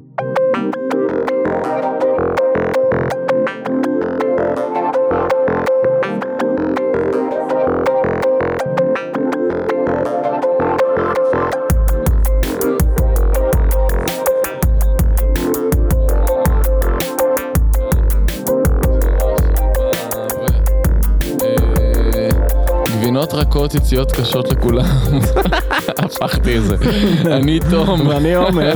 אה, גבינות רכות, יציאות קשות לכולם. הפכתי את זה. אני תום, ואני עומר,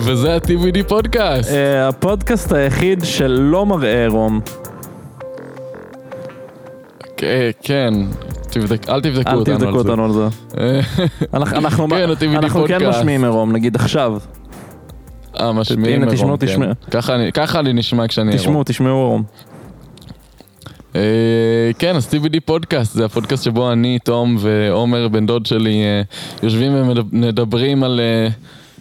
וזה ה-TVD פודקאסט. אה, הפודקאסט היחיד שלא מראה עירום. אה, כן, תבדק- אל תבדקו אל אותנו תבדקו על זה. אותנו על זה. אה, אנחנו- אנחנו כן, ה-TVD אנחנו כן פודקאסט. משמיעים עירום, נגיד עכשיו. אה, משמיעים הנה, תשמעו, מרום, כן. תשמעו. ככה אני- ככה אני נשמע כשאני עירום. תשמעו, תשמעו עירום. אה, כן, אז TVD פודקאסט, זה הפודקאסט שבו אני, תום ועומר, בן דוד שלי, אה, יושבים ומדברים על, אה,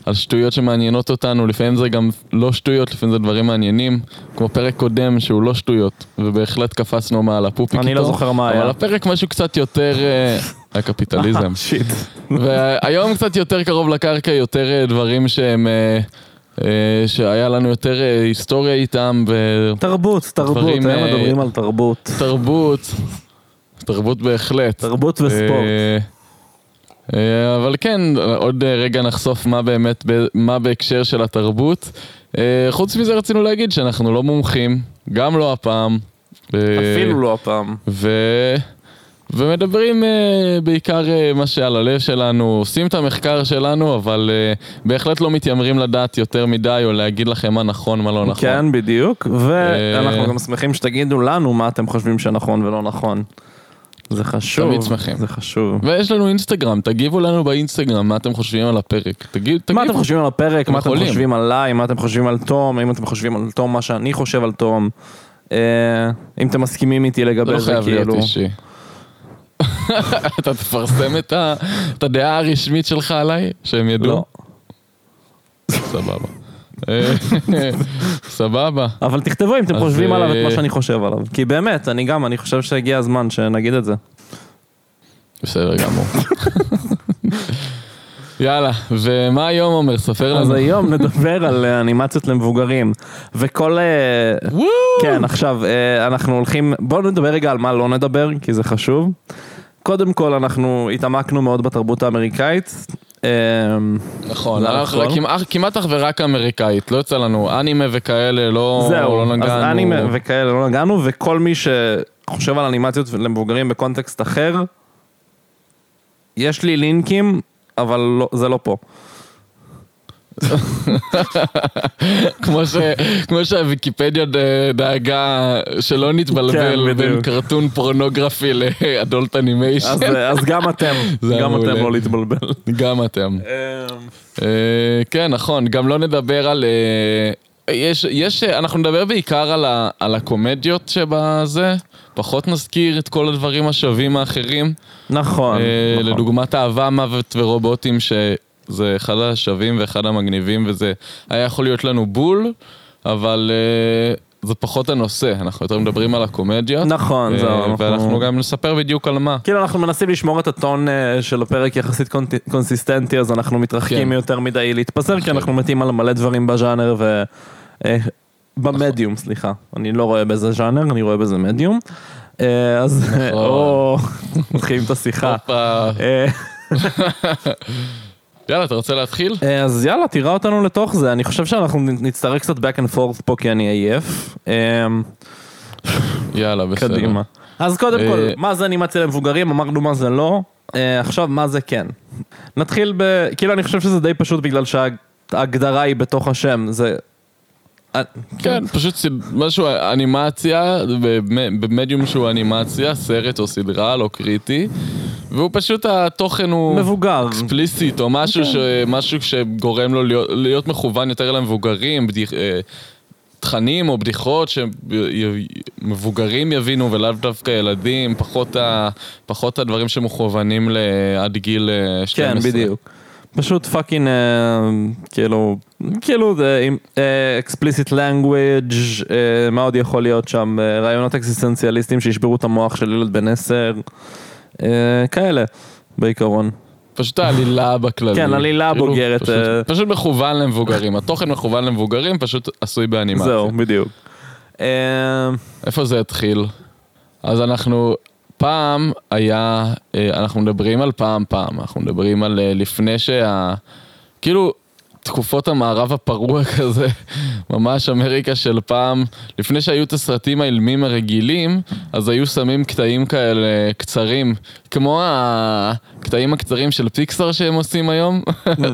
על שטויות שמעניינות אותנו, לפעמים זה גם לא שטויות, לפעמים זה דברים מעניינים, כמו פרק קודם שהוא לא שטויות, ובהחלט קפצנו מעל הפופיק אני איתו. לא זוכר מה היה. אבל הפרק משהו קצת יותר... אה, הקפיטליזם. שיט. והיום קצת יותר קרוב לקרקע, יותר אה, דברים שהם... אה, שהיה לנו יותר היסטוריה איתם, תרבות, תרבות, דברים, היום מדברים על תרבות. ותרבות, תרבות בהחלט. תרבות וספורט. אה, אבל כן, עוד אה, רגע נחשוף מה באמת, מה בהקשר של התרבות. אה, חוץ מזה רצינו להגיד שאנחנו לא מומחים, גם לא הפעם. אפילו לא הפעם. ו... ומדברים uh, בעיקר uh, מה שעל הלב שלנו, עושים את המחקר שלנו, אבל uh, בהחלט לא מתיימרים לדעת יותר מדי או להגיד לכם מה נכון, מה לא נכון. כן, בדיוק, ואנחנו גם שמחים שתגידו לנו מה אתם חושבים שנכון ולא נכון. זה חשוב. תמיד שמחים. זה חשוב. ויש לנו אינסטגרם, תגיבו לנו באינסטגרם מה אתם חושבים על הפרק. תגיד, תגיבו. מה אתם חושבים על הפרק, מה אתם. חושבים עליי, מה אתם חושבים על תום, אם אתם חושבים על תום, מה שאני חושב על תום. אה, אם אתם מסכימים איתי זה לגבי לא זה, חייב להיות כאילו. אישי. אתה תפרסם את הדעה הרשמית שלך עליי? שהם ידעו? לא. סבבה. אה, סבבה. אבל תכתבו אם אתם אז, חושבים עליו את מה אה, שאני חושב עליו. כי באמת, אני גם, אני חושב שהגיע הזמן שנגיד את זה. בסדר גמור. יאללה, ומה היום אומר? ספר אז לנו. היום נדבר על אה, אנימציות למבוגרים. וכל... אה, וואו! כן, עכשיו, אה, אנחנו הולכים... בואו נדבר רגע על מה לא נדבר, כי זה חשוב. קודם כל, אנחנו התעמקנו מאוד בתרבות האמריקאית. אה, נכון, אנחנו נכון. כמעט- אך ורק אמריקאית, לא יצא לנו אנימה וכאלה, לא זהו, לא אז נגענו. אנימה וכאלה לא נגענו, וכל מי שחושב על אנימציות למבוגרים בקונטקסט אחר, יש לי לינקים, אבל לא, זה לא פה. כמו ש- כמו שהוויקיפדיה דאגה שלא נתבלבל כן, בין. קרטון פורנוגרפי לאדולט אנימיישן, אז, אז גם אתם, גם. אתם לא להתבלבל. גם אתם. אה, כן, נכון, גם לא נדבר על... אה, יש, יש, אנחנו נדבר בעיקר על, ה, על הקומדיות שבזה, פחות נזכיר את כל הדברים השווים האחרים. נכון, אה, נכון. לדוגמת אהבה, מוות ורובוטים, שזה אחד השווים ואחד המגניבים, וזה היה יכול להיות לנו בול, אבל אה, זה פחות הנושא, אנחנו יותר מדברים על הקומדיות. נכון, אה, זהו, אנחנו- ואנחנו גם נספר בדיוק על מה. כאילו אנחנו מנסים לשמור את הטון אה, של הפרק יחסית קונסיסטנטי, אז אנחנו מתרחקים כן. יותר מדי להתפזר, כי אנחנו מתים על מלא דברים בז'אנר ו... במדיום, סליחה. אני לא רואה בזה ז'אנר, אני רואה בזה מדיום. אז... נכון. או... מתחילים את השיחה. יאללה, אתה רוצה להתחיל? אה, אז יאללה, תירא אותנו לתוך זה. אני חושב שאנחנו נצטרך קצת back and forth פה כי אני עייף. אה, יאללה, בסדר. קדימה. אז קודם אה, כל, מה זה אנימציה למבוגרים? אמרנו מה זה לא. אה, עכשיו, מה זה כן. נתחיל ב... כאילו, אני חושב שזה די פשוט בגלל שההגדרה היא בתוך השם. זה... אה, כן, פשוט משהו, אנימציה, במ- במדיום שהוא אנימציה, סרט או סדרה, לא קריטי, והוא פשוט, התוכן הוא... מבוגר. אקספליסיט, או משהו, ש... משהו שגורם לו להיות, להיות מכוון יותר למבוגרים, בדיח... אה, תכנים או בדיחות שמבוגרים יבינו ולאו דווקא ילדים, פחות, ה... פחות הדברים שמכוונים ל... עד גיל אה, 12. כן, בדיוק. פשוט fucking, אה, כאילו, כאילו language, אה, מה עוד יכול להיות שם, אה, רעיונות אקסיסטנציאליסטיים שישברו את המוח של ילד בן עשר, אה, כאלה, בעיקרון. פשוט העלילה בכללי. כן, עלילה כאילו, בוגרת, פשוט- אה. פשוט מכוון למבוגרים. התוכן מכוון למבוגרים, פשוט עשוי באנימציה. זהו, בדיוק. אה, איפה זה התחיל? אז אנחנו, פעם היה, אה, אנחנו מדברים על פעם פעם, אנחנו מדברים על אה, לפני שה... כאילו, תקופות המערב הפרוע כזה, ממש אמריקה של פעם, לפני שהיו את הסרטים האילמים הרגילים, אז היו שמים קטעים כאלה קצרים, כמו הקטעים הקצרים של פיקסאר שהם עושים היום.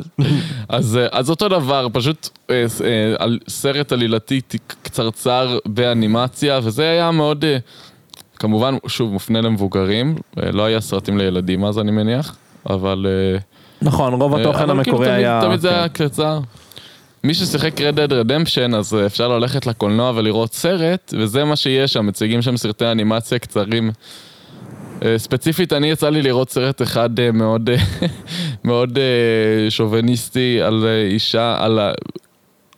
אז, אה, אז אותו דבר, פשוט אה, אה, סרט עלילתי קצרצר באנימציה, וזה היה מאוד, כמובן, שוב, מופנה למבוגרים, לא היה סרטים לילדים אז אני מניח, אבל... נכון, רוב אה, התוכן כאילו המקורי תמיד- היה... תמיד זה כן. היה קצר. מי ששיחק Red Dead Redemption, אז אה, אפשר ללכת לקולנוע ולראות סרט, וזה מה שיש שם, מציגים שם סרטי אנימציה קצרים. אה, ספציפית, אני יצא לי לראות סרט אחד מאוד, מאוד שוביניסטי על אישה, על ה...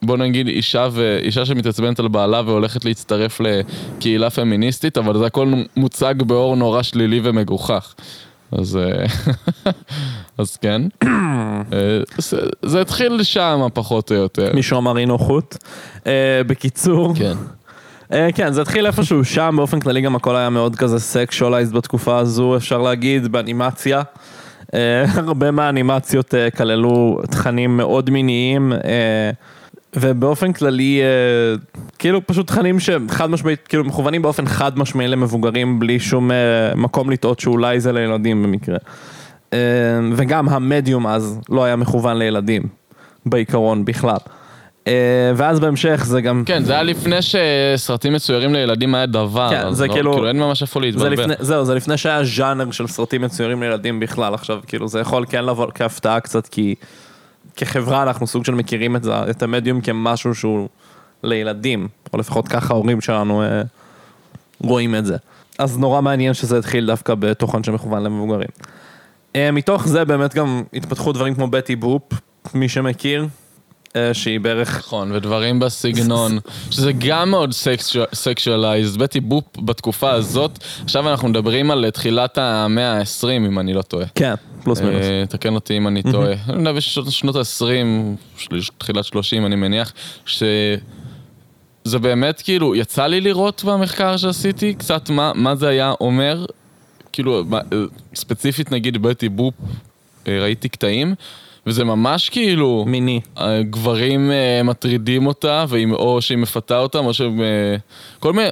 בוא נגיד אישה, ו... אישה שמתעצבנת על בעלה והולכת להצטרף לקהילה פמיניסטית, אבל זה הכל מוצג באור נורא שלילי ומגוחך. אז, אה, אז כן. אה, זה, זה התחיל שם פחות או יותר. מישהו אמר אי נוחות. אה, בקיצור, כן. אה, כן, זה התחיל איפשהו שם, באופן כללי גם הכל היה מאוד כזה sexualized בתקופה הזו, אפשר להגיד, באנימציה. אה, הרבה מהאנימציות אה, כללו תכנים מאוד מיניים, אה, ובאופן כללי, אה, כאילו פשוט תכנים שחד משמעית, כאילו מכוונים באופן חד משמעי למבוגרים, בלי שום אה, מקום לטעות שאולי זה לילדים במקרה. אה, וגם המדיום אז לא היה מכוון לילדים, בעיקרון בכלל. ואז בהמשך זה גם... כן, זה היה לפני שסרטים מצוירים לילדים היה דבר. כן, זה לא, כאילו- כאילו אין ממש איפה זה להתבלבל. לפני, זהו, זה לפני שהיה ז'אנר של סרטים מצוירים לילדים בכלל, עכשיו כאילו זה יכול כן לבוא כהפתעה קצת, כי כחברה אנחנו סוג של מכירים את, זה, את המדיום כמשהו שהוא לילדים, או לפחות ככה ההורים שלנו אה, רואים את זה. אז נורא מעניין שזה התחיל דווקא בתוכן שמכוון למבוגרים. אה, מתוך זה באמת גם התפתחו דברים כמו בטי בופ, מי שמכיר, שהיא בערך נכון, ודברים בסגנון, שזה גם מאוד sexualized. בטי בופ בתקופה הזאת, עכשיו אנחנו מדברים על תחילת המאה ה-20, אם אני לא טועה. כן, פלוס מינוס. אה, תקן אותי אם אני טועה. אני יודע, בשנות ה-20, תחילת 30, אני מניח, שזה באמת, כאילו, יצא לי לראות במחקר שעשיתי קצת מה, מה זה היה אומר, כאילו, אה, ספציפית נגיד בטי בופ, אה, ראיתי קטעים, וזה ממש כאילו... מיני. גברים אה, מטרידים אותה, והיא- או שהיא מפתה אותם, או שהם... אה, כל מיני...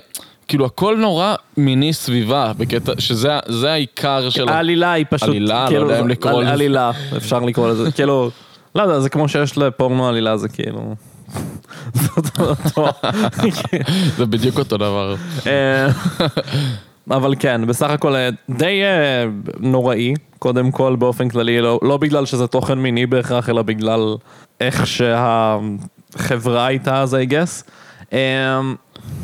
כאילו הכל נורא מיני סביבה, בקטע, שזה העיקר של... העלילה היא פשוט, עלילה, לא כאילו, יודע אם לקרוא לזה. עלילה, אפשר לקרוא לזה, כאילו, לא יודע, זה כמו שיש לפורנו עלילה, זה כאילו... זה בדיוק אותו דבר. אה, אבל כן, בסך הכל אה, די אה, נוראי, קודם כל באופן כללי, לא, לא בגלל שזה תוכן מיני בהכרח, אלא בגלל איך שהחברה הייתה אז, I guess. אה,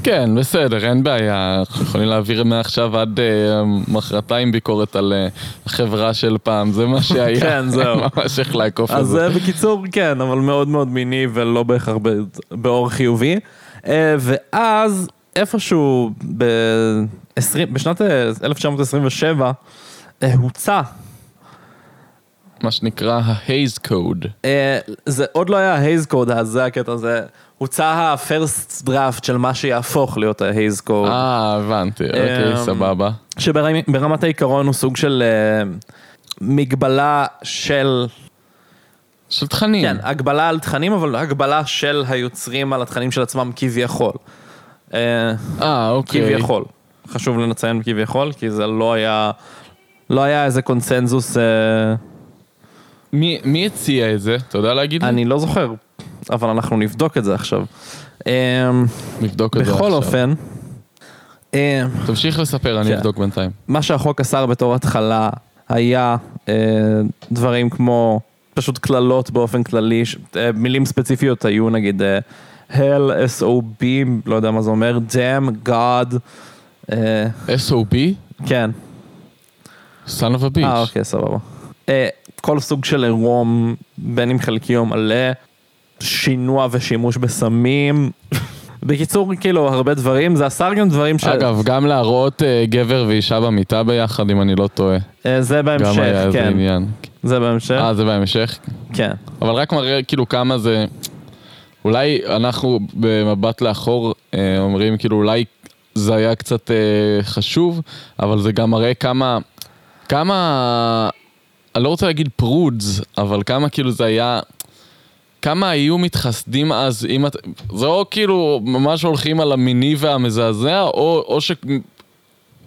כן, בסדר, אין בעיה. אנחנו יכולים להעביר מעכשיו עד אה, מחרתיים ביקורת על אה, החברה של פעם, זה מה שהיה. כן, זהו. ממש איך לעקוף את אז זה. אה, בקיצור, כן, אבל מאוד מאוד מיני ולא בהכרח ב- באור חיובי. אה, ואז איפשהו ב-20 בשנת אה, 1927 אה, הוצע, מה שנקרא ה-Haze Code. אה, זה עוד לא היה ה-Haze Code, אז זה הקטע הזה, הוצע ה-first draft של מה שיהפוך להיות ה-Haze Code. אה, הבנתי, אוקיי, אמ, סבבה. שברמת העיקרון הוא סוג של אה, מגבלה של, של תכנים. כן, הגבלה על תכנים, אבל הגבלה של היוצרים על התכנים של עצמם כביכול. אה, אה, אוקיי. כביכול. חשוב לציין כביכול, כי זה לא היה, לא היה איזה קונצנזוס, אה, מי מי הציע את זה? אתה יודע להגיד לי? אני לא זוכר, אבל אנחנו נבדוק את זה עכשיו. אה, נבדוק את זה בכל עכשיו. אופן, אה, תמשיך לספר, אני כן. אבדוק בינתיים. מה שהחוק אסר בתור התחלה היה אה, דברים כמו פשוט קללות באופן כללי, אה, מילים ספציפיות היו נגיד אה, hell, SOB, לא יודע מה זה אומר, damn, God, SOB? כן, son of a bitch. אה אוקיי סבבה. כל סוג של עירום, בין אם חלקי או מלא, שינוע ושימוש בסמים. בקיצור, כאילו, הרבה דברים, זה אסר גם דברים ש... אגב, גם להראות אה, גבר ואישה במיטה ביחד, אם אני לא טועה. אה, זה גם בהמשך, היה איזה כן. עניין. זה בהמשך. אה, זה בהמשך? כן. אבל רק מראה כאילו כמה זה... אולי אנחנו במבט לאחור אה, אומרים כאילו אולי זה היה קצת אה, חשוב, אבל זה גם מראה כמה... כמה... אני לא רוצה להגיד prudes, אבל כמה כאילו זה היה... כמה היו מתחסדים אז, אם את... זה או כאילו ממש הולכים על המיני והמזעזע, או, או ש...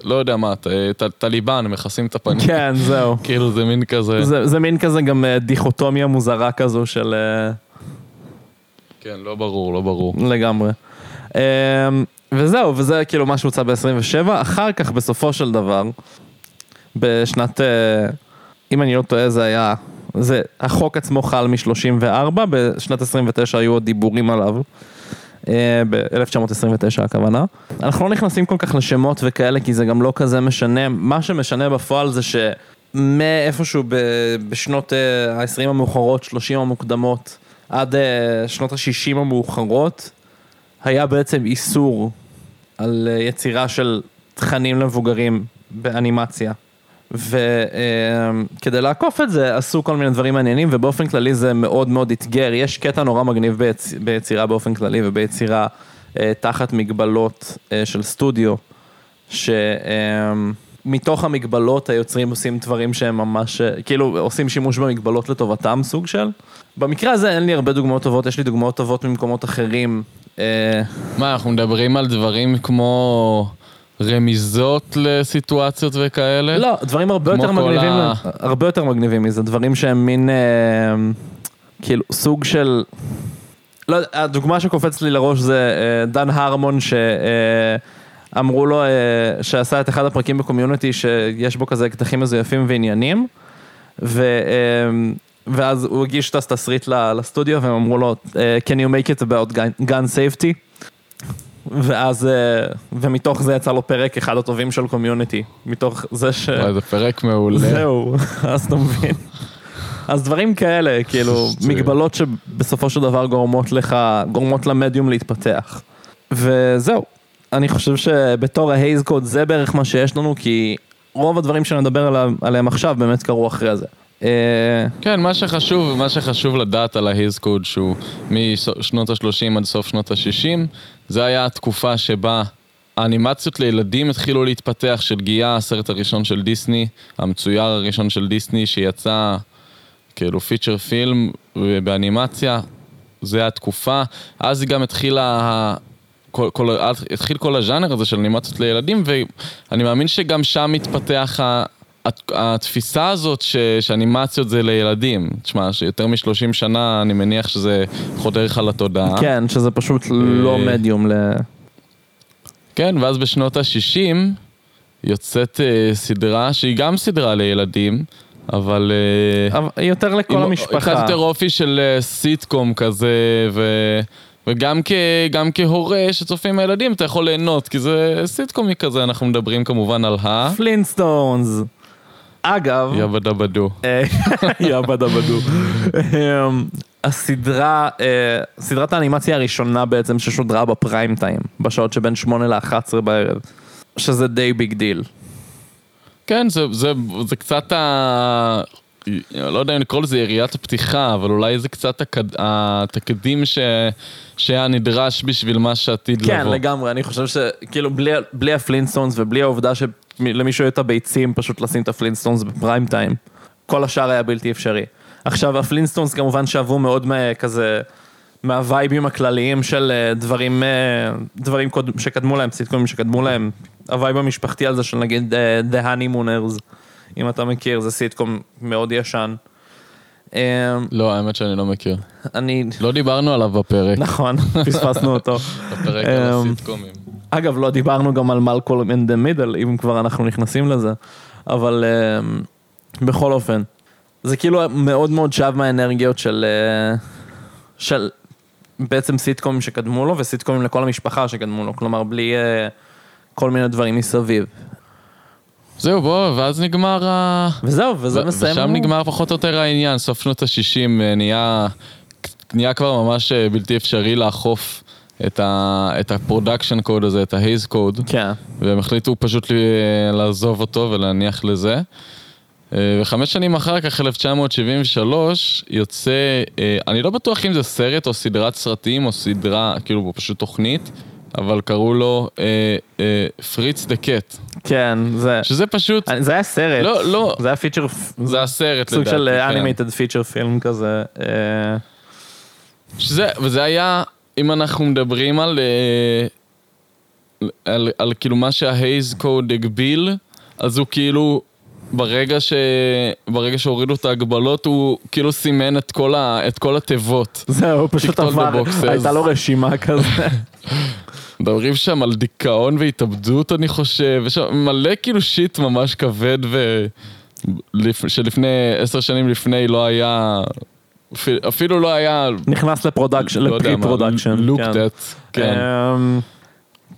לא יודע מה, ט, ט, טליבן, מכסים את הפנים. כן, זהו. כאילו זה מין כזה... זה, זה מין כזה גם אה, דיכוטומיה מוזרה כזו של... אה, כן, לא ברור, לא ברור. לגמרי. אמ, וזהו, וזה כאילו מה שהוצא ב-27. אחר כך, בסופו של דבר, בשנת, אה, אם אני לא טועה, זה היה, זה, החוק עצמו חל מ-34, בשנת 29 היו עוד דיבורים עליו. ב-1929 הכוונה. אנחנו לא נכנסים כל כך לשמות וכאלה, כי זה גם לא כזה משנה. מה שמשנה בפועל זה שמאיפשהו בשנות ה-20 המאוחרות, 30 המוקדמות, עד אה, שנות ה-60 המאוחרות, היה בעצם איסור על אה, יצירה של תכנים למבוגרים באנימציה. וכדי לעקוף את זה עשו כל מיני דברים מעניינים ובאופן כללי זה מאוד מאוד אתגר, יש קטע נורא מגניב ביצ... ביצירה באופן כללי וביצירה אה, תחת מגבלות אה, של סטודיו, שמתוך המגבלות היוצרים עושים דברים שהם ממש, אה, כאילו עושים שימוש במגבלות לטובתם סוג של. במקרה הזה אין לי הרבה דוגמאות טובות, יש לי דוגמאות טובות ממקומות אחרים. אה, מה, אנחנו מדברים על דברים כמו רמיזות לסיטואציות וכאלה? לא, דברים הרבה יותר מגניבים, ה- הרבה יותר מגניבים מזה, דברים שהם מין, אה, כאילו, סוג של, לא יודע, הדוגמה שקופצת לי לראש זה אה, דן הרמון שאמרו לו, אה, שעשה את אחד הפרקים בקומיוניטי שיש בו כזה קטעים מזויפים ועניינים, ו... אה, ואז הוא הגיש את התסריט לסטודיו והם אמרו לו, אה, can you make it about gun safety? ואז, אה, ומתוך זה יצא לו פרק אחד הטובים של קומיוניטי, מתוך זה ש... וואי, זה פרק מעולה. זהו, אז אתה מבין. אז דברים כאלה, כאילו, מגבלות שבסופו של דבר גורמות לך, גורמות למדיום להתפתח. וזהו, אני חושב שבתור ההייז קוד זה בערך מה שיש לנו, כי רוב הדברים שנדבר עליהם עכשיו באמת קרו אחרי זה. אה, כן, מה שחשוב, מה שחשוב לדעת על ההיז קוד שהוא משנות ה-30 עד סוף שנות ה-60, זה היה התקופה שבה האנימציות לילדים התחילו להתפתח, של גיאה, הסרט הראשון של דיסני, המצויר הראשון של דיסני שיצא כאילו פיצ'ר פילם באנימציה, זה התקופה. אז גם התחילה, כל, כל, התחיל כל הז'אנר הזה של אנימציות לילדים, ואני מאמין שגם שם התפתח התפיסה הזאת ש, שאנימציות זה לילדים, תשמע, שיותר מ-30 שנה אני מניח שזה חודר לך לתודעה. כן, שזה פשוט לא אה, מדיום ל... כן, ואז בשנות ה-60 יוצאת אה, סדרה שהיא גם סדרה לילדים, אבל... אה, אבל יותר לכל עם המשפחה. קצת יותר אופי של אה, סיטקום כזה, ו... וגם כ... גם כהורה שצופים הילדים אתה יכול ליהנות, כי זה סיטקומי כזה, אנחנו מדברים כמובן על ה... Flintstones. אגב, yabba dabba doo. אה, yabba dabba doo. אמ, הסדרה, אה, סדרת האנימציה הראשונה בעצם ששודרה בפריים טיים, בשעות שבין 8 ל-11 בערב, שזה די big deal. כן, זה, זה, זה קצת ה... לא יודע אם לקרוא לזה יריית הפתיחה, אבל אולי זה קצת הקד... התקדים ש... שהיה נדרש בשביל מה שעתיד כן, לבוא. לגמרי, אני חושב שכאילו בלי, בלי ה Flintstones ובלי העובדה שלמישהו היו את הביצים פשוט לשים את ה Flintstones בפריים טיים, כל השאר היה בלתי אפשרי. עכשיו ה Flintstones כמובן שאבו מאוד מה, כזה מהווייבים הכלליים של אה, דברים, אה, דברים שקדמו להם, סיטקומים שקדמו להם, ה vibe המשפחתי על זה של נגיד אה, The Honeymooners, אם אתה מכיר, זה סיטקום מאוד ישן. אה, לא, האמת שאני לא מכיר. אני, לא דיברנו עליו בפרק, נכון, פספסנו אותו. בפרק על אמ, הסיטקומים. אגב, לא דיברנו גם על מלקולם אין דה מידל, אם כבר אנחנו נכנסים לזה, אבל um, בכל אופן, זה כאילו מאוד מאוד שב מהאנרגיות של, uh, של בעצם סיטקומים שקדמו לו, וסיטקומים לכל המשפחה שקדמו לו, כלומר בלי uh, כל מיני דברים מסביב. זהו, בוא, ואז נגמר ה... וזהו, וזה מסיים. ושם נגמר פחות או יותר העניין, סוף שנות ה-60 נהיה, נהיה כבר ממש בלתי אפשרי לאכוף את ה- את ה production code הזה, את ה Hays Code. כן, והם החליטו פשוט ל- לעזוב אותו ולהניח לזה. אה, וחמש שנים אחר כך, 1973, יוצא, אה, אני לא בטוח אם זה סרט או סדרת סרטים או סדרה, כאילו פשוט תוכנית, אבל קראו לו Fritz the Cat. כן, זה... שזה פשוט, זה היה סרט. לא, לא, זה היה feature... זה הסרט סוג לדעתי. של כן. animated feature film כזה. אה, שזה, וזה היה, אם אנחנו מדברים על, אה, על, על כאילו מה שה Hays Code הגביל, אז הוא כאילו, ברגע, ש, ברגע שהורידו את ההגבלות, הוא כאילו סימן את כל, ה, את כל התיבות. זהו, הוא פשוט עבר. הייתה לו רשימה כזה. מדברים שם על דיכאון והתאבדות, אני חושב, יש שם מלא כאילו shit ממש כבד, ו... לפ- שלפני, עשר שנים לפני לא היה, אפילו- לא היה, נכנס ל production, לא יודע ל pre-production. looked כן. at, כן. אמ,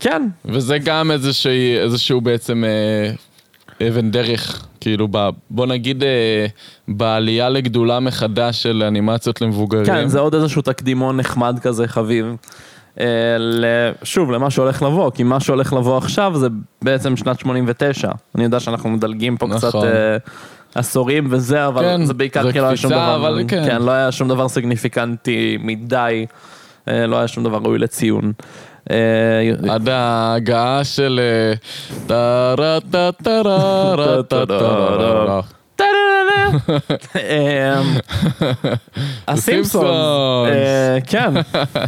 כן, וזה גם איזשהו בעצם אה, אבן דרך, כאילו, ב, בוא נגיד אה, בעלייה לגדולה מחדש של אנימציות למבוגרים. כן, זה עוד איזשהו תקדימון נחמד כזה חביב. אה, שוב, למה שהולך לבוא, כי מה שהולך לבוא עכשיו זה בעצם שנת 89. אני יודע שאנחנו מדלגים פה קצת נכון. אה, עשורים וזה, אבל כן, זה בעיקר כי לא היה שום דבר, אבל כן. כן, לא היה שום דבר סיגניפיקנטי מדי, אה, לא היה שום דבר ראוי לציון. אה, עד ההגעה של... אה, טרה טה טרה טה טרה. הסימפסונס, אה, כן,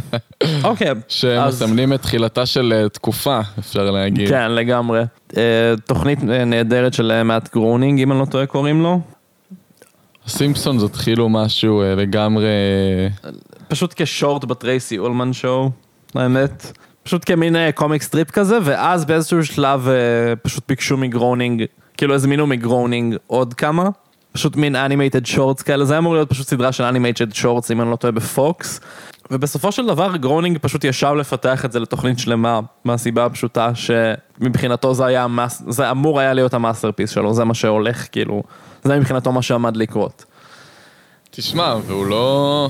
אוקיי, אז- שמסמנים את תחילתה של אה, תקופה, אפשר להגיד. כן, לגמרי. אה, תוכנית אה, נהדרת של מאט גרונינג, אם אני לא טועה קוראים לו. הסימפסונס התחילו משהו לגמרי... פשוט כ short בטרייסי אולמן שואו, האמת. פשוט כמין comic strip כזה, ואז באיזשהו שלב פשוט ביקשו מגרונינג, כאילו הזמינו מגרונינג עוד כמה. פשוט מין animated shorts כאלה, זה היה אמור להיות פשוט סדרה של animated shorts, אם אני לא טועה, בפוקס. ובסופו של דבר גרונינג פשוט ישב לפתח את זה לתוכנית שלמה, מהסיבה הפשוטה שמבחינתו זה היה, המאס- זה אמור היה להיות ה masterpiece שלו, זה מה שהולך, כאילו, זה מבחינתו מה שעמד לקרות. תשמע, והוא לא...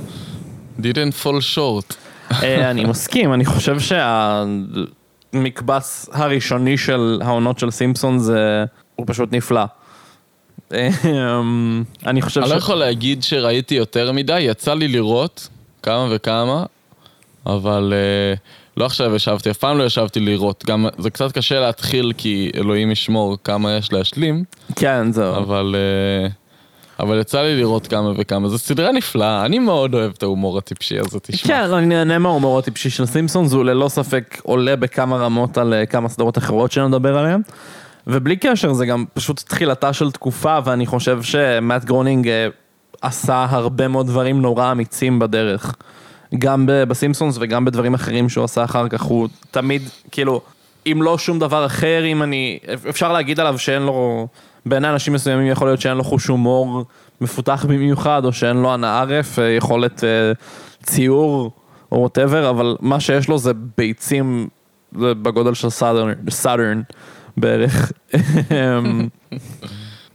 didn't fall short. אה, אני מסכים, אני חושב שהמקבץ הראשוני של העונות של סימפסון זה, הוא פשוט נפלא. אה, אני חושב אני ש... לא יכול להגיד שראיתי יותר מדי, יצא לי לראות כמה וכמה, אבל אה, לא עכשיו ישבתי, אף פעם לא ישבתי לראות. גם זה קצת קשה להתחיל כי אלוהים ישמור כמה יש להשלים, כן, זהו. אבל, אה, אבל יצא לי לראות כמה וכמה. זו סדרה נפלאה, אני מאוד אוהב את ההומור הטיפשי הזה, תשמע. כן, אני נהנה מההומור הטיפשי של סימפסון, הוא ללא ספק עולה בכמה רמות על אה, כמה סדרות אחרות שנדבר עליהן. ובלי קשר, זה גם פשוט תחילתה של תקופה, ואני חושב שמאט גרונינג אה, עשה הרבה מאוד דברים נורא אמיצים בדרך. גם בסימפסונס וגם בדברים אחרים שהוא עשה אחר כך, הוא תמיד, כאילו, אם לא שום דבר אחר, אם אני, אפשר להגיד עליו שאין לו, בעיני אנשים מסוימים יכול להיות שאין לו חוש הומור מפותח במיוחד, או שאין לו הנאה ערף, אה, יכולת אה, ציור, או whatever, אבל מה שיש לו זה ביצים בגודל של Saturn, Saturn בערך. אמ,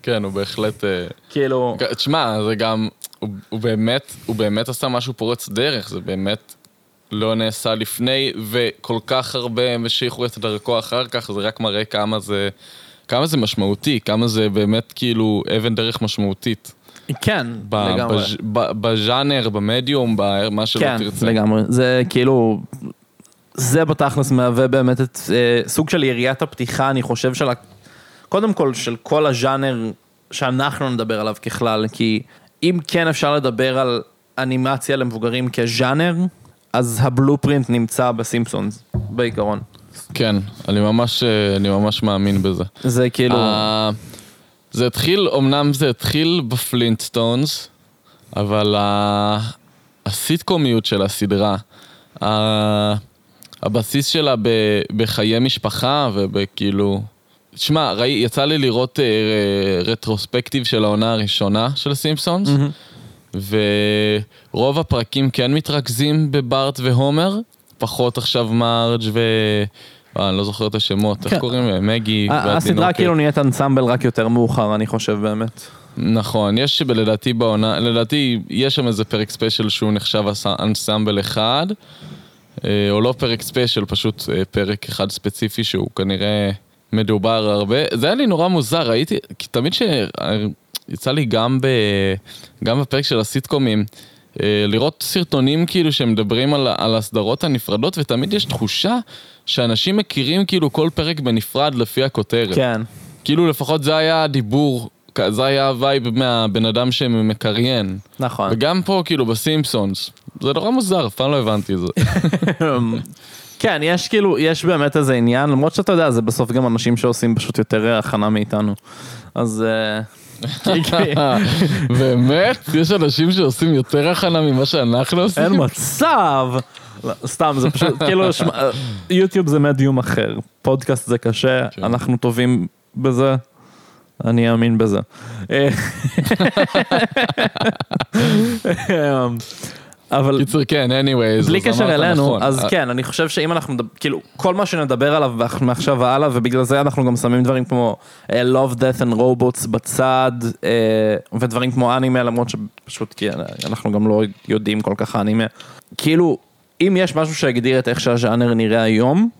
כן, הוא בהחלט... אה, כאילו, תשמע, זה גם, הוא, הוא באמת, הוא באמת עשה משהו פורץ דרך, זה באמת לא נעשה לפני, וכל כך הרבה המשיכו את דרכו אחר כך, זה רק מראה כמה זה, כמה זה משמעותי, כמה זה באמת כאילו אבן דרך משמעותית. כן, ב, לגמרי. בז'- ב, בז'אנר, במדיום, במה שלא כן, תרצה. לגמרי. זה כאילו, זה בתכלס מהווה באמת את אה, סוג של יריית הפתיחה, אני חושב, של ה... קודם כל, של כל הז'אנר שאנחנו נדבר עליו ככלל, כי אם כן אפשר לדבר על אנימציה למבוגרים כז'אנר, אז הבלופרינט נמצא בסימפסונס, בעיקרון. כן, אני ממש, אה, אני ממש מאמין בזה. זה כאילו, ה- זה התחיל, אמנם זה התחיל בפלינטסטונס, אבל ה- הסיטקומיות של הסדרה, ה- הבסיס שלה ב- בחיי משפחה ובכאילו... ראי, יצא לי לראות אה, ר- רטרוספקטיב של העונה הראשונה של סימפסונס, ורוב הפרקים כן מתרכזים בברט והומר, פחות עכשיו מרג' ו... אה, אני לא זוכר את השמות, איך כן. קוראים להם? מגי והתינוקת. הסדרה כאילו נהיית אנסמבל רק יותר מאוחר, אני חושב באמת. נכון, יש לדעתי בעונה, לדעתי יש שם איזה פרק special שהוא נחשב אנסמבל אחד, או לא פרק special, פשוט אה, פרק אחד ספציפי שהוא כנראה מדובר הרבה. זה היה לי נורא מוזר, ראיתי, כי תמיד ש... יצא לי גם, ב, גם בפרק של הסיטקומים, אה, לראות סרטונים כאילו שמדברים על, על הסדרות הנפרדות, ותמיד יש תחושה שאנשים מכירים כאילו כל פרק בנפרד לפי הכותרת. כן. כאילו לפחות זה היה הדיבור, זה היה ה vibe מהבן אדם שמקריין. נכון. וגם פה כאילו בסימפסונס, זה נורא מוזר, אף פעם לא הבנתי את זה. כן, יש כאילו, יש באמת איזה עניין, למרות שאתה יודע, זה בסוף גם אנשים שעושים פשוט יותר הכנה מאיתנו. אז... אה, באמת? יש אנשים שעושים יותר הכנה ממה שאנחנו עושים? אין מצב! לא, סתם, זה פשוט, כאילו, אה, יוטיוב זה מדיום אחר, פודקאסט זה קשה, כן. אנחנו טובים בזה, אני אאמין בזה. אבל קיצר, כן, anyways. בלי קשר אלינו, נכון. אז אה, כן, אני חושב שאם אנחנו, כאילו, כל מה שנדבר עליו מעכשיו והלאה, ובגלל זה אנחנו גם שמים דברים כמו אה, Love, Death and Robots בצד, אה, ודברים כמו אנימה, למרות שפשוט כי אנחנו גם לא יודעים כל כך אנימה. כאילו, אם יש משהו שהגדיר את איך שהז'אנר נראה היום,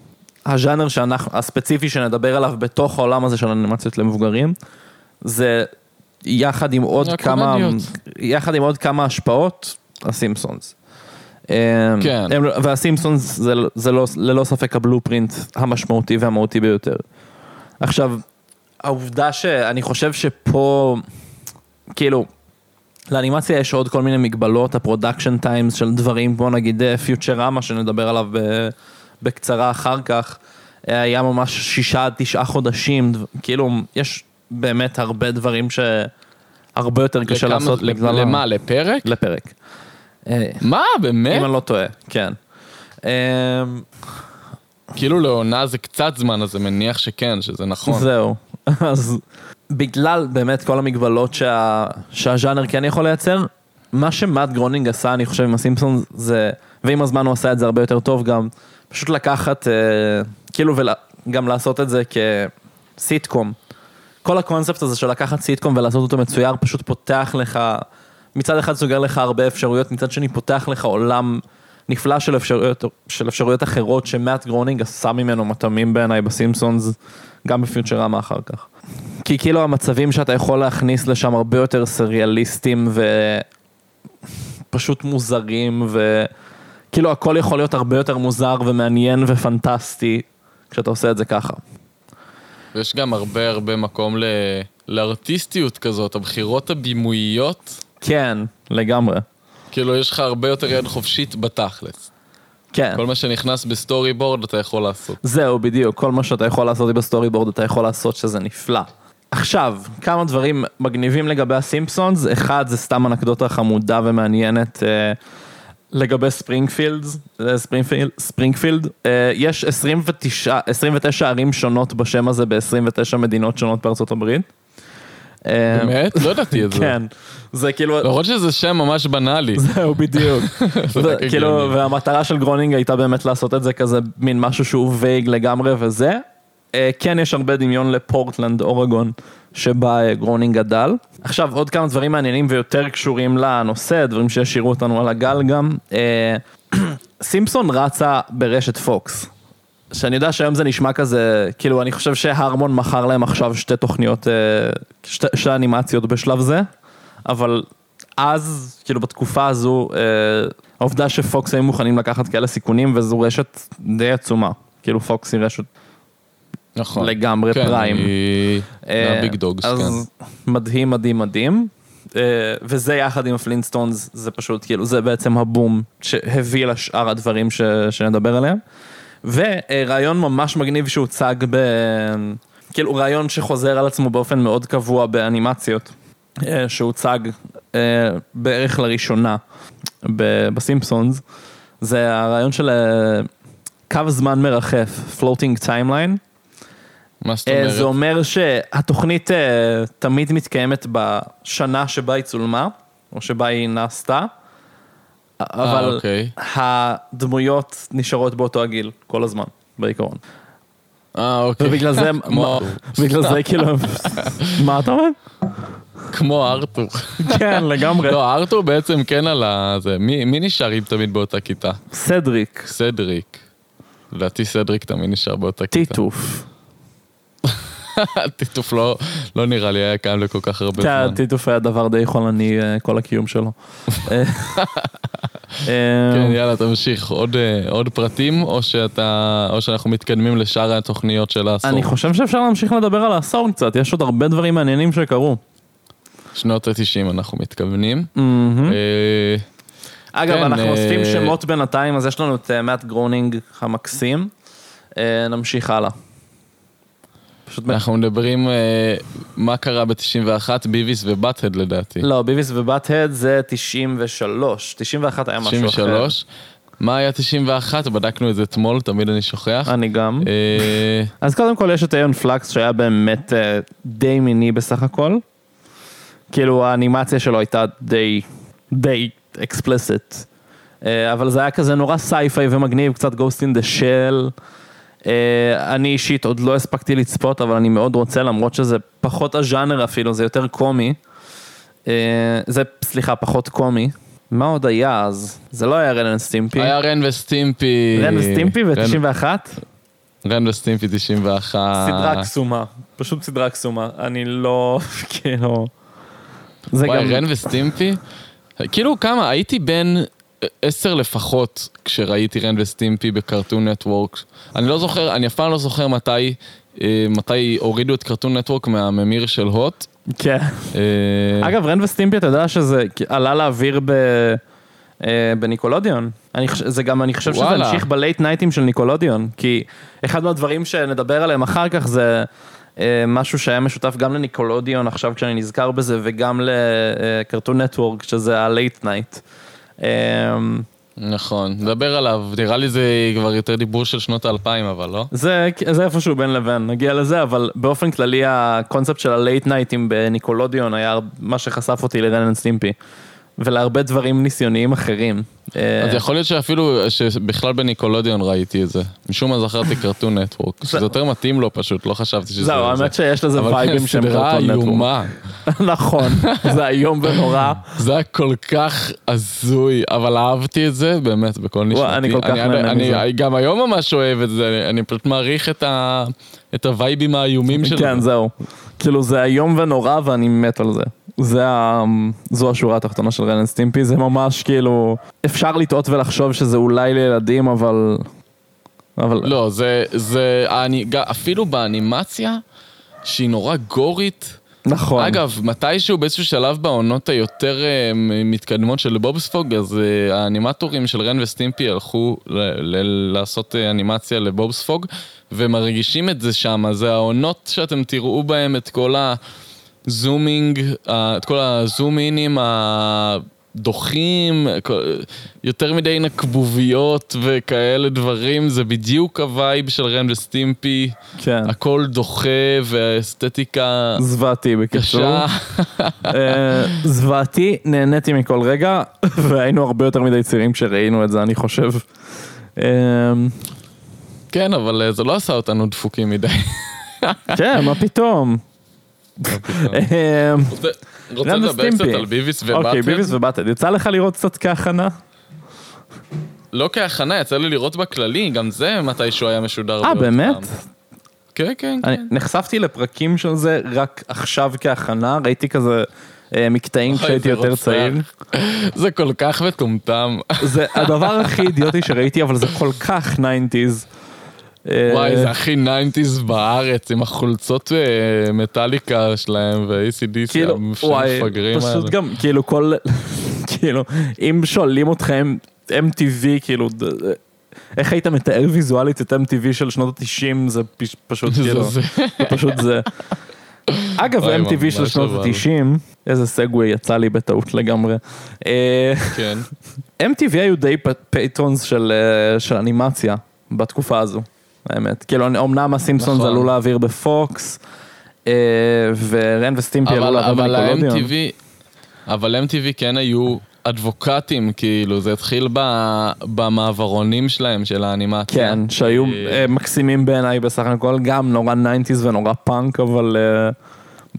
הז'אנר שאנחנו, הספציפי שנדבר עליו בתוך העולם הזה של אנימציות למבוגרים, זה יחד עם עוד כמה. יחד עם עוד כמה השפעות, הסימפסונס. כן. הם, והסימפסונס זה, זה לא, ללא ספק הבלופרינט המשמעותי והמהותי ביותר. עכשיו, העובדה שאני חושב שפה, כאילו, לאנימציה יש עוד כל מיני מגבלות, ה production times של דברים, כמו נגיד פיוצ'רמה, שנדבר עליו ב, בקצרה אחר כך, אה, היה ממש שישה עד תשעה חודשים, כאילו, יש באמת הרבה דברים שהרבה יותר קשה לכמה- לעשות בגלל... ה- למה, לפרק? לפרק. אה, מה, באמת? אם אני לא טועה, כן. אמ, כאילו לעונה זה קצת זמן, אז אני מניח שכן, שזה נכון. זהו. אז בגלל באמת כל המגבלות שה, שהז'אנר כן יכול לייצר, מה שמאט גרונינג עשה, אני חושב, עם הסימפסון, זה, ועם הזמן הוא עשה את זה הרבה יותר טוב גם, פשוט לקחת, אה, כאילו, וגם לעשות את זה כסיטקום. כל הקונספט הזה של לקחת סיטקום ולעשות אותו מצויר, פשוט פותח לך, מצד אחד סוגר לך הרבה אפשרויות, מצד שני פותח לך עולם נפלא של אפשרויות, של אפשרויות אחרות שמאט גרונינג עשה ממנו מטעמים בעיניי בסימפסונס, גם בפיוטרמה אחר כך. כי כאילו המצבים שאתה יכול להכניס לשם הרבה יותר סריאליסטים ופשוט מוזרים וכאילו הכל יכול להיות הרבה יותר מוזר ומעניין ופנטסטי כשאתה עושה את זה ככה. ויש גם הרבה הרבה מקום ל... לארטיסטיות כזאת, הבחירות הבימויות, כן, לגמרי. כאילו יש לך הרבה יותר יד חופשית בתכלס. כן. כל מה שנכנס ב storyboard אתה יכול לעשות. זהו, בדיוק, כל מה שאתה יכול לעשות בסטורי בורד אתה יכול לעשות שזה נפלא. עכשיו, כמה דברים מגניבים לגבי הסימפסונס, אחד זה סתם אנקדוטה חמודה ומעניינת אה, לגבי ספרינגפילד, אה, ספרינגפילד, ספרינגפילד, אה, יש 29, 29 ערים שונות בשם הזה ב-29 מדינות שונות בארצות הברית. אה, באמת? לא ידעתי את זה. כן, זה כאילו, למרות שזה שם ממש בנאלי. זהו בדיוק. כאילו. והמטרה של גרונינג הייתה באמת לעשות את זה כזה מין משהו שהוא vague לגמרי וזה. כן יש הרבה דמיון לפורטלנד, אורגון, שבה אה, גרונינג גדל. עכשיו עוד כמה דברים מעניינים ויותר קשורים לנושא, דברים שהשאירו אותנו על הגל גם. אה, סימפסון רצה ברשת פוקס. שאני יודע שהיום זה נשמע כזה, כאילו אני חושב שהרמון מכר להם עכשיו שתי תוכניות, אה, שתי, שתי אנימציות בשלב זה, אבל אז, כאילו בתקופה הזו, העובדה שפוקס היו מוכנים לקחת כאלה סיכונים וזו רשת די עצומה, כאילו פוקס היא רשת נכון. לגמרי כן, prime. אה, מה big dogs, כן. אז מדהים, מדהים, מדהים. אה, וזה יחד עם הפלינסטונס, זה פשוט כאילו, זה בעצם הבום שהביא לשאר הדברים ש, שנדבר עליהם. ורעיון ממש מגניב שהוצג ב... כאילו רעיון שחוזר על עצמו באופן מאוד קבוע באנימציות, אה, שהוצג אה, בערך לראשונה ב- בסימפסונס, זה הרעיון של קו זמן מרחף, floating timeline. מה זאת אה, אומרת? זה אומר שהתוכנית אה, תמיד מתקיימת בשנה שבה היא צולמה, או שבה היא נעשתה, אבל אוקיי. הדמויות נשארות באותו הגיל כל הזמן, בעיקרון. אה, אוקיי. ובגלל זה, כמו- בגלל זה כאילו, מה אתה אומר? כמו ארתור. כן, לגמרי. לא, ארתור בעצם כן על ה... זה. מי מי נשארים תמיד באותה כיתה? סדריק, סדריק. לדעתי סדריק תמיד נשאר באותה כיתה. טיטוף. טיטוף לא, לא נראה לי היה קיים לכל כך הרבה כן, זמן. טיטוף היה דבר די חולני אה, כל הקיום שלו. אה, כן, יאללה, תמשיך. עוד, אה, עוד פרטים, או, שאתה, או שאנחנו מתקדמים לשאר התוכניות של העשור? אני חושב שאפשר להמשיך לדבר על העשור קצת, יש עוד הרבה דברים מעניינים שקרו. שנות ה-90 אנחנו מתכוונים. אה, אגב, כן, אנחנו אה, אוספים שמות בינתיים, אז יש לנו את אה, מאט גרונינג המקסים. אה, נמשיך הלאה. פשוט... אנחנו מדברים אה, מה קרה ב-91, ביוויס ובאטהד לדעתי. לא, ביוויס ובאטהד זה 93. 91 היה משהו אחר. 93. מה היה 91? בדקנו את זה אתמול, תמיד אני שוכח. אני גם. אה, אז קודם כל יש את איאון פלאקס שהיה באמת אה, די מיני בסך הכל. כאילו האנימציה שלו הייתה די, די explicit. אבל זה היה כזה נורא sci-fi ומגניב, קצת Ghost in the Shell. אה, אני אישית עוד לא הספקתי לצפות, אבל אני מאוד רוצה, למרות שזה פחות הז'אנר אפילו, זה יותר קומי. אה, זה, סליחה, פחות קומי. מה עוד היה אז? זה לא היה רן וסטימפי. היה רן וסטימפי. רן וסטימפי רן- ב-91? רן וסטימפי 91. סדרה קסומה, פשוט סדרה קסומה, אני לא, כאילו, זה וואי, גם, רן וסטימפי? כאילו כמה, הייתי בן עשר לפחות כשראיתי רן וסטימפי בקרטון נטוורק. אני לא זוכר, אני אף פעם לא זוכר מתי, אה, מתי הורידו את קרטון נטוורק מהממיר של הוט. כן. אה, אגב, רן וסטימפי, אתה יודע שזה עלה לאוויר ב... אה, בניקולודיון. אני חושב, זה גם, אני חושב שזה. המשיך ב late night ים של ניקולודיון, כי אחד מהדברים שנדבר עליהם אחר כך זה אה, משהו שהיה משותף גם לניקולודיון עכשיו כשאני נזכר בזה, וגם לקרטון נטוורק, שזה ה late night. אה, נכון, נדבר עליו, נראה לי זה כבר יותר דיבור של שנות האלפיים, אבל לא? זה, זה איפשהו בין לבין, נגיע לזה, אבל באופן כללי הקונספט של ה late night ים בניקולודיון היה מה שחשף אותי ל Ren and סטימפי. ולהרבה דברים ניסיוניים אחרים. אה, אז יכול להיות שאפילו, שבכלל בניקולודיון ראיתי את זה. משום מה זכרתי קרטון נטוורק. שזה יותר מתאים לו פשוט, לא חשבתי שזה... זהו, זה. האמת שיש לזה אבל וייבים שהם סדרה קרטון נטוורק. איומה. נכון, זה איום ונורא. זה היה כל כך הזוי, אבל אהבתי את זה באמת בכל נשמתי. אני כל כך נהנה מזה. אני גם היום ממש אוהב את זה, אני, פשוט מעריך את, הווייבים האיומים כן, זה. זהו. כאילו זה איום ונורא ואני מת על זה. זה ה... זו השורה התחתונה של Ren and סטימפי, זה ממש כאילו, אפשר לטעות ולחשוב שזה אולי לילדים, אבל... אבל... לא, זה, זה, אני, אפילו באנימציה, שהיא נורא gory ת. נכון. אגב, מתישהו באיזשהו שלב בעונות היותר אה, מתקדמות של בובספוג, אז אה, האנימטורים של רן וסטימפי הלכו לעשות אה, אנימציה לבובספוג, ומרגישים את זה שם, זה העונות שאתם תראו בהם את כל ה zooming, את כל ה zoom in ים הדוחים, כל- יותר מדי נקבוביות וכאלה דברים, זה בדיוק ה vibe של רן וסטימפי, כן. הכל דוחה והאסתטיקה זוועתי בקיצור. אה, זוועתי, נהניתי מכל רגע, והיינו הרבה יותר מדי צעירים כשראינו את זה, אני חושב. אה, כן, אבל אה, זה לא עשה אותנו דפוקים מדי. כן, מה פתאום. אה, רוצה- לדבר קצת. על ביביס אוקיי, ובאטד? ביביס ובאטד. יצא לך לראות קצת כהכנה? לא כהכנה, יצא לי לראות בכללי, גם זה מתישהו היה משודר. אה, באמת? כן, כן, כן. נחשפתי לפרקים של זה רק עכשיו כהכנה, ראיתי כזה אה, מקטעים כשהייתי יותר. צעיר. זה כל כך מטומטם. זה הדבר הכי אידיוטי שראיתי, אבל זה כל כך 90's. אה, וואי, זה הכי 90's בארץ, עם החולצות אה, מטאליקה שלהם ו-ACDC, כאילו, המפגרים האלה. פשוט גם, כאילו כל, כאילו, אם שואלים אתכם MTV, כאילו, ד- איך היית מתאר ויזואלית את MTV של שנות ה-90, זה פש- פשוט כאילו, זה. פשוט זה. אגב, MTV של שנות אבל. ה-90, איזה segue יצא לי בטעות לגמרי. אה, כן. MTV היו די patrons אה, של אנימציה בתקופה הזו, האמת. כאילו, אמנם הסימפסונס נכון. עלו לאוויר בפוקס, אה, ורן וסטימפי עלו לאוויר אבל בניקולודיון. אבל MTV כן היו advocate ים, כאילו, זה התחיל ב, במעברונים שלהם, של האנימציה. כן, שהיו אה, אה, מקסימים בעיניי בסך הכל, גם נורא 90's ונורא פאנק, אבל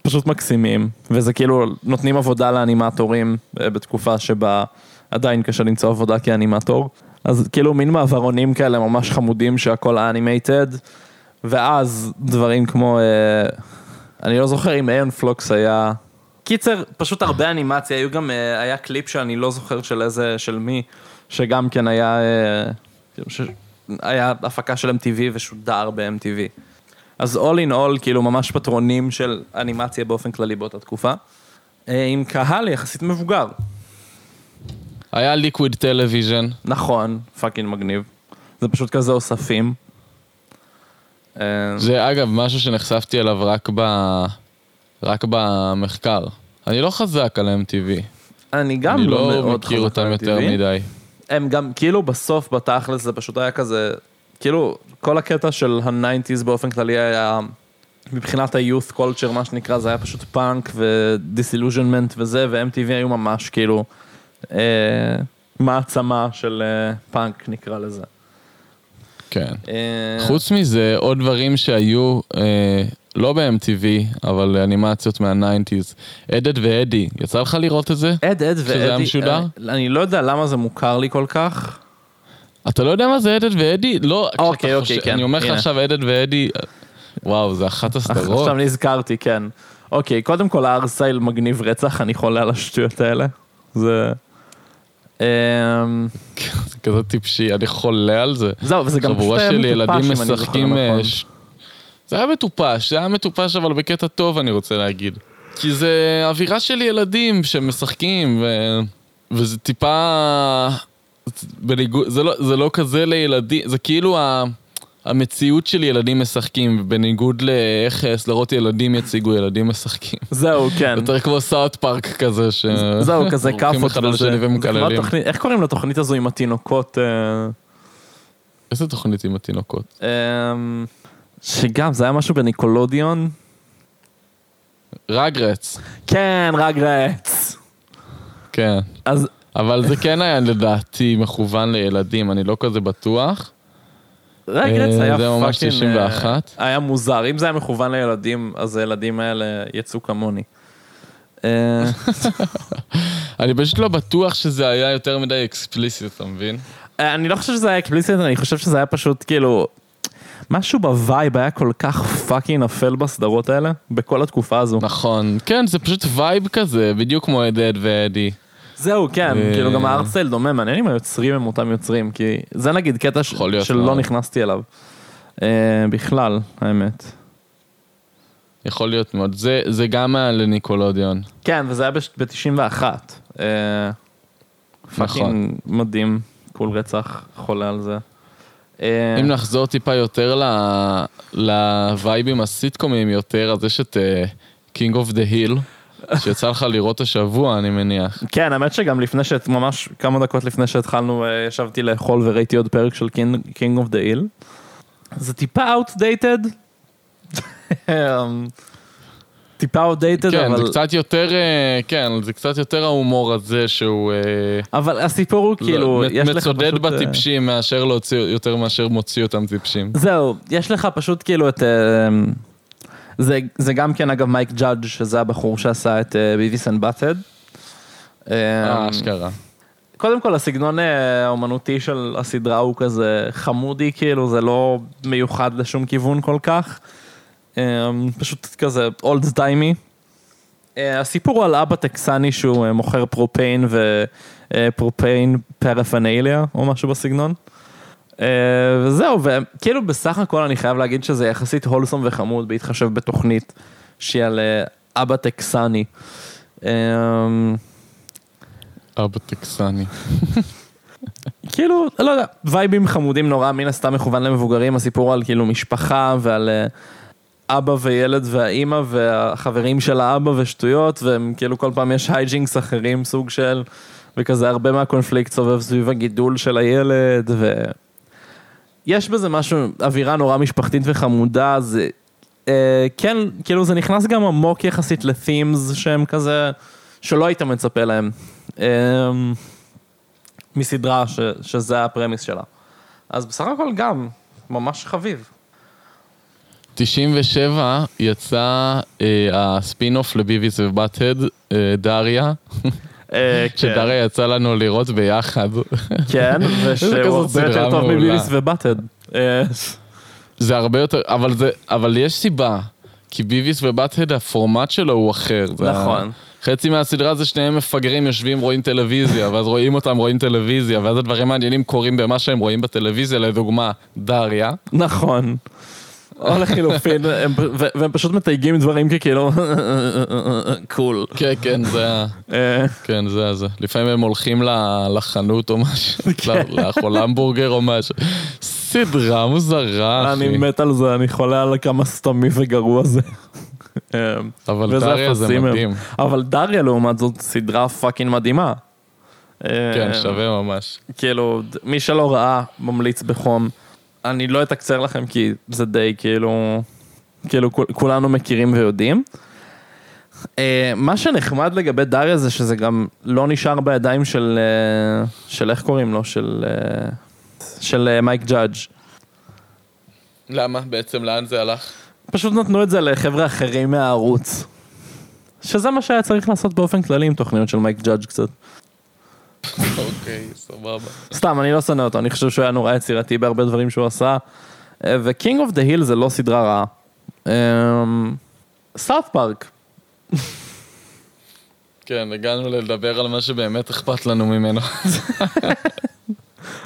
פשוט מקסימים. וזה כאילו, נותנים עבודה לאנימטורים בתקופה שבה עדיין קשה למצוא עבודה כאנימטור. אז כאילו מין מעברונים כאלה ממש חמודים שהכל animated, ואז דברים כמו, אה, אני לא זוכר אם איאון פלאקס היה... קיצר, פשוט הרבה אנימציה, היו גם, אה, היה קליפ שאני לא זוכר של איזה, של מי, שגם כן היה, אה, כאילו, ש... היה הפקה של MTV ושודר ב-MTV. אז all in all, כאילו ממש פטרונים של אנימציה באופן כללי באותה תקופה, אה, עם קהל יחסית מבוגר. היה ליקוויד טלוויז'ן. נכון, פאקינג מגניב. זה פשוט כזה אוספים. אה, זה אגב משהו שנחשפתי אליו רק, ב... רק במחקר. אני לא חזק על MTV. אני גם אני לא לא מאוד מכיר חזק אותם על יותר MTV. מדי. הם גם, כאילו בסוף, בתכלס, זה פשוט היה כזה, כאילו, כל הקטע של ה nineties באופן כללי היה, מבחינת ה-youth culture, מה שנקרא, זה היה פשוט פאנק ו disillusionment וזה, ו-MTV היו ממש כאילו אה, מעצמה של אה, פאנק, נקרא לזה. כן. אה, חוץ מזה, עוד דברים שהיו, אה, לא ב-MTV, אבל אנימציות מה-90's. אד, אד ואדי, יצא לך לראות את זה? אד, אד ואדי, היה משודר? אני, לא יודע למה זה מוכר לי כל כך. אתה לא יודע מה זה אדד ואדי? לא, אוקיי, אוקיי, חושב- כן, אני אומר לך. עכשיו אדד ואדי, וואו, זה אחת הסדרות. עכשיו נזכרתי, כן. אוקיי, קודם כל הארסייל מגניב רצח, אני חולה על השטויות האלה. זה... אמ, זה כזה טיפשי, אני חולה על זה. זהו, וזה גם חבורה פשוט היה של מטופש, ילדים אם אני זוכר משחקים... אה, נכון. ש- זה היה מטופש, זה היה מטופש אבל בקטע טוב אני רוצה להגיד. כי זה אווירה של ילדים שמשחקים, ו... וזה טיפה... בניגוד... זה, לא, זה לא כזה לילדים, זה כאילו ה... המציאות של ילדים משחקים, בניגוד לאיך סדרות ילדים יציגו ילדים משחקים. זהו, כן. יותר כמו סאוט פארק כזה, ש... זהו, כזה כאפות אחד על וזה. השני זה כמו ומקללים. איך קוראים לתוכנית הזו עם התינוקות? אה, איזה תוכנית עם התינוקות? אמ, שגם, זה היה משהו בניקולודיון? ראגרטס, כן, ראגרטס. כן. אז אבל זה כן היה לדעתי מכוון לילדים, אני לא כזה בטוח. ראגרטס אה, היה זה ממש fucking... 91. אה, היה מוזר. אם זה היה מכוון לילדים, אז הילדים האלה יצאו כמוני. אה, אני פשוט לא בטוח שזה היה יותר מדי explicit, אתה מבין? אני לא חושב שזה היה explicit, אני חושב שזה היה פשוט כאילו... משהו ב vibe היה כל כך fucking אפל בסדרות האלה, בכל התקופה הזו. נכון. כן, זה פשוט vibe כזה, בדיוק כמו אד, אד ואדי. זהו, כן, אה, כאילו גם ה art style דומה, מעניין אם היוצרים הם אותם יוצרים, כי זה נגיד קטע ש- יכול להיות שלא. נכנסתי אליו. אה, בכלל, האמת. יכול להיות מאוד. זה, זה גם היה לניקולודיון. כן, וזה היה ב-91. נכון. fucking מדהים, cool רצח, חולה על זה. אה, אם נחזור טיפה יותר לווייבים הסיטקומיים יותר, אז יש את King of the Hill, שיצא לך לראות השבוע, אני מניח. כן, האמת שגם לפני שאת, ממש כמה דקות לפני שהתחלנו, אה, ישבתי לאכול וראיתי עוד פרק של King of the Hill. זה טיפה outdated. טיפה outdated, כן, אבל... זה קצת יותר, אה, כן, זה קצת יותר ההומור הזה שהוא... אה, אבל הסיפור הוא כאילו, לא, יש לך פשוט... בטיפשים מאשר להוציא, יותר מאשר מוציא אותם טיפשים. זהו, יש לך פשוט כאילו את... אה, זה, זה גם כן אגב מייק ג'אדג' שזה הבחור שעשה את אה, Beavis and Butt-Head. אה, אשכרה. קודם כל הסגנון אה, האומנותי של הסדרה הוא כזה חמודי כאילו, זה לא מיוחד לשום כיוון כל כך. אה, פשוט כזה old timey. הסיפור הוא על אבא טקסני שהוא אה, מוכר propane ו propane paraphernalia או משהו בסגנון. אה, וזהו, וכאילו בסך הכל אני חייב להגיד שזה יחסית wholesome וחמוד בהתחשב בתוכנית שהיא על אה, אבא טקסני. אה, אבא טקסני. כאילו, לא יודע, וייבים חמודים נורא, מן הסתם מכוון למבוגרים, הסיפור על כאילו משפחה ועל אבא וילד והאימא והחברים של האבא ושטויות, והם כאילו כל פעם יש hijinks אחרים, סוג של, וכזה הרבה מהקונפליקט סובב סביב הגידול של הילד, ו... יש בזה משהו, אווירה נורא משפחתית וחמודה, זה... אה, כן, כאילו זה נכנס גם עמוק יחסית ל themes שהם כזה, שלא היית מצפה להם. אה, מסדרה ש, שזה ה premise שלה. אז בסך הכל גם, ממש חביב. 97 יצא אה, הספין-אוף ל Beavis ו Butt-Head, אה, דריה, שדריה יצא לנו לראות ביחד. כן, ושהוא הרבה יותר טוב מעולה. מביביס ובאטד. אה, זה הרבה יותר, אבל זה, אבל יש סיבה. כי ביביס ובאט-הד הפורמט שלו הוא אחר. נכון. חצי מהסדרה זה שניהם מפגרים, יושבים, רואים טלוויזיה, ואז רואים אותם, רואים טלוויזיה, ואז הדברים מעניינים קורים במה שהם רואים בטלוויזיה, לדוגמה, דריה. נכון. או לחילופין, והם פשוט מתייגים דברים ככאילו, cool. כן, כן, זה ה... אה, כן, זה זה. לפעמים הם הולכים לחנות או משהו, ל- לאכול המבורגר או משהו. סדרה מוזרה, אחי. אני מת על זה, אני חולה על כמה סתמי וגרוע זה. אה, אבל דריה זה. מדהים. אבל דריה לעומת זאת סדרה fucking מדהימה. כן, שווה ממש. כאילו, מי שלא ראה, ממליץ בחום. אני לא אתקצר לכם כי זה די כאילו, כאילו כול- כולנו מכירים ויודעים. אה, מה שנחמד לגבי דריה זה שזה גם לא נשאר בידיים של, אה, של איך קוראים לו? של, אה, של אה, מייק ג'אדג'. למה? בעצם לאן זה הלך? פשוט נתנו את זה לחבר'ה אחרים מהערוץ. שזה מה שהיה צריך לעשות באופן כללי עם תוכניות של מייק ג'אדג' קצת. אוקיי, סבבה. סתם, אני לא שונא אותו, אני חושב שהוא היה נורא יצירתי בהרבה דברים שהוא עשה. אה, ו-King of the Hill זה לא סדרה רעה. South Park. כן, הגענו לדבר על מה שבאמת אכפת לנו ממנו.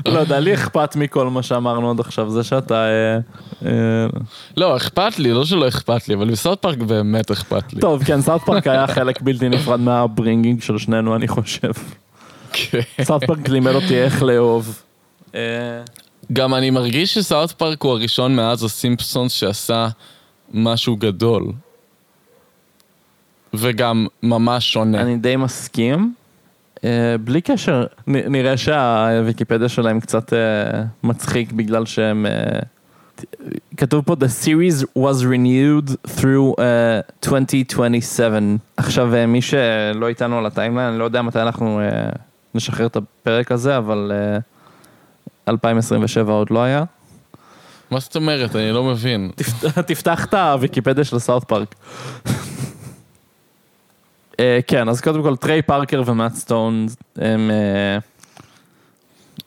לא יודע, לי אכפת מכל מה שאמרנו עד עכשיו, זה שאתה... אה, אה, לא, אכפת לי, לא שלא אכפת לי, אבל ב South Park באמת אכפת לי. טוב, כן, South Park היה חלק בלתי נפרד מה upbringing של שנינו, אני חושב. כן. סאוט פארק לימד אותי איך לאהוב. אה, גם אני מרגיש שסאוט פארק הוא הראשון מאז הסימפסונס שעשה משהו גדול. וגם ממש שונה. אני די מסכים. אה, בלי קשר, נראה שהוויקיפדיה שלהם קצת אה, מצחיק בגלל שהם... כתוב פה The series was renewed through uh, 2027. עכשיו, מי שלא איתנו על ה timeline, אני לא יודע מתי אנחנו אה, נשחרר את הפרק הזה, אבל אה, 2027 עוד לא היה. מה זאת אומרת? אני לא מבין. תפת- תפתח את הוויקיפדיה של South Park. אה, כן, אז קודם כל טריי פארקר ומאט סטון הם... אה,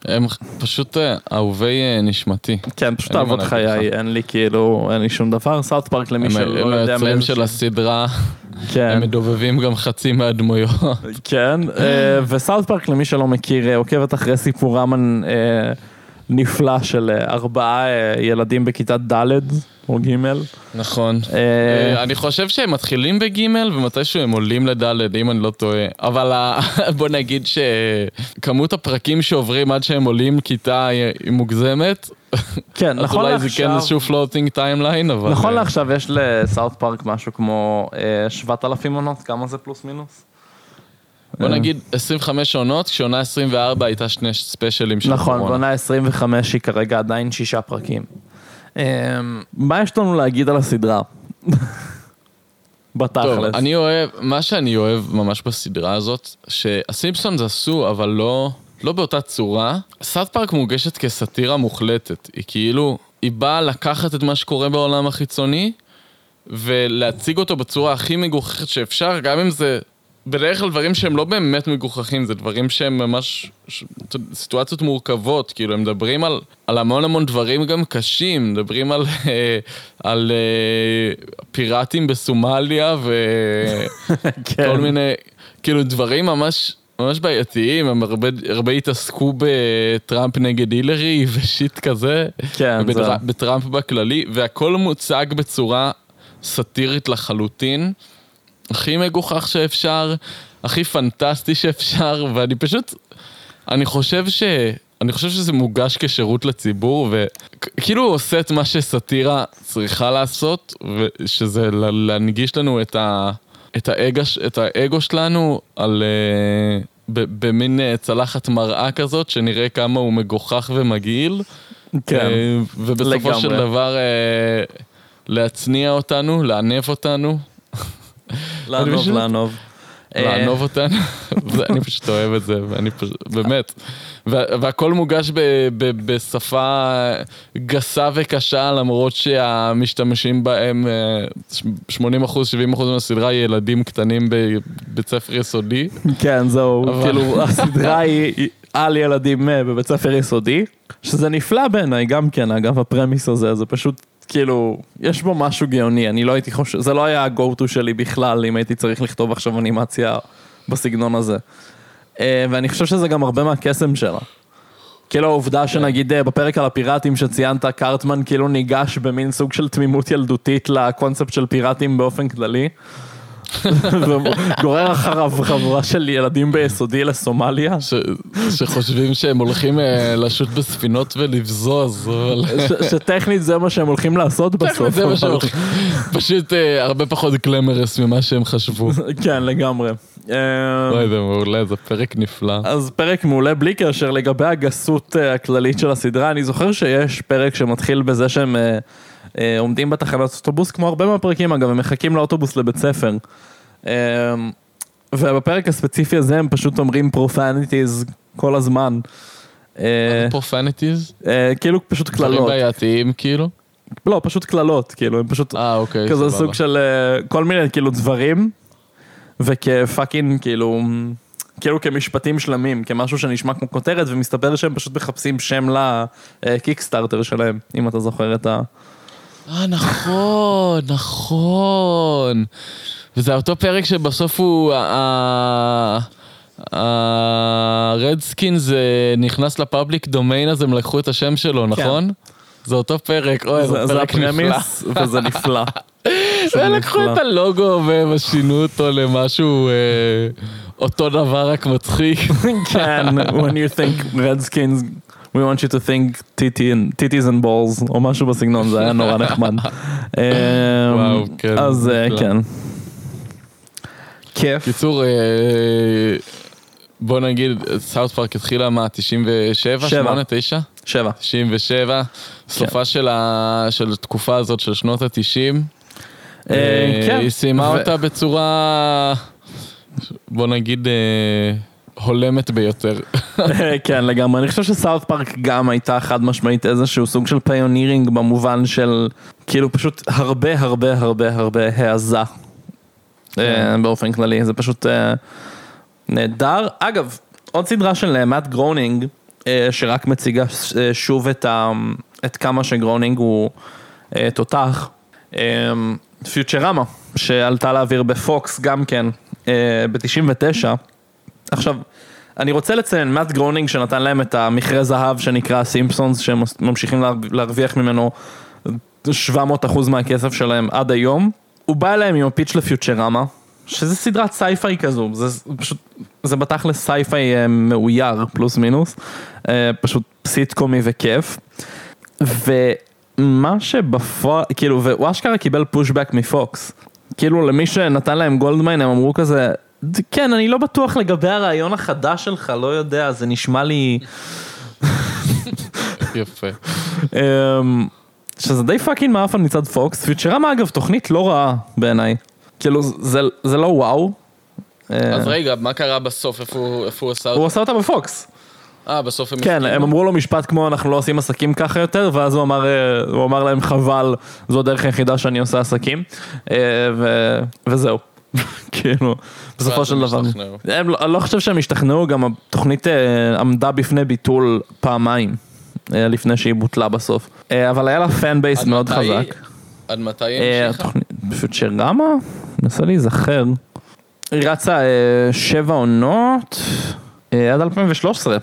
הם פשוט אה, אהובי אה, נשמתי. כן, פשוט אהבות חיי. אין לי כאילו, אין לי שום דבר. South Park למי הם שלא הם יודע היוצרים מאיזה של. הסדרה, כן, הם מדובבים גם חצי מהדמויות. כן, אה, ו South Park למי שלא מכיר, עוקבת אחרי סיפורם אה, נפלא של ארבעה ילדים בכיתה ד' או ג'. נכון. אה, אה, אני חושב שהם מתחילים בג' ומתישהו הם עולים לד', אם אני לא טועה. אבל בוא נגיד שכמות הפרקים שעוברים עד שהם עולים כיתה היא מוגזמת. כן, אז נכון אולי זה כן לעכשיו, איזשהו floating timeline, אבל... נכון אה, לעכשיו יש ל South Park משהו כמו אה, 7,000 עונות, כמה זה פלוס מינוס? בוא נגיד 25 עונות, כשעונה 24 הייתה שני ספיישלים של נכון. ועונה 25 היא כרגע עדיין שישה פרקים. אה, מה יש לנו להגיד על הסדרה? טוב, בתכלס. אני אוהב, מה שאני אוהב ממש בסדרה הזאת, שהסימפסונס עשו, אבל לא, לא באותה צורה. סאט פארק מוגשת כסאטירה מוחלטת. היא כאילו, היא באה לקחת את מה שקורה בעולם החיצוני, ולהציג אותו בצורה הכי מגוחכת שאפשר, גם אם זה בדרך כלל דברים שהם לא באמת מגוחכים, זה דברים שהם ממש ש- סיטואציות מורכבות, כאילו הם מדברים על, על המון המון דברים גם קשים, מדברים על, אה, על אה, פיראטים בסומליה וכל כן. מיני, כאילו דברים ממש... ממש בעייתיים, הם הרבה, הרבה התעסקו בטראמפ נגד הילרי ושיט כזה, כן, ובטר- זה- בטראמפ בכללי, והכל מוצג בצורה סאטירית לחלוטין, הכי מגוחך שאפשר, הכי פנטסטי שאפשר, ואני פשוט, אני חושב ש... אני חושב שזה מוגש כשירות לציבור, וכאילו הוא עושה את מה שסאטירה צריכה לעשות, ושזה לה- להנגיש לנו את, ה... את, האגו, את האגו שלנו על... אה, במין אה, צלחת מראה כזאת, שנראה כמה הוא מגוחך ומגעיל. כן. אה, ובסופו לגמרי. של דבר אה, להצניע אותנו, לענב אותנו, לענוב, לענוב. אה, לענוב אותנו, ואני פשוט אוהב את זה, ואני פשוט, באמת. וה- והכל מוגש ב- ב- בשפה גסה וקשה, למרות שהמשתמשים בהם, אה, 80%, 70% מהסדרה היא ילדים קטנים בבית ספר יסודי. כן, זהו, אבל- כאילו, הסדרה היא היא על ילדים אה, בבית ספר יסודי, שזה נפלא בעיניי, גם כן, אגב, הפרמיס הזה, זה פשוט כאילו, יש בו משהו גאוני, אני לא הייתי חושב, זה לא היה ה-go to שלי בכלל, אם הייתי צריך לכתוב עכשיו אנימציה בסגנון הזה. אה, ואני חושב שזה גם הרבה מהקסם שלה. כאילו העובדה שנגיד אה, בפרק על הפיראטים שציינת, קרטמן כאילו ניגש במין סוג של תמימות ילדותית לקונספט של פיראטים באופן כללי. וגורר אחריו חבורה של ילדים ביסודי לסומליה. שחושבים שהם הולכים אה, לשוט בספינות ולבזוז, שטכנית זה מה שהם הולכים לעשות בסוף. זה מה שהם הולכים... פשוט אה, הרבה פחות גלמרס ממה שהם חשבו. כן, לגמרי. אה, וואי, זה מעולה, זה פרק נפלא. אז פרק מעולה בלי קשר לגבי הגסות הכללית של הסדרה, אני זוכר שיש פרק שמתחיל בזה שהם עומדים בתחנת אוטובוס, כמו הרבה מהפרקים אגב, הם מחכים לאוטובוס לבית ספר. אה, ובפרק הספציפי הזה הם פשוט אומרים profanities כל הזמן. אה, profanities? אה, כאילו פשוט דברים קללות. בעייתיים כאילו? לא, פשוט קללות, כאילו, הם פשוט אה, אוקיי, כזה סבבה. סוג של אה, כל מיני כאילו דברים, וכ fucking כאילו, כאילו כמשפטים שלמים, כמשהו שנשמע כמו כותרת, ומסתבר שהם פשוט מחפשים שם ל Kickstarter שלהם, אם אתה זוכר את ה... אה, נכון, נכון. וזה אותו פרק שבסוף הוא... הרדסקינס נכנס לפאבליק דומיין אז הם לקחו את השם שלו, נכון? זה אותו פרק, אוי, זה זה זה פרק נפלא. וזה נפלא. והם לקחו נפלא. את הלוגו והם שינו אותו למשהו אה, אותו דבר רק מצחיק. כן, when you think Redskins, we want you to think titties and balls, או משהו בסגנון, זה היה נורא נחמד. אמ, וואו, כן, אז אה. כן. כיף. קיצור, אה, בוא נגיד, סאוט פארק התחילה מה, 97, שבע. 8, 9? שבע. 97, סופה של התקופה הזאת של שנות ה-90. אה, כן. היא סיימה אותה בצורה, בוא נגיד, הולמת ביותר. כן, לגמרי. אני חושב ש South Park גם הייתה חד משמעית איזשהו סוג של pioneering במובן של כאילו פשוט הרבה הרבה הרבה הרבה העזה אה, באופן כללי. זה פשוט אה, נהדר. אגב, עוד סדרה של מאט גרונינג, אה, שרק מציגה שוב את, ה, את כמה שגרונינג הוא תותח. פיוטרמה, שעלתה לאוויר ב Fox גם כן, ב-99. עכשיו, אני רוצה לציין, מאט גרונינג שנתן להם את המכרה זהב שנקרא Simpsons, שהם ממשיכים לה- להרוויח ממנו 700% מהכסף שלהם עד היום, הוא בא אליהם עם ה pitch ל Futurama, שזה סדרת sci-fi כזו, זה זה פשוט, זה בתכלס sci-fi אה, מאויר, פלוס מינוס, אה, פשוט סיטקומי וכיף. ומה שבפועל, כאילו, והוא אשכרה קיבל pushback מ Fox. כאילו למי שנתן להם goldmine הם אמרו כזה, כן, אני לא בטוח לגבי הרעיון החדש שלך, לא יודע, זה נשמע לי... יפה. אמ, שזה די fucking מאפן מצד Fox, Futurama אגב תוכנית לא רעה בעיניי. כאילו זה, זה לא וואו. אה, אז רגע, מה קרה בסוף? איפה הוא- הוא עשה הוא אותו? עשה אותה ב Fox. אה, בסוף הם כן? הם אמרו לו משפט כמו אנחנו לא עושים עסקים ככה יותר, ואז הוא אמר, אה, הוא אמר להם חבל, זו הדרך היחידה שאני עושה עסקים, אה, ו- וזהו. כאילו, בסופו של דבר. הם לא- אני לא חושב שהם השתכנעו, גם התוכנית אה, עמדה בפני ביטול פעמיים, אה, לפני שהיא בוטלה בסוף. אה, אבל היה לה פן בייס מאוד חזק. עד מתי היא המשיכה? התוכנית, פיוטרמה? מנסה להיזכר. היא רצה שבע עונות עד 2013.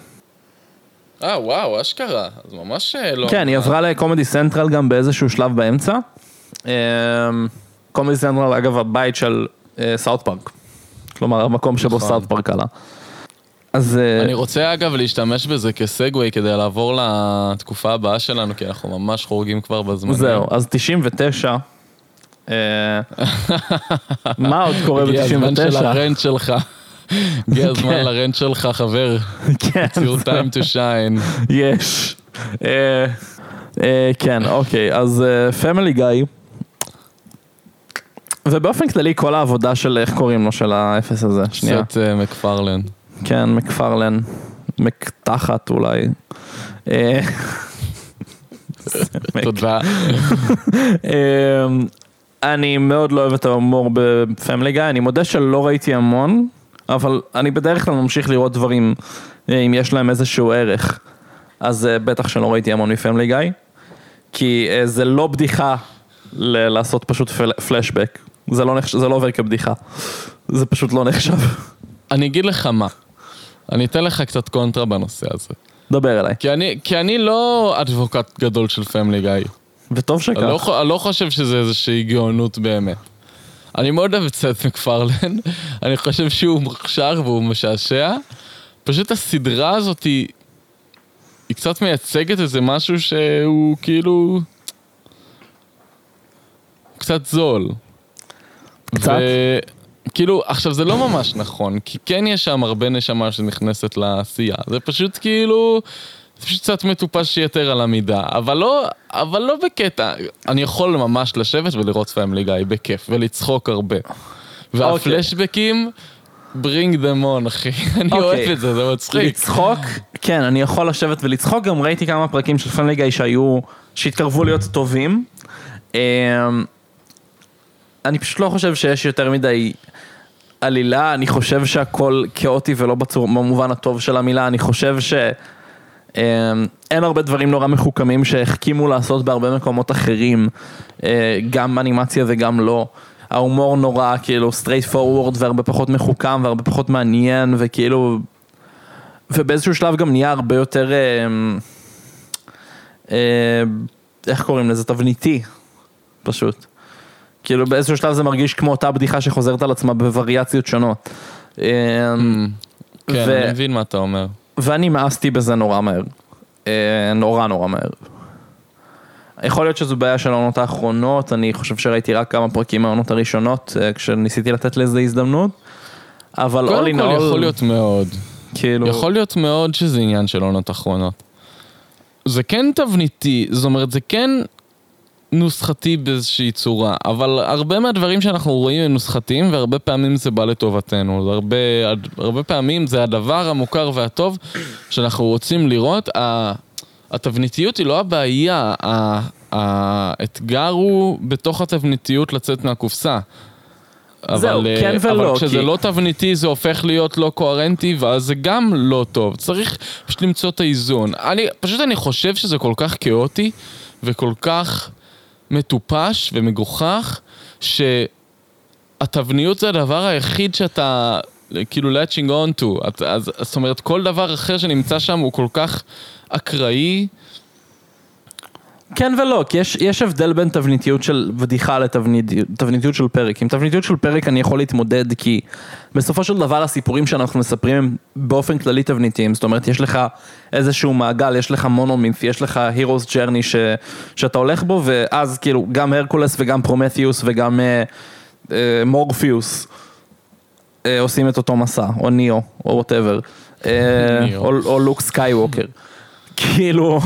אה, וואו, אשכרה. אז ממש לא... כן, היא עברה לקומדי סנטרל גם באיזשהו שלב באמצע. קומדי סנטרל, אגב, הבית של סאוט פארק. כלומר, המקום שבו נכון. סאוט פארק עלה. אז אה, אני רוצה אגב להשתמש בזה כ segue כדי לעבור לתקופה הבאה שלנו, כי אנחנו ממש חורגים כבר בזמן. זהו, אז 99. אה, מה עוד קורה הגיע הזמן של ב-99? הרנט שלך. הגיע הזמן כן. לרנט שלך, חבר. כן, It's your time to shine. יש. אה, אה, כן, אוקיי, אז פמילי גיא. ובאופן כללי כל העבודה של איך קוראים לו של האפס הזה, שנייה. סט אה, מקפרלן. כן, מקפרלן, מקתחת אולי. אה, תודה. אמ, אני מאוד לא אוהב את ההומור בפמילי גיא, אני מודה שלא ראיתי המון, אבל אני בדרך כלל ממשיך לראות דברים אה, אם יש להם איזשהו ערך, אז בטח שלא ראיתי המון מפמילי גיא. כי זה לא בדיחה לעשות פשוט פל- פלשבק. זה לא, נחש... זה לא עובר כבדיחה. זה פשוט לא נחשב. אני אגיד לך מה. אני אתן לך קצת קונטרה בנושא הזה. דבר אליי. כי אני, כי אני לא אדבוקט גדול של פמילי גיא. וטוב שכך. אני לא, אני לא חושב שזה איזושהי גאונות באמת. אני מאוד אוהב את סט מקפרלן, אני חושב שהוא מוכשר והוא משעשע. פשוט הסדרה הזאת היא, היא קצת מייצגת איזה משהו שהוא כאילו... קצת זול. קצת? כאילו, עכשיו זה לא ממש נכון, כי כן יש שם הרבה נשמה שנכנסת לעשייה. זה פשוט כאילו... זה פשוט קצת מטופש יתר על המידה, אבל לא, אבל לא בקטע. אני יכול ממש לשבת ולראות פמילי גיא בכיף, ולצחוק הרבה. וה flashbacks, bring them on, אחי. אני אוקיי. אוהב את זה, זה מצחיק. לצחוק, כן, אני יכול לשבת ולצחוק, גם ראיתי כמה פרקים של פמילי גיא שהיו, שהתקרבו להיות טובים. אמ, אני פשוט לא חושב שיש יותר מדי עלילה, אני חושב שהכל כאוטי ולא בצור, במובן הטוב של המילה, אני חושב ש... אמ, אין הרבה דברים נורא מחוכמים שהחכימו לעשות בהרבה מקומות אחרים, אה, גם אנימציה וגם לא. ההומור נורא כאילו straight forward והרבה פחות מחוכם והרבה פחות מעניין וכאילו ובאיזשהו שלב גם נהיה הרבה יותר אה, אה, איך קוראים לזה תבניתי פשוט. כאילו באיזשהו שלב זה מרגיש כמו אותה בדיחה שחוזרת על עצמה בווריאציות שונות. אה, כן, ו- אני מבין מה אתה אומר. ואני מאסתי בזה נורא מהר. אה, נורא נורא מהר. יכול להיות שזו בעיה של העונות האחרונות, אני חושב שראיתי רק כמה פרקים מהעונות הראשונות, אה, כשניסיתי לתת לזה הזדמנות, אבל all קודם in כל all, יכול להיות מאוד. כאילו, יכול להיות מאוד שזה עניין של עונות אחרונות. זה כן תבניתי, זאת אומרת, זה כן נוסחתי באיזושהי צורה, אבל הרבה מהדברים שאנחנו רואים הם נוסחתיים, והרבה פעמים זה בא לטובתנו. הרבה, הרבה פעמים זה הדבר המוכר והטוב שאנחנו רוצים לראות. התבניתיות היא לא הבעיה, האתגר הוא בתוך התבניתיות לצאת מהקופסה. זהו, אבל, אה, כן ולא, אבל כשזה כי- לא תבניתי זה הופך להיות לא קוהרנטי ואז זה גם לא טוב. צריך פשוט למצוא את האיזון. אני, פשוט אני חושב שזה כל כך כאוטי וכל כך מטופש ומגוחך, שהתבניות זה הדבר היחיד שאתה כאילו latching on to. את, אז, זאת אומרת, כל דבר אחר שנמצא שם הוא כל כך אקראי. כן ולא, כי יש, יש הבדל בין תבניתיות של בדיחה לתבניתיות תבניתיות של פרק. עם תבניתיות של פרק אני יכול להתמודד כי בסופו של דבר הסיפורים שאנחנו מספרים הם באופן כללי תבניתיים. זאת אומרת, יש לך איזשהו מעגל, יש לך מונומית', יש לך הירוס ג'רני ש, שאתה הולך בו, ואז כאילו גם הרקולס וגם פרומתיוס וגם אה, אה, מורפיוס אה, עושים את אותו מסע, או ניאו, או whatever. אה. או, או לוק סקייווקר. כאילו...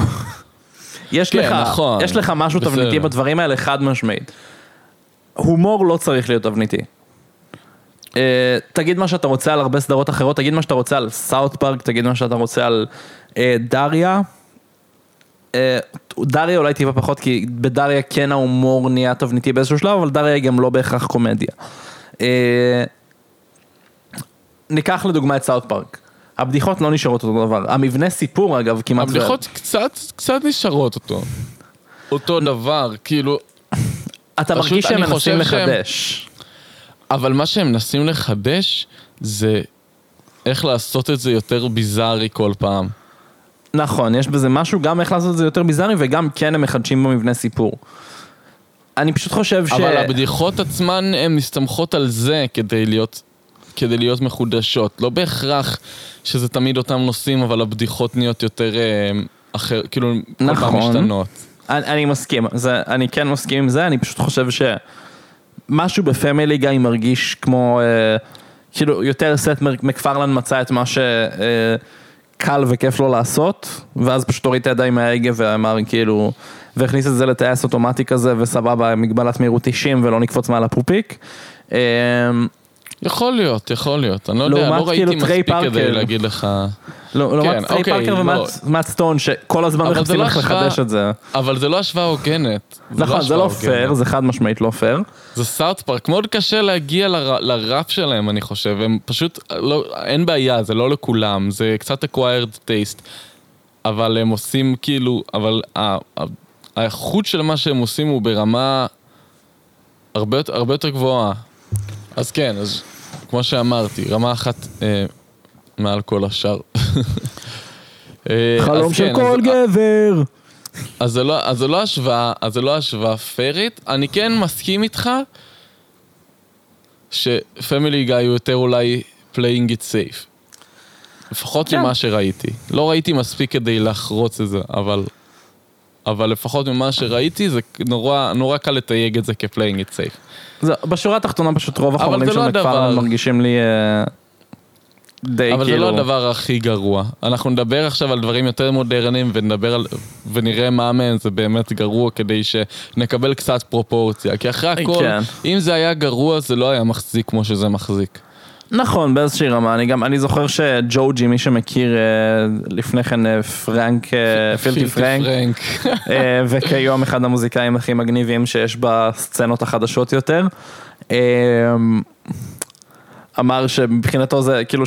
יש כן, לך, נכון. יש לך משהו בסדר. תבניתי בדברים האלה חד משמעית. הומור לא צריך להיות תבניתי. אה, תגיד מה שאתה רוצה על הרבה סדרות אחרות, תגיד מה שאתה רוצה על סאוט פארק, תגיד מה שאתה רוצה על uh, דריה. Uh, דריה אולי טיפה פחות, כי בדריה כן ההומור נהיה תבניתי באיזשהו שלב, אבל דריה היא גם לא בהכרח קומדיה. Uh, ניקח לדוגמה את סאוט פארק. הבדיחות לא נשארות אותו דבר. המבנה סיפור אגב כמעט... הבדיחות קצת, קצת נשארות אותו. אותו דבר, כאילו, אתה מרגיש שהם מנסים לחדש. אבל מה שהם מנסים לחדש זה איך לעשות את זה יותר ביזארי כל פעם. נכון, יש בזה משהו, גם איך לעשות את זה יותר ביזארי וגם כן הם מחדשים במבנה סיפור. אני פשוט חושב ש... אבל הבדיחות עצמן הן מסתמכות על זה כדי להיות, כדי להיות מחודשות. לא בהכרח שזה תמיד אותם נושאים, אבל הבדיחות נהיות יותר אה, אחר, כאילו, כל פעם נכון. משתנות. אני, אני מסכים, זה, אני כן מסכים עם זה, אני פשוט חושב שמשהו בפמילי גיא מרגיש כמו, אה, כאילו יותר סט מק- מקפרלן מצא את מה שקל וכיף לו לעשות, ואז פשוט הוריד את הידיים מההגה ואמר כאילו, והכניס את זה לטייס אוטומטי כזה, וסבבה, מגבלת מהירות 90 ולא נקפוץ מעל הפופיק. יכול להיות, יכול להיות. אני לא יודע, לא ראיתי כאילו מספיק כדי. להגיד לך... לא, לעומת טריי אוקיי, פארקר לא. ומאט סטון שכל הזמן מחפשים לא איך לחדש את זה. אבל זה לא השוואה הוגנת. נכון, זה לא. פייר, זה חד משמעית לא פייר. זה סאוט פארק, מאוד קשה להגיע לרף שלהם, אני חושב. הם פשוט, לא, אין בעיה, זה לא לכולם, זה קצת acquired taste. אבל הם עושים כאילו, אבל האיכות של מה שהם עושים הוא ברמה הרבה יותר גבוהה. אז כן, אז כמו שאמרתי, רמה אחת אה, מעל כל השאר. אה, חלום של כן, כל אז- גבר. אז זה לא, אז זה לא השוואה, אז זה לא השוואה פיירית. אני כן מסכים איתך שפמילי גיא הוא יותר אולי playing it safe. לפחות כן. ממה שראיתי. לא ראיתי מספיק כדי לחרוץ את זה, אבל... אבל לפחות ממה שראיתי, זה נורא, נורא קל לתייג את זה כ-playing it safe. זה- בשורה התחתונה פשוט רוב החומרים של לא מקפרלן הדבר. מרגישים לי אה, די אבל כאילו... זה לא הדבר הכי גרוע. אנחנו נדבר עכשיו על דברים יותר מודרניים ונדבר על... ונראה מה מהם זה באמת גרוע כדי שנקבל קצת פרופורציה. כי אחרי הכל, כן. אם זה היה גרוע זה לא היה מחזיק כמו שזה מחזיק. נכון, באיזושהי רמה. אני גם, אני זוכר שג'וג'י, מי שמכיר אה, לפני כן אה, פרנק, אה, פילטי פרנק, וכיום אחד המוזיקאים הכי מגניבים שיש בסצנות החדשות יותר. אמר שמבחינתו זה כאילו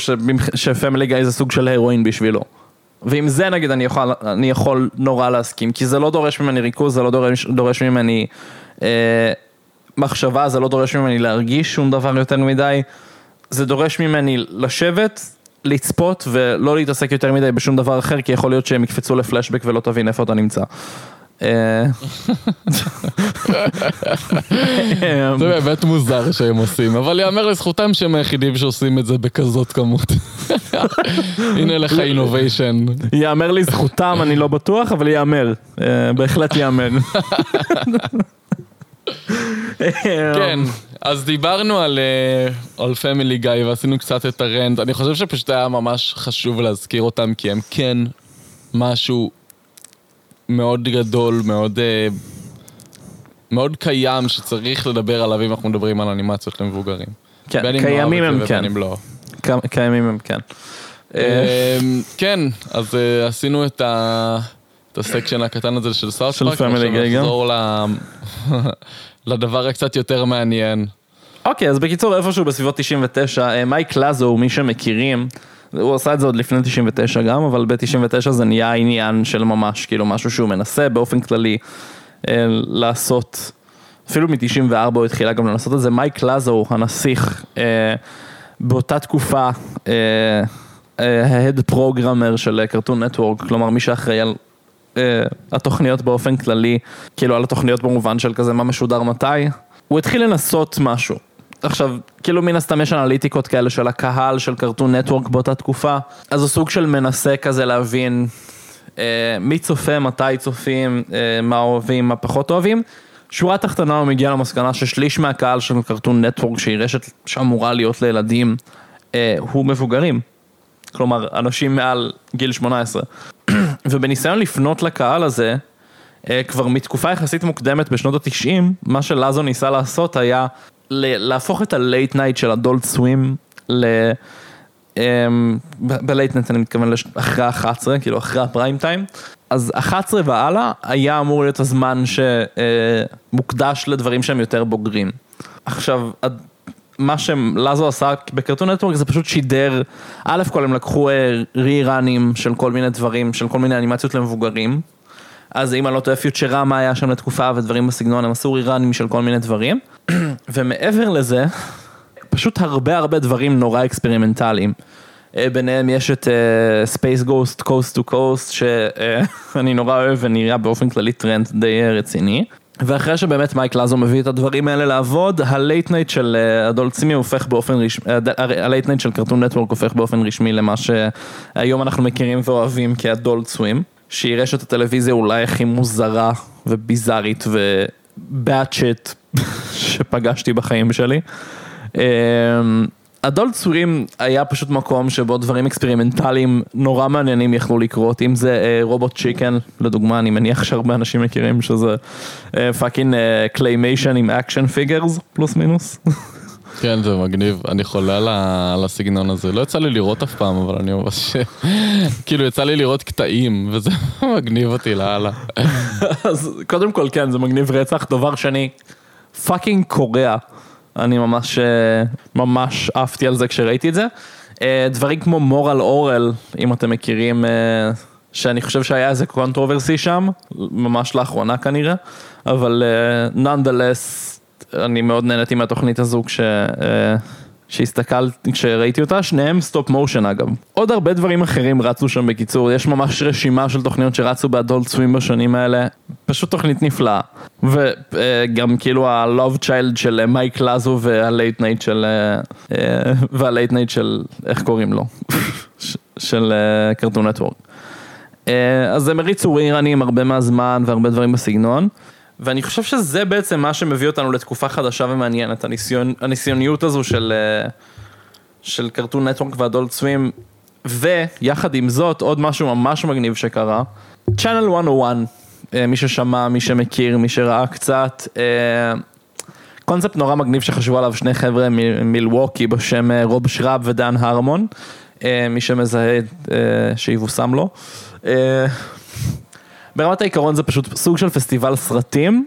שפמילי גיא זה סוג של הרואין בשבילו. ועם זה נגיד אני יכול, אני יכול נורא להסכים, כי זה לא דורש ממני ריכוז, זה לא דורש, דורש ממני אה, מחשבה, זה לא דורש ממני להרגיש שום דבר יותר מדי, זה דורש ממני לשבת, לצפות ולא להתעסק יותר מדי בשום דבר אחר, כי יכול להיות שהם יקפצו לפלשבק ולא תבין איפה אתה נמצא. אה, זה באמת מוזר שהם עושים, אבל יאמר לזכותם שהם היחידים שעושים את זה בכזאת כמות. הנה לך אינוביישן. יאמר לזכותם, אני לא בטוח, אבל יאמר, אה, בהחלט יאמר. כן, אז דיברנו על, אה, על פמילי גיא ועשינו קצת את הרנט. אני חושב שפשוט היה ממש חשוב להזכיר אותם, כי הם כן משהו מאוד גדול, מאוד, אה, מאוד קיים, שצריך לדבר עליו אם אנחנו מדברים על אנימציות למבוגרים. כן, בין אם קיימים נאהב הם כן. לא. כ- קיימים הם כן. אה, אה, כן, אז אה, עשינו את ה... את ה section הקטן הזה של סאוט פארק, גם. נחזור ל- לדבר הקצת יותר מעניין. אוקיי, אז בקיצור, איפשהו בסביבות 99, אה, מייק לאזו, מי שמכירים, הוא עשה את זה עוד לפני 99 גם, אבל ב-99 זה נהיה עניין של ממש, כאילו משהו שהוא מנסה באופן כללי אה, לעשות, אפילו מ-94 הוא התחילה גם לנסות את זה, מייק לזו, הנסיך, אה, באותה תקופה, ההד פרוגרמר של קרטון נטוורק, כלומר מי שאחראי על התוכניות באופן כללי, כאילו על התוכניות במובן של כזה מה משודר מתי, הוא התחיל לנסות משהו. עכשיו, כאילו מן הסתם יש אנליטיקות כאלה של הקהל של קרטון נטוורק באותה תקופה, אז הוא סוג של מנסה כזה להבין אה, מי צופה, מתי צופים, אה, מה אוהבים, מה פחות אוהבים. שורה תחתונה הוא מגיע למסקנה ששליש מהקהל של קרטון נטוורק, שהיא רשת שאמורה להיות לילדים, אה, הוא מבוגרים. כלומר, אנשים מעל גיל 18. ובניסיון לפנות לקהל הזה, אה, כבר מתקופה יחסית מוקדמת בשנות התשעים, מה שלאזו ניסה לעשות היה להפוך את ה late night של אדולט סווים ל... אמ, ב late night אני מתכוון אחרי ה-11, כאילו אחרי הפריים טיים. אז 11 והלאה היה אמור להיות הזמן שמוקדש לדברים שהם יותר בוגרים. עכשיו, מה שלאזו עשה בקרטון נטוורק זה פשוט שידר, א' כל הם לקחו rerun ים של כל מיני דברים, של כל מיני אנימציות למבוגרים. אז אם אני לא טועה פיוצ'רמה היה שם לתקופה ודברים בסגנון, הם עשו rerun ים של כל מיני דברים. ומעבר לזה, פשוט הרבה הרבה דברים נורא אקספרימנטליים. אה, ביניהם יש את ספייס גוסט קוסט טו קוסט שאני נורא אוהב ונראה באופן כללי trendy אה, רציני. ואחרי שבאמת מייק לאזו מביא את הדברים האלה לעבוד, ה late night של אה, אדולט סווים הופך באופן רשמי, ה late night של קרטון נטוורק הופך באופן רשמי למה שהיום אנחנו מכירים ואוהבים כאדולט סווים, שהיא רשת הטלוויזיה אולי הכי מוזרה וביזארית ו batshit שפגשתי בחיים שלי. אדולט סווים היה פשוט מקום שבו דברים אקספרימנטליים נורא מעניינים יכלו לקרות, אם זה אה, רובוט צ'יקן, לדוגמה, אני מניח שהרבה אנשים מכירים שזה fucking claymation עם action figures, פלוס מינוס. כן, זה מגניב, אני חולה על הסגנון הזה. לא יצא לי לראות אף פעם, אבל אני ממש... כאילו, יצא לי לראות קטעים, וזה מגניב אותי לאללה. אז קודם כל כן, זה מגניב רצח, דבר שני, fucking קוריאה. אני ממש, אה, ממש עפתי על זה כשראיתי את זה. אה, דברים כמו מורל אורל, אם אתם מכירים, אה, שאני חושב שהיה איזה controversy שם, ממש לאחרונה כנראה, אבל nonetheless, אני מאוד נהניתי מהתוכנית הזו כש... אה, שהסתכלתי, כשראיתי אותה, שניהם stop motion אגב. עוד הרבה דברים אחרים רצו שם בקיצור, יש ממש רשימה של תוכניות שרצו באדולט סווים בשנים האלה, פשוט תוכנית נפלאה. וגם כאילו ה-Love Child של מייק לאזו וה late night של, וה late night של, איך קוראים לו? של קרטון נטוורק. אז הם הריצו rerun ים הרבה מהזמן והרבה דברים בסגנון. ואני חושב שזה בעצם מה שמביא אותנו לתקופה חדשה ומעניינת, הניסיון, הניסיוניות הזו של, אה, של קרטון נטוורק ואדולט סווים, ויחד עם זאת, עוד משהו ממש מגניב שקרה, Channel 101, אה, מי ששמע, מי שמכיר, מי שראה קצת, אה, קונספט נורא מגניב שחשבו עליו שני חבר'ה ממילווקי בשם רוב שראב ודן הרמון, מי שמזהה שיבושם לו. ברמת העיקרון זה פשוט סוג של פסטיבל סרטים,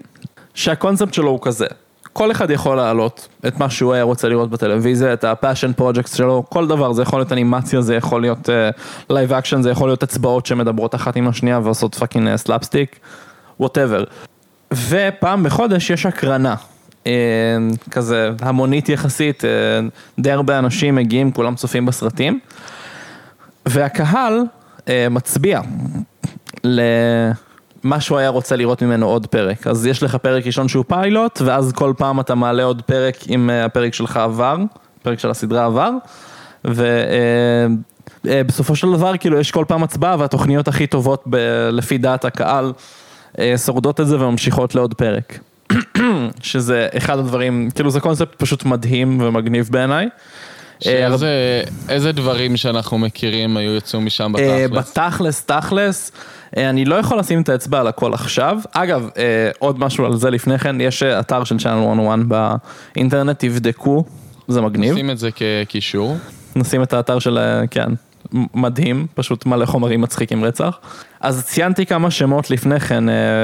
שהקונספט שלו הוא כזה. כל אחד יכול להעלות את מה שהוא היה רוצה לראות בטלוויזיה, את ה passion project שלו, כל דבר, זה יכול להיות אנימציה, זה יכול להיות live אה, action, זה יכול להיות אצבעות שמדברות אחת עם השנייה ועושות fucking slapstick, whatever. ופעם בחודש יש הקרנה, אה, כזה המונית יחסית, אה, די הרבה אנשים מגיעים, כולם צופים בסרטים, והקהל אה, מצביע למה שהוא היה רוצה לראות ממנו עוד פרק. אז יש לך פרק ראשון שהוא פיילוט, ואז כל פעם אתה מעלה עוד פרק אם אה, הפרק שלך עבר, פרק של הסדרה עבר, ובסופו אה, אה, של דבר כאילו יש כל פעם הצבעה והתוכניות הכי טובות ב- לפי דעת הקהל שורדות את זה וממשיכות לעוד פרק. שזה אחד הדברים, כאילו זה קונספט פשוט מדהים ומגניב בעיניי. שאיזה, איזה דברים שאנחנו מכירים היו יצאו משם בתכלס? בתכלס, תכלס. אה, אני לא יכול לשים את האצבע על הכל עכשיו. אגב, אה, עוד משהו על זה לפני כן, יש אה, אתר של Channel 101 באינטרנט, תבדקו, זה מגניב. נשים את זה כקישור. נשים את האתר של, כן, מדהים, פשוט מלא חומרים מצחיקים רצח. אז ציינתי כמה שמות לפני כן,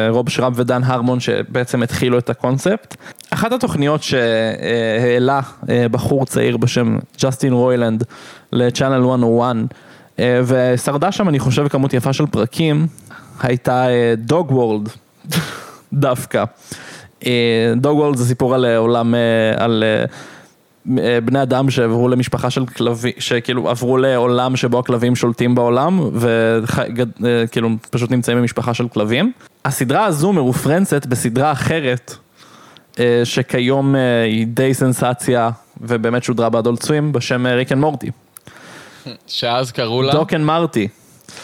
רוב שרב ודן הרמון שבעצם התחילו את הקונספט. אחת התוכניות שהעלה בחור צעיר בשם ג'סטין רוילנד ל-Channel 101, אה, ושרדה שם אני חושב כמות יפה של פרקים, הייתה דוג אה, וורלד, דווקא. Dog אה, World זה סיפור על עולם, על בני אדם שעברו למשפחה של כלבים, שכאילו עברו לעולם שבו הכלבים שולטים בעולם, וכאילו פשוט נמצאים במשפחה של כלבים. הסדרה הזו מרופרנסת בסדרה אחרת, שכיום היא די סנסציה, ובאמת שודרה ב Adult Swim, בשם Rick and Morty. שאז קראו לה? Doc and Mharti.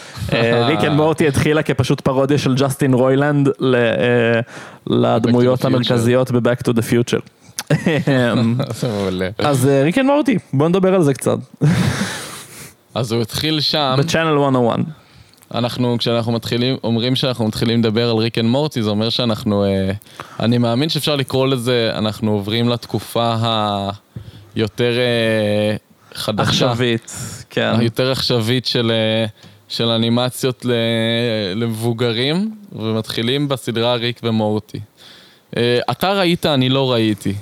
Rick and Morty התחילה כפשוט פרודיה של Justin Roiland אה, לדמויות המרכזיות ב-Back to the Future. אז Rick and Morty, בוא נדבר על זה קצת. אז הוא התחיל שם. ב-Channel 101. אנחנו, כשאנחנו מתחילים, אומרים שאנחנו מתחילים לדבר על Rick and Morty, זה אומר שאנחנו, אה, אני מאמין שאפשר לקרוא לזה, אנחנו עוברים לתקופה היותר אה, חדשה. עכשווית, כן. היותר עכשווית של, אה, של אנימציות למבוגרים, ומתחילים בסדרה ריק ומורטי. אה, אתה ראית, אני לא ראיתי.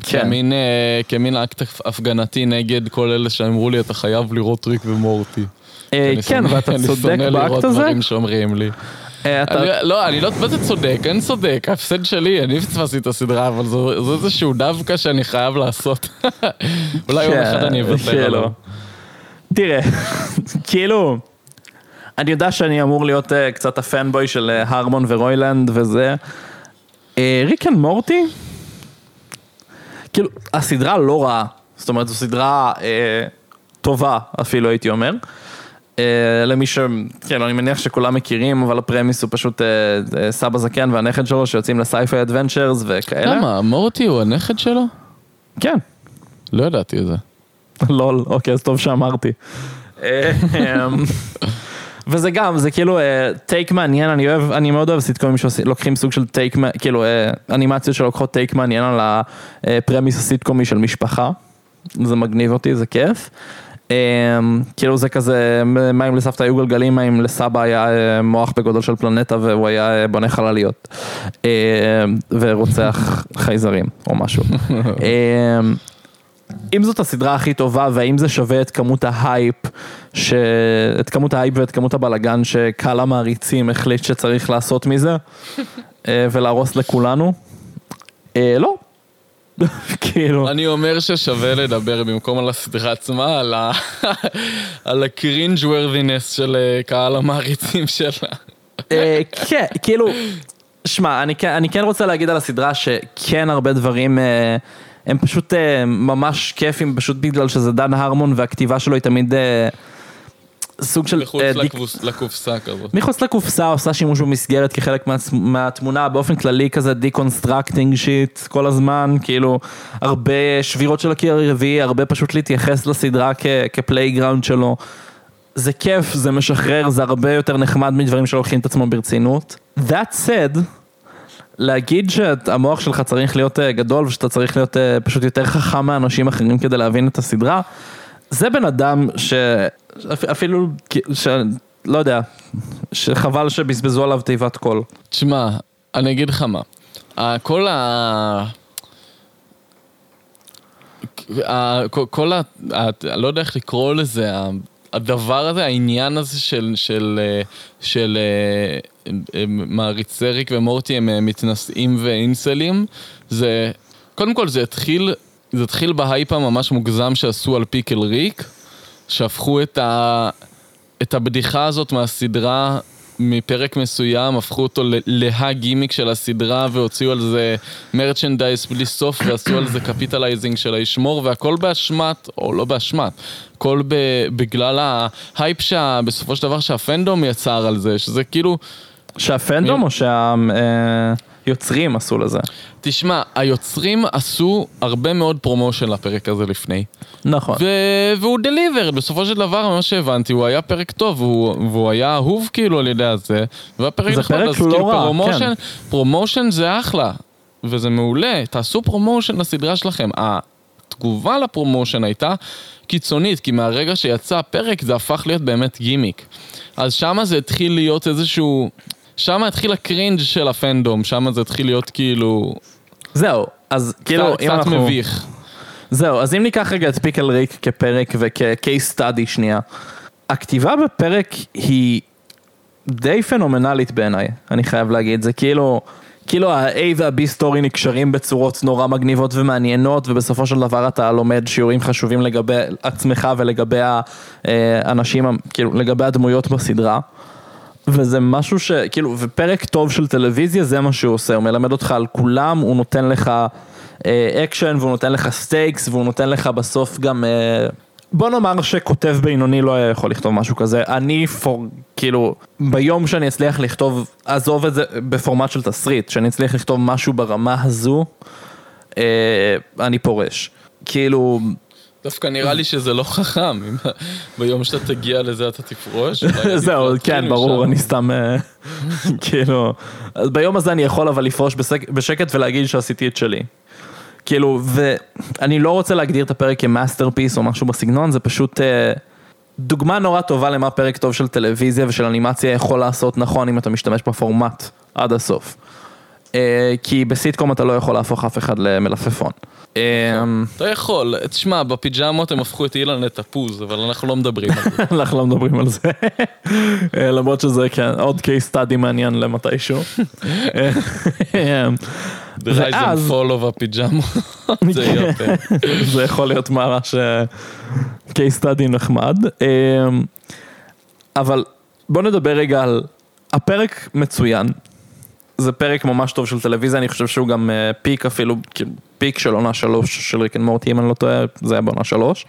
כן. כמין, אה, כמין אקט הפגנתי נגד כל אלה שאמרו לי, אתה חייב לראות ריק ומורטי. כן, ואתה צודק באקט הזה. אני שונא לראות דברים שאומרים לי. לא, אני לא, מה זה צודק? אין צודק, ההפסד שלי, אני פספסתי את הסדרה, אבל זה איזשהו דווקא שאני חייב לעשות. אולי יום אחד אני אוותר עליו. תראה, כאילו, אני יודע שאני אמור להיות אה, קצת ה fanboy של אה, הרמון ורוילנד וזה. אה, Rick and Morty, כאילו, הסדרה לא רעה, זאת אומרת, זו סדרה טובה אפילו הייתי אומר. למי ש... כן, אני מניח שכולם מכירים, אבל ה premise הוא פשוט סבא זקן והנכד שלו שיוצאים ל sci-fi adventures וכאלה. למה? מורטי הוא הנכד שלו? כן. לא ידעתי את זה. LOL, אוקיי, אז טוב שאמרתי. אמ, וזה גם, זה כאילו take מעניין, אני אוהב, אני מאוד אוהב סיטקומים שלוקחים סוג של take, כאילו אנימציות שלוקחות take מעניין על ה premise הסיטקומי של משפחה. זה מגניב אותי, זה כיף. אמ, כאילו זה כזה, מה אם לסבתא היו גלגלים, מה אם לסבא היה מוח בגודל של פלנטה והוא היה בונה חלליות. אמ, ורוצח חייזרים או משהו. אם זאת הסדרה הכי טובה והאם זה שווה את כמות ההייפ, ש... את כמות ההייפ ואת כמות הבלגן שקהל המעריצים החליט שצריך לעשות מזה אה, ולהרוס לכולנו? אה, לא. כאילו, אני אומר ששווה לדבר במקום על הסדרה עצמה, על, ה... על ה cringeworthiness של אה, קהל המעריצים שלה. כן, כאילו, שמע, אני, כן- אני כן רוצה להגיד על הסדרה שכן הרבה דברים אה, הם פשוט אה, ממש כיפים, פשוט בגלל שזה דן הרמון והכתיבה שלו היא תמיד אה, סוג של... מחוץ דיק- לקבוס- לקופסה כזאת. מחוץ לקופסה עושה שימוש במסגרת כחלק מה, מהתמונה, באופן כללי כזה deconstructing shit כל הזמן, כאילו הרבה שבירות של הקיר הרביעי, הרבה פשוט להתייחס לסדרה כ- כ playground שלו. זה כיף, זה משחרר, זה הרבה יותר נחמד מדברים שלוקחים את עצמם ברצינות. That said, להגיד שהמוח שלך צריך להיות אה, גדול ושאתה צריך להיות אה, פשוט יותר חכם מאנשים אחרים כדי להבין את הסדרה, זה בן אדם שאפילו, ש... לא יודע, שחבל שבזבזו עליו תיבת קול. תשמע, אני אגיד לך מה. כל ה... כל- ה... אני לא יודע איך לקרוא לזה, הדבר הזה, העניין הזה של, של, אה, של אה, מעריצי ריק ומורטי הם אה, מתנשאים ואינסלים, זה, קודם כל זה התחיל, זה התחיל בהייפ הממש מוגזם שעשו על Pickle Rick, שהפכו את ה... את הבדיחה הזאת מהסדרה מפרק מסוים, הפכו אותו להגימיק של הסדרה והוציאו על זה merchandise בלי סוף ועשו על זה capitalizing של הישמור והכל באשמת, או לא באשמת, הכל בגלל ההייפ שבסופו של דבר שה fandom יצר על זה, שזה כאילו, שה fandom או שהיוצרים עשו לזה? תשמע, היוצרים עשו הרבה מאוד promotion לפרק הזה לפני. נכון. ו- והוא delivered, בסופו של דבר, ממה שהבנתי, הוא היה פרק טוב, והוא, והוא היה אהוב כאילו על ידי הזה, זה נחמד, פרק אז שהוא לא כאילו רע, promotion, כן. promotion זה אחלה, וזה מעולה, תעשו promotion לסדרה שלכם. התגובה ל promotion הייתה קיצונית, כי מהרגע שיצא הפרק זה הפך להיות באמת גימיק. אז שמה זה התחיל להיות איזשהו... שמה התחיל ה cringe של ה fandom, שמה זה התחיל להיות כאילו... זהו, אז כאילו, קצת, אם קצת אנחנו... מביך. זהו, אז אם ניקח רגע את פיקל ריק כפרק וכ-case study שנייה, הכתיבה בפרק היא די פנומנלית בעיניי, אני חייב להגיד, זה כאילו, כאילו ה-A וה-B סטורי נקשרים בצורות נורא מגניבות ומעניינות, ובסופו של דבר אתה לומד שיעורים חשובים לגבי עצמך ולגבי האנשים, כאילו, לגבי הדמויות בסדרה. וזה משהו ש... כאילו, ופרק טוב של טלוויזיה זה מה שהוא עושה, הוא מלמד אותך על כולם, הוא נותן לך אה, אקשן והוא נותן לך stakes והוא נותן לך בסוף גם... אה, בוא נאמר שכותב בינוני לא היה יכול לכתוב משהו כזה, אני פור... כאילו, ביום שאני אצליח לכתוב, עזוב את זה בפורמט של תסריט, שאני אצליח לכתוב משהו ברמה הזו, אה, אני פורש. כאילו, דווקא נראה לי שזה לא חכם, אם ביום שאתה תגיע לזה אתה תפרוש. זהו, כן, ברור, משם. אני סתם, אה, כאילו, ביום הזה אני יכול אבל לפרוש בשקט ולהגיד שעשיתי את שלי. כאילו, ואני לא רוצה להגדיר את הפרק כ masterpiece או משהו בסגנון, זה פשוט אה, דוגמה נורא טובה למה פרק טוב של טלוויזיה ושל אנימציה יכול לעשות נכון אם אתה משתמש בפורמט עד הסוף. אה, כי בסיטקום אתה לא יכול להפוך אף אחד למלפפון. אה, אתה יכול, תשמע, בפיג'מות הם הפכו את אילן לתפוז, אבל אנחנו לא מדברים על זה. אנחנו לא מדברים על זה, אה, למרות שזה כן, עוד case study מעניין למתישהו. אה, The rise and fall of הפיג'מות, זה יפה. זה יכול להיות ממש אה, case study נחמד. אה, אבל בוא נדבר רגע על הפרק מצוין. זה פרק ממש טוב של טלוויזיה, אני חושב שהוא גם אה, peak אפילו, כאילו, peak של עונה שלוש של Rick and Morty, אם אני לא טועה, זה היה בעונה שלוש.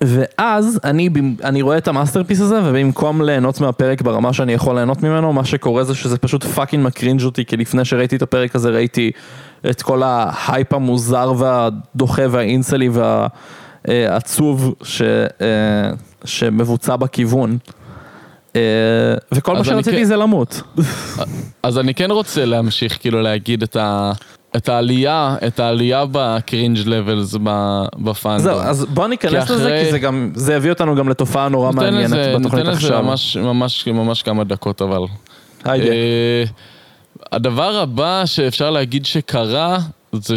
ואז אני, אני רואה את ה masterpiece הזה, ובמקום ליהנות מהפרק ברמה שאני יכול ליהנות ממנו, מה שקורה זה שזה פשוט fucking מקרינג' אותי, כי לפני שראיתי את הפרק הזה ראיתי את כל ההייפ המוזר והדוחה וה incel-י והעצוב ש, אה, שמבוצע בכיוון. אה, וכל מה שרציתי כן- זה למות. אז אני כן רוצה להמשיך כאילו להגיד את ה... את העלייה, את העלייה ב cringe לבלס בפאנדום. זהו, אז בוא ניכנס כי לזה, כי זה גם, זה יביא אותנו גם לתופעה נורא ניתן מעניינת לזה, ניתן בתוכנית לזה עכשיו. ממש, ממש, ממש כמה דקות אבל. היידה. אה, הדבר הבא שאפשר להגיד שקרה, זה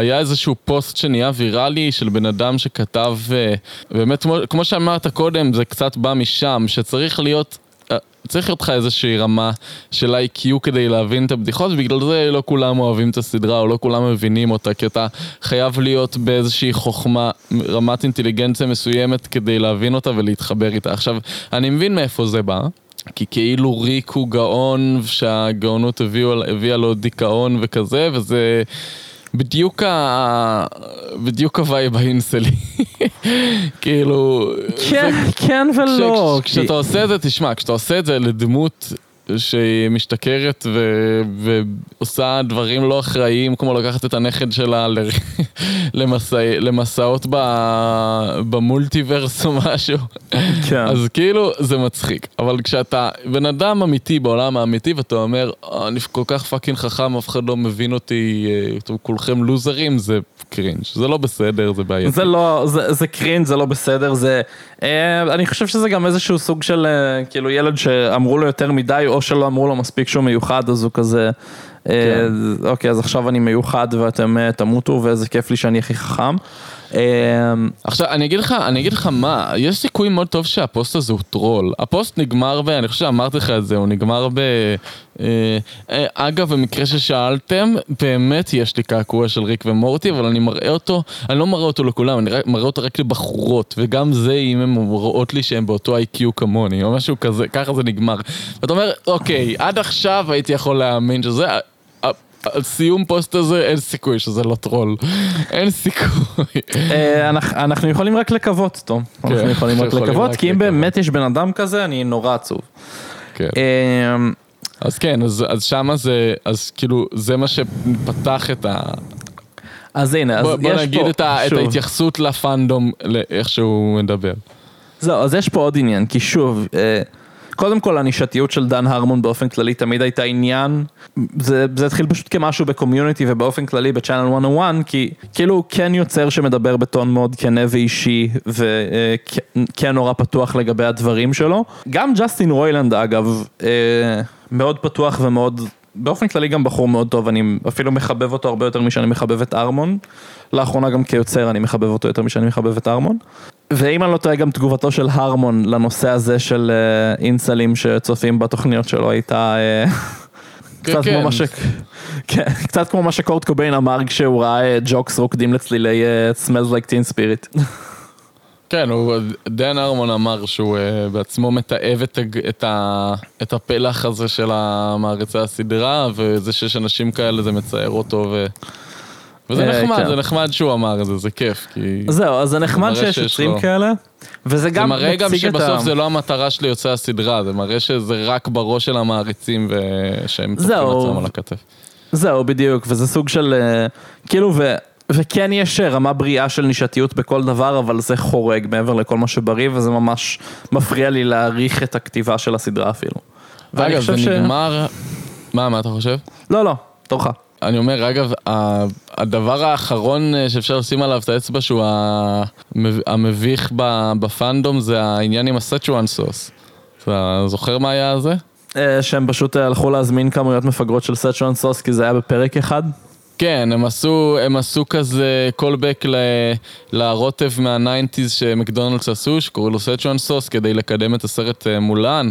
היה איזשהו פוסט שנהיה ויראלי של בן אדם שכתב, אה, באמת, כמו, שאמרת קודם, זה קצת בא משם, שצריך להיות... אה, צריך להיות לך איזושהי רמה של IQ כדי להבין את הבדיחות, ובגלל זה לא כולם אוהבים את הסדרה, או לא כולם מבינים אותה, כי אתה חייב להיות באיזושהי חוכמה, רמת אינטליגנציה מסוימת כדי להבין אותה ולהתחבר איתה. עכשיו, אני מבין מאיפה זה בא. כי כאילו ריק הוא גאון, שהגאונות הביאה לו דיכאון וכזה, וזה בדיוק ה... בדיוק ה vibe ה incel-י. כאילו... כן, כן ולא. כש, כשאתה עושה את זה, תשמע, כשאתה עושה את זה לדמות שהיא משתכרת ו... ועושה דברים לא אחראיים, כמו לקחת את הנכד שלה ל... למסע... למסעות ב... ב multiverse או משהו. כן. אז כאילו, זה מצחיק. אבל כשאתה בן אדם אמיתי בעולם האמיתי, ואתה אומר, "אה, אני כל כך fucking חכם, אף אחד לא מבין אותי, אה, אתם כולכם לוזרים, זה cringe. זה לא בסדר, זה בעייתי. זה לא, זה, זה cringe, זה לא בסדר, זה... אה, אני חושב שזה גם איזשהו סוג של אה, כאילו ילד שאמרו לו יותר מדי, או שלא אמרו לו מספיק שהוא מיוחד, אז הוא כזה... אה, כן. אוקיי, אז עכשיו אני מיוחד ואתם תמותו, ואיזה כיף לי שאני הכי חכם. אה, עכשיו, אני אגיד לך, אני אגיד לך מה, יש סיכוי מאוד טוב שהפוסט הזה הוא טרול. הפוסט נגמר ב... אני חושב שאמרתי לך את זה, הוא נגמר ב... אה, אה, אגב, במקרה ששאלתם, באמת יש לי קעקוע של ריק ומורטי, אבל אני מראה אותו, אני לא מראה אותו לכולם, אני מראה אותו רק לבחורות, וגם זה אם הן רואות לי שהן באותו איי-קיו כמוני, או משהו כזה, ככה זה נגמר. ואתה אומר, אוקיי, עד עכשיו הייתי יכול להאמין שזה... על סיום פוסט הזה אין סיכוי שזה לא טרול. אין סיכוי. אה, אנחנו- אנחנו יכולים רק לקוות, תום. אנחנו כן, יכולים רק לקוות, כי אם. באמת יש בן אדם כזה, אני נורא עצוב. כן. אה, אז כן, אז, אז שמה זה, אז כאילו, זה מה שפתח את ה... אז הנה, אז בוא, יש בוא פה... נגיד את, ה, את. ההתייחסות לפאנדום, לאיך שהוא מדבר. זהו, אז יש פה עוד עניין, כי שוב, אה, קודם כל הנישתיות של דן הרמון באופן כללי תמיד הייתה עניין, זה, זה התחיל פשוט כמשהו ב Community ובאופן כללי ב Channel 101, כי כאילו הוא כן יוצר שמדבר בטון מאוד כנה ואישי, וכן נורא פתוח לגבי הדברים שלו. גם ג'סטין רוילנד אגב, אה, מאוד פתוח ומאוד... באופן כללי גם בחור מאוד טוב, אני אפילו מחבב אותו הרבה יותר משאני מחבב את הרמון. לאחרונה גם כיוצר אני מחבב אותו יותר משאני מחבב את ארמון. ואם אני לא טועה גם תגובתו של הרמון לנושא הזה של אה, אינסלים שצופים בתוכניות שלו הייתה אה, קצת כן. כמו מה ש... כן, קצת כמו מה שקורט קוביין אמר כשהוא ראה אה, ג'וקס רוקדים לצלילי Smells like teen spirit. כן, הוא, דן ארמון אמר שהוא uh, בעצמו מתעב את, את, ה, את הפלח הזה של המעריצי הסדרה, וזה שיש אנשים כאלה זה מצער אותו, ו... וזה אה, נחמד, כן. זה נחמד שהוא אמר את זה, זה כיף, כי... זהו, אז זה נחמד מראה שיש יוצרים לו- כאלה, וזה זה גם מראה גם מציג את ה... שבסוף זה לא המטרה של יוצאי הסדרה, זה מראה שזה רק בראש של המעריצים ושהם זהו. עצמם על הכתף. זהו, בדיוק, וזה סוג של, אה, כאילו, ו, וכן יש אה, רמה בריאה של נישתיות בכל דבר, אבל זה חורג מעבר לכל מה שבריא, וזה ממש מפריע לי להעריך את הכתיבה של הסדרה אפילו. ואני אגב, זה ש- נגמר... מה, מה אתה חושב? לא, לא, תורך. אני אומר, אגב, הדבר האחרון אה, שאפשר לשים עליו את האצבע שהוא המב- המביך ב fandom זה העניין עם ה Szechuan sauce. אתה זוכר מה היה זה? אה, שהם פשוט הלכו להזמין כמויות מפגרות של Szechuan sauce, כי זה היה בפרק אחד. כן, הם עשו, הם עשו כזה callback ל, לרוטב מה nineties שמקדונלדס עשו, שקוראים לו Szechuan sauce, כדי לקדם את הסרט אה, מולן.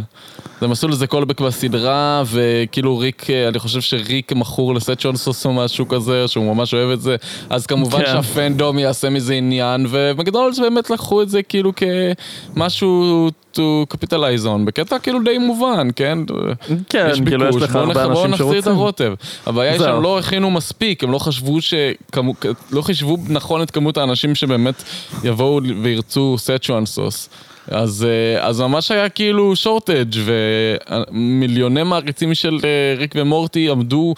אז הם עשו לזה קולבק בסדרה, וכאילו ריק, אה, אני חושב שריק מכור לסצ'ואן סוס או משהו כזה, שהוא ממש אוהב את זה. אז כמובן כן. שהפנדום יעשה מזה עניין, ומקדונלדס באמת לקחו את זה כאילו כמשהו to capitalize on, בקטע כאילו די מובן, כן? כן, יש כאילו יש ביקוש, לך בואו הרבה נח- בואו אנשים נחזיר את שרוצים. הרוטב. הבעיה היא. שהם לא הכינו מספיק, הם לא חשבו ש... לא חישבו נכון את כמות האנשים שבאמת יבואו וירצו סצ'ואן סוס. אז, אה, אז ממש היה כאילו shortage ומיליוני מעריצים של אה, ריק ומורטי עמדו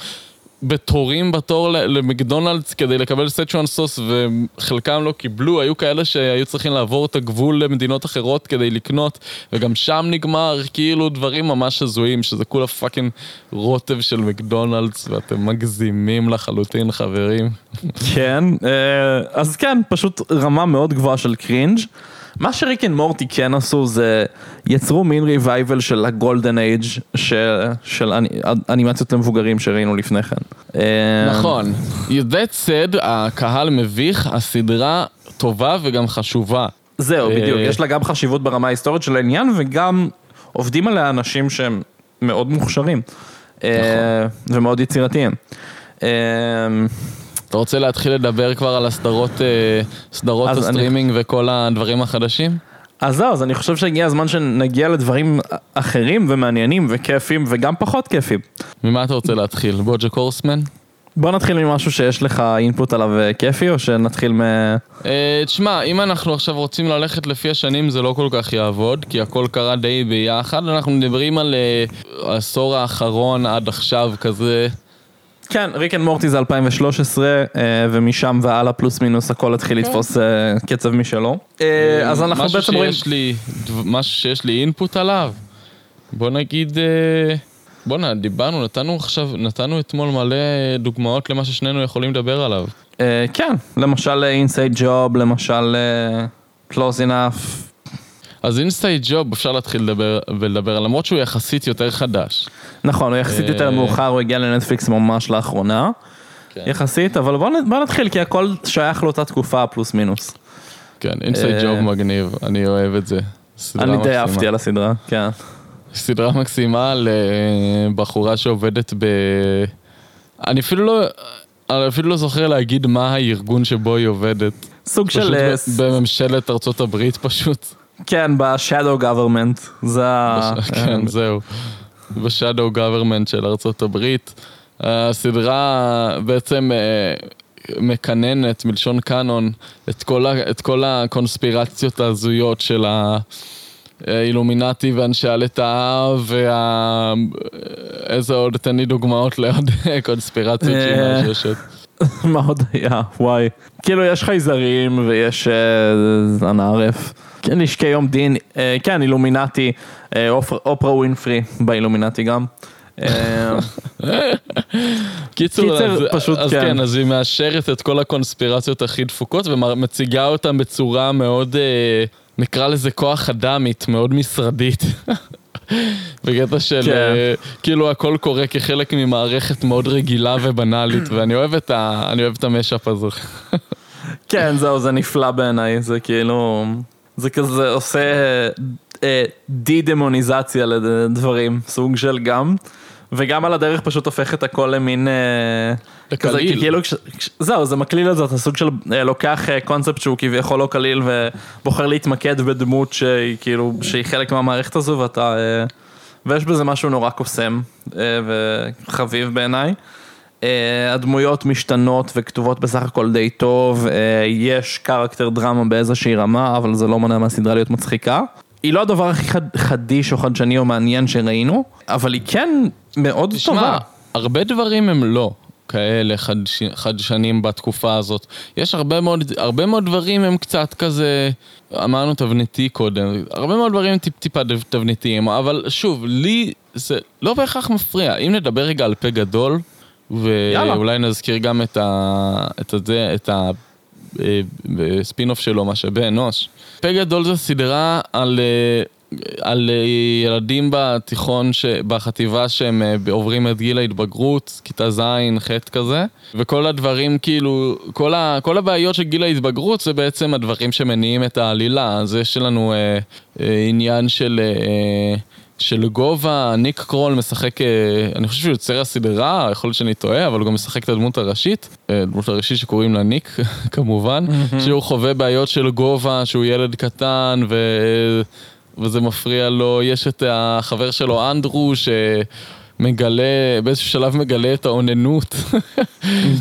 בתורים בתור למקדונלדס כדי לקבל Szechuan sauce וחלקם לא קיבלו, היו כאלה שהיו צריכים לעבור את הגבול למדינות אחרות כדי לקנות וגם שם נגמר כאילו דברים ממש הזויים שזה כולה fucking רוטב של מקדונלדס ואתם מגזימים לחלוטין חברים. כן, אה, אז כן, פשוט רמה מאוד גבוהה של cringe. מה ש Rick and Morty כן עשו זה יצרו מין revival של ה golden age של אנימציות למבוגרים שראינו לפני כן. נכון. That said, הקהל מביך, הסדרה טובה וגם חשובה. זהו, בדיוק, יש לה גם חשיבות ברמה ההיסטורית של העניין וגם עובדים עליה אנשים שהם מאוד מוכשרים. נכון. ומאוד יצירתיים. אתה רוצה להתחיל לדבר כבר על הסדרות, סדרות הסטרימינג אני... וכל הדברים החדשים? אז זהו, אז אני חושב שהגיע הזמן שנגיע לדברים אחרים ומעניינים וכיפים וגם פחות כיפים. ממה אתה רוצה להתחיל? בוג'ק הורסמן? בוא נתחיל ממשהו שיש לך input עליו כיפי או שנתחיל מ... תשמע, אם אנחנו עכשיו רוצים ללכת לפי השנים זה לא כל כך יעבוד כי הכל קרה די ביחד, אנחנו מדברים על העשור האחרון עד עכשיו כזה. כן, Rick and Morty זה 2013 ומשם והלאה פלוס מינוס הכל התחיל לתפוס קצב משלו. אז אנחנו בעצם רואים... משהו שיש לי input עליו, בוא נגיד... בואנה, דיברנו, נתנו עכשיו, נתנו אתמול מלא דוגמאות למה ששנינו יכולים לדבר עליו. כן, למשל Inside Job, למשל Close Enough. אז Inside Job אפשר להתחיל לדבר ולדבר, למרות שהוא יחסית יותר חדש. נכון, הוא יחסית יותר מאוחר, הוא הגיע לנטפליקס ממש לאחרונה. יחסית, אבל בוא נתחיל, כי הכל שייך לאותה תקופה פלוס מינוס. כן, אינסייד ג'וב מגניב, אני אוהב את זה. אני די אהבתי על הסדרה, כן. סדרה מקסימה לבחורה שעובדת ב... אני אפילו לא... אני אפילו לא זוכר להגיד מה הארגון שבו היא עובדת. סוג של... בממשלת ארצות הברית פשוט. כן, ב shadow government. זה ה... כן, זהו. ב shadow government של ארצות הברית. הסדרה בעצם מקננת, מלשון קאנון, את כל, את כל הקונספירציות ההזויות של ה... אילומינטי ואנשי הלטאה וה... איזה עוד, תן לי דוגמאות לעוד קונספירציות שהיא מאששת. מה עוד היה? וואי. כאילו יש חייזרים ויש אנערף. כן, יש כיום דין, כן, אילומינטי, אופרה ווינפרי באילומינטי גם. קיצור, פשוט כן. אז כן, אז היא מאשרת את כל הקונספירציות הכי דפוקות ומציגה אותן בצורה מאוד... נקרא לזה כוח אדמית, מאוד משרדית. בקטע של כן. כאילו הכל קורה כחלק ממערכת מאוד רגילה ובנאלית, ואני אוהב את, ה, את המשאפ הזה. כן, זהו, זה נפלא בעיניי, זה כאילו, זה כזה עושה אה, די-דמוניזציה לדברים, סוג של גם. וגם על הדרך פשוט הופך את הכל למין... לקליל. כאילו, זהו, זה מקליל את זה, אתה סוג של לוקח קונספט שהוא כביכול לא קליל ובוחר להתמקד בדמות שהיא כאילו, שהיא חלק מהמערכת הזו ואתה... ויש בזה משהו נורא קוסם וחביב בעיניי. הדמויות משתנות וכתובות בסך הכל די טוב, יש קרקטר דרמה באיזושהי רמה, אבל זה לא מונע מהסדרה להיות מצחיקה. היא לא הדבר הכי חד, חדיש או חדשני או מעניין שראינו, אבל היא כן מאוד תשמע, טובה. הרבה דברים הם לא כאלה חדש, חדשנים בתקופה הזאת. יש הרבה מאוד, הרבה מאוד דברים הם קצת כזה, אמרנו תבניתי קודם, הרבה מאוד דברים טיפ טיפה תבניתיים, אבל שוב, לי זה לא בהכרח מפריע. אם נדבר רגע על פה גדול, ואולי נזכיר גם את ה... את הזה, את ה... בספינוף שלו, משאבי אנוש. פה גדול זה סדרה על, על ילדים בתיכון, ש, בחטיבה שהם עוברים את גיל ההתבגרות, כיתה ז', ח' כזה, וכל הדברים כאילו, כל, ה, כל הבעיות של גיל ההתבגרות זה בעצם הדברים שמניעים את העלילה. אז יש לנו אה, אה, עניין של... אה, של גובה, ניק קרול משחק, אה, אני חושב שהוא יוצר הסדרה, יכול להיות שאני טועה, אבל הוא גם משחק את הדמות הראשית, אה, הדמות הראשית שקוראים לה ניק, כמובן, שהוא חווה בעיות של גובה, שהוא ילד קטן ו... וזה מפריע לו, יש את החבר שלו אנדרו, ש... מגלה, באיזשהו שלב מגלה את האוננות.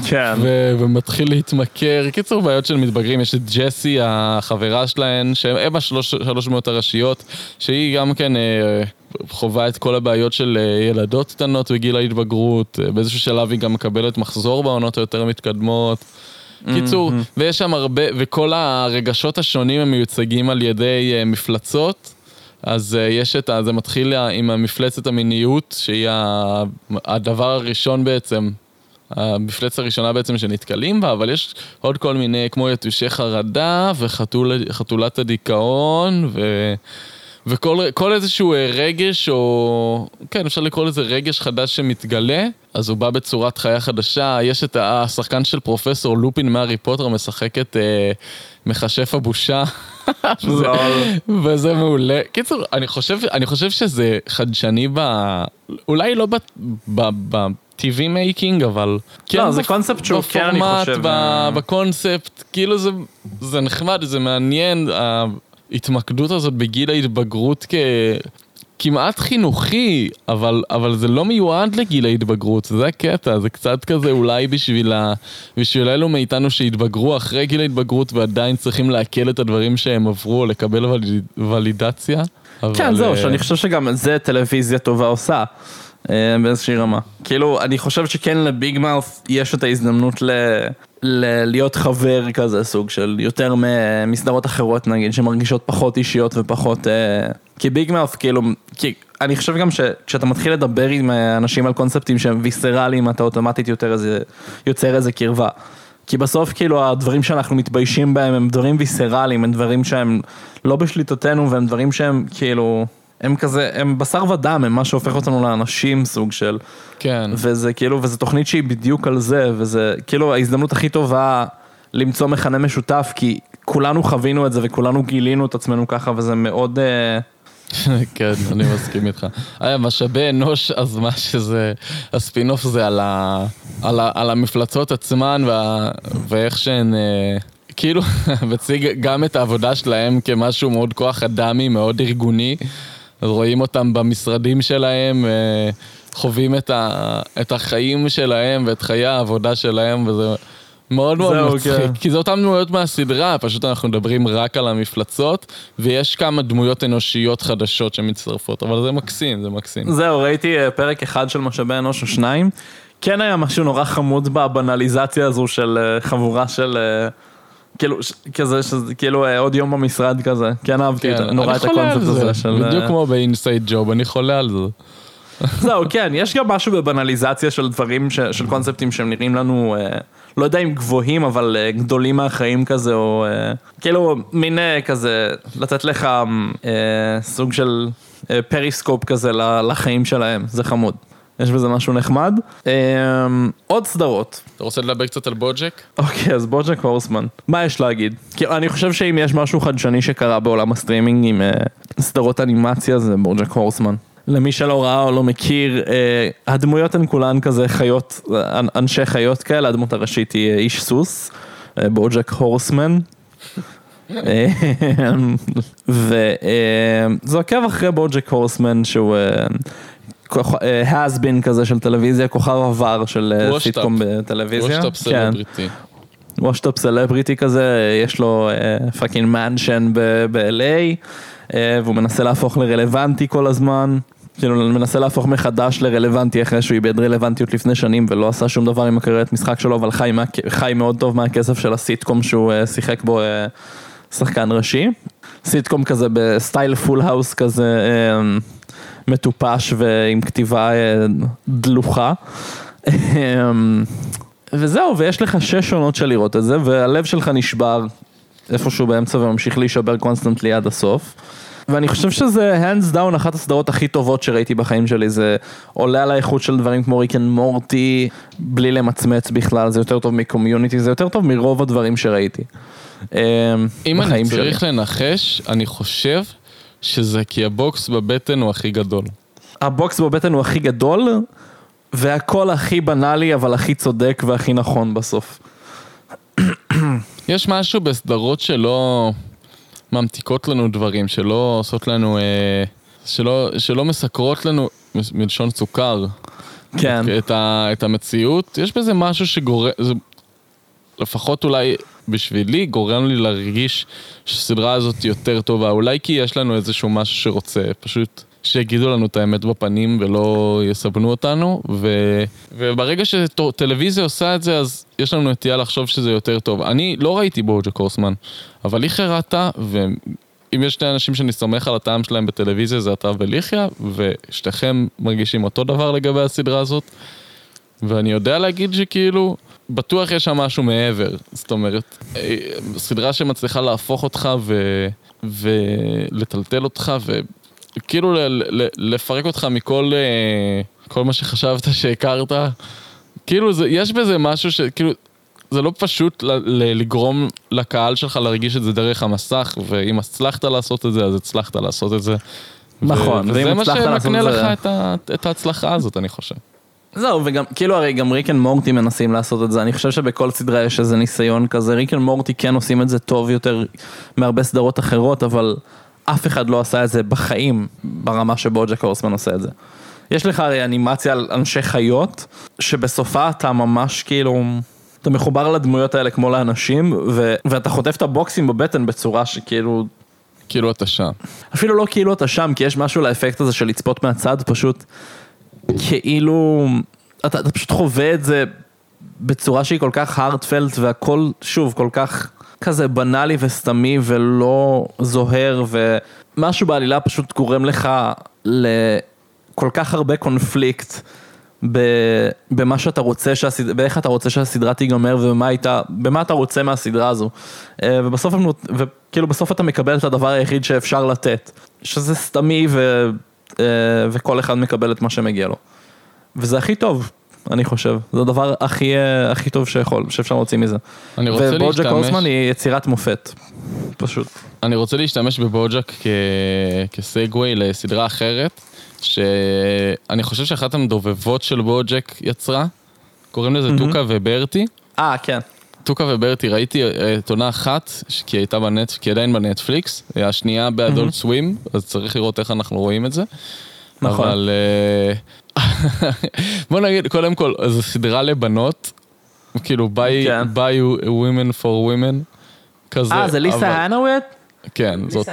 כן. ומתחיל להתמכר. קיצור, בעיות של מתבגרים, יש את ג'סי, החברה שלהן, שהם השלוש דמויות הראשיות, שהיא גם כן אה, חווה את כל הבעיות של אה, ילדות קטנות בגיל ההתבגרות. אה, באיזשהו שלב היא גם מקבלת מחזור בעונות היותר מתקדמות. קיצור, ויש שם הרבה, וכל הרגשות השונים הם מיוצגים על ידי מפלצות. אז uh, יש את ה... זה מתחיל עם המפלצת המיניות, שהיא הדבר הראשון בעצם, המפלצת הראשונה בעצם שנתקלים בה, אבל יש עוד כל מיני, כמו יתושי חרדה וחתולת הדיכאון, ו... וכל איזשהו אה, רגש, או... כן, אפשר לקרוא לזה רגש חדש שמתגלה, אז הוא בא בצורת חיה חדשה. יש את השחקן של פרופסור לופין מהארי פוטר, משחק את אה, מכשף הבושה. וזה, וזה מעולה. קיצור, אני חושב, אני חושב שזה חדשני ב... אולי לא ב... ב, ב TV making, אבל... כן, לא, זה קונספט שהוא כן, אני חושב... בפורמט, אה, בקונספט, כאילו זה, זה נחמד, זה מעניין. ההתמקדות הזאת בגיל ההתבגרות כ... כמעט חינוכי, אבל, אבל זה לא מיועד לגיל ההתבגרות, זה הקטע, זה קצת כזה אולי בשביל, ה... בשביל אלו מאיתנו שהתבגרו אחרי גיל ההתבגרות ועדיין צריכים לעכל את הדברים שהם עברו, לקבל וליד... ולידציה. אבל... כן, זהו, שאני חושב שגם זה טלוויזיה טובה עושה. אה, באיזושהי רמה. כאילו, אני חושב שכן לביג מאוף יש את ההזדמנות ל... להיות חבר כזה, סוג של יותר מסדרות אחרות נגיד, שמרגישות פחות אישיות ופחות... אה... כי ביג מאוף, כאילו, כי אני חושב גם שכשאתה מתחיל לדבר עם אנשים על קונספטים שהם ויסרליים, אתה אוטומטית יותר איזה, יוצר איזה קרבה. כי בסוף כאילו הדברים שאנחנו מתביישים בהם הם דברים ויסרליים, הם דברים שהם לא בשליטתנו והם דברים שהם כאילו... הם כזה, הם בשר ודם, הם מה שהופך אותנו לאנשים סוג של. כן. וזה כאילו, וזו תוכנית שהיא בדיוק על זה, וזה כאילו ההזדמנות הכי טובה למצוא מכנה משותף, כי כולנו חווינו את זה וכולנו גילינו את עצמנו ככה, וזה מאוד... אה, כן, אני מסכים איתך. היה משאבי אנוש, אז מה שזה, הספינוף זה על, ה, על, ה, על המפלצות עצמן וה, ואיך שהן... אה, כאילו, מציג גם את העבודה שלהם כמשהו מאוד כוח אדמי, מאוד ארגוני, אז רואים אותם במשרדים שלהם, אה, חווים את, ה, את החיים שלהם ואת חיי העבודה שלהם, וזה מאוד מאוד מצחיק. כן. כי זה אותם דמויות מהסדרה, פשוט אנחנו מדברים רק על המפלצות, ויש כמה דמויות אנושיות חדשות שמצטרפות, אבל זה מקסים, זה מקסים. זהו, ראיתי אה, פרק אחד של משאבי אנוש או שניים. כן היה משהו נורא חמוד בבנליזציה הזו של אה, חבורה של... כאילו, כזה, שזה כאילו אה, עוד יום במשרד כזה, כן אהבתי כן, נורא את הקונספט הזה של... בדיוק אה, כמו באינסייד ג'וב, אני חולה על זה. זהו, כן, יש גם משהו בבנליזציה של דברים, ש, של קונספטים שהם נראים לנו, אה, לא יודע אם גבוהים, אבל אה, גדולים מהחיים כזה, או אה, כאילו מין אה, כזה, לתת לך אה, סוג של אה, פריסקופ כזה לחיים שלהם, זה חמוד. יש בזה משהו נחמד. אמ, עוד סדרות. אתה רוצה לדבר קצת על בוג'ק? אוקיי, אז בוג'ק הורסמן. מה יש להגיד? כי אני חושב שאם יש משהו חדשני שקרה בעולם הסטרימינג עם אה, סדרות אנימציה זה בוג'ק הורסמן. למי שלא ראה או לא מכיר, אה, הדמויות הן כולן כזה חיות, אנשי חיות כאלה, הדמות הראשית היא אה, איש סוס, בוג'ק הורסמן. וזה עוקב אחרי בוג'ק הורסמן שהוא has been כזה של טלוויזיה, כוכב עבר של סיטקום בטלוויזיה. Washed up celebrity. Washed up celebrity כזה, יש לו fucking mansion ב-LA, והוא מנסה להפוך לרלוונטי כל הזמן. כאילו מנסה להפוך מחדש לרלוונטי אחרי שהוא איבד רלוונטיות לפני שנים ולא עשה שום דבר עם הקריירת משחק שלו, אבל חי, חי מאוד טוב מהכסף של הסיטקום שהוא שיחק בו שחקן ראשי. סיטקום כזה בסטייל Full House כזה. מטופש ועם כתיבה אה, דלוחה. אמ, וזהו, ויש לך שש עונות של לראות את זה, והלב שלך נשבר איפשהו באמצע וממשיך להישבר constantly עד הסוף. ואני חושב שזה hands down אחת הסדרות הכי טובות שראיתי בחיים שלי, זה עולה על האיכות של דברים כמו ריקן מורטי, בלי למצמץ בכלל, זה יותר טוב מקומיוניטי, זה יותר טוב מרוב הדברים שראיתי. אמ, אם אני צריך שלי. לנחש, אני חושב שזה כי הבוקס בבטן הוא הכי גדול. הבוקס בבטן הוא הכי גדול, והכל הכי בנאלי, אבל הכי צודק והכי נכון בסוף. יש משהו בסדרות שלא ממתיקות לנו דברים, שלא עושות לנו, אה, שלא, שלא מסקרות לנו, מלשון סוכר, כן. את, ה, את המציאות, יש בזה משהו שגורם, לפחות אולי בשבילי גורם לי להרגיש שהסדרה הזאת יותר טובה, אולי כי יש לנו איזשהו משהו שרוצה, פשוט שיגידו לנו את האמת בפנים ולא יסבנו אותנו, ו... וברגע שטלוויזיה עושה את זה, אז יש לנו נטייה לחשוב שזה יותר טוב. אני לא ראיתי בוג'ה קורסמן, אבל היא חרטה, ואם יש שני אנשים שאני סומך על הטעם שלהם בטלוויזיה, זה אתה וליחיה, ושתיכם מרגישים אותו דבר לגבי הסדרה הזאת. ואני יודע להגיד שכאילו, בטוח יש שם משהו מעבר. זאת אומרת, אה, סדרה שמצליחה להפוך אותך ו... ולטלטל אותך, וכאילו ל... ל... לפרק אותך מכל אה, כל מה שחשבת שהכרת. כאילו, זה... יש בזה משהו ש... כאילו... זה לא פשוט ל- ל- לגרום לקהל שלך להרגיש את זה דרך המסך, ואם הצלחת לעשות את זה, אז הצלחת לעשות את זה. נכון, ו- וזה מה שמקנה לך זה- את, ה- את ההצלחה הזאת, אני חושב. זהו, וגם, כאילו הרי גם Rick and Morty מנסים לעשות את זה, אני חושב שבכל סדרה יש איזה ניסיון כזה, Rick and Morty כן עושים את זה טוב יותר מהרבה סדרות אחרות, אבל אף אחד לא עשה את זה בחיים ברמה שבוג'ק הורסמן עושה את זה. יש לך הרי אנימציה על אנשי חיות, שבסופה אתה ממש כאילו, אתה מחובר לדמויות האלה כמו לאנשים, ו- ואתה חוטף את הבוקסים בבטן בצורה שכאילו, כאילו אתה שם. אפילו לא כאילו אתה שם, כי יש משהו לאפקט הזה של לצפות מהצד, פשוט כאילו, אתה, אתה פשוט חווה את זה בצורה שהיא כל כך הארדפלט והכל, שוב, כל כך כזה בנאלי וסתמי ולא זוהר, ומשהו בעלילה פשוט גורם לך לכל כך הרבה קונפליקט. במה שאתה רוצה, שהסד... באיך אתה רוצה שהסדרה תיגמר ובמה הייתה, במה אתה רוצה מהסדרה הזו. אה, ובסוף, וכאילו בסוף אתה מקבל את הדבר היחיד שאפשר לתת, שזה סתמי ו... אה, וכל אחד מקבל את מה שמגיע לו. וזה הכי טוב, אני חושב. זה הדבר הכי, אה, הכי טוב שיכול, שאפשר להוציא מזה. אני רוצה ובוג'ק להשתמש- הורסמן היא יצירת מופת, פשוט. אני רוצה להשתמש בבוג'ק כ... כסגווי לסדרה אחרת, שאני חושב שאחת המדובבות של בוג'ק יצרה, קוראים לזה טוקה וברטי. אה, כן. טוקה וברטי, ראיתי אה, את עונה אחת, כי היא הייתה בנט, כי היא עדיין בנטפליקס, השנייה באדולט סווים, אז צריך לראות איך אנחנו רואים את זה. נכון. אבל אה, בוא נגיד, קודם כל, זו סדרה לבנות, כאילו by, כן. by women for women, כזה. אה, זה אבל- ליסה הנאוולט? כן, זאתי.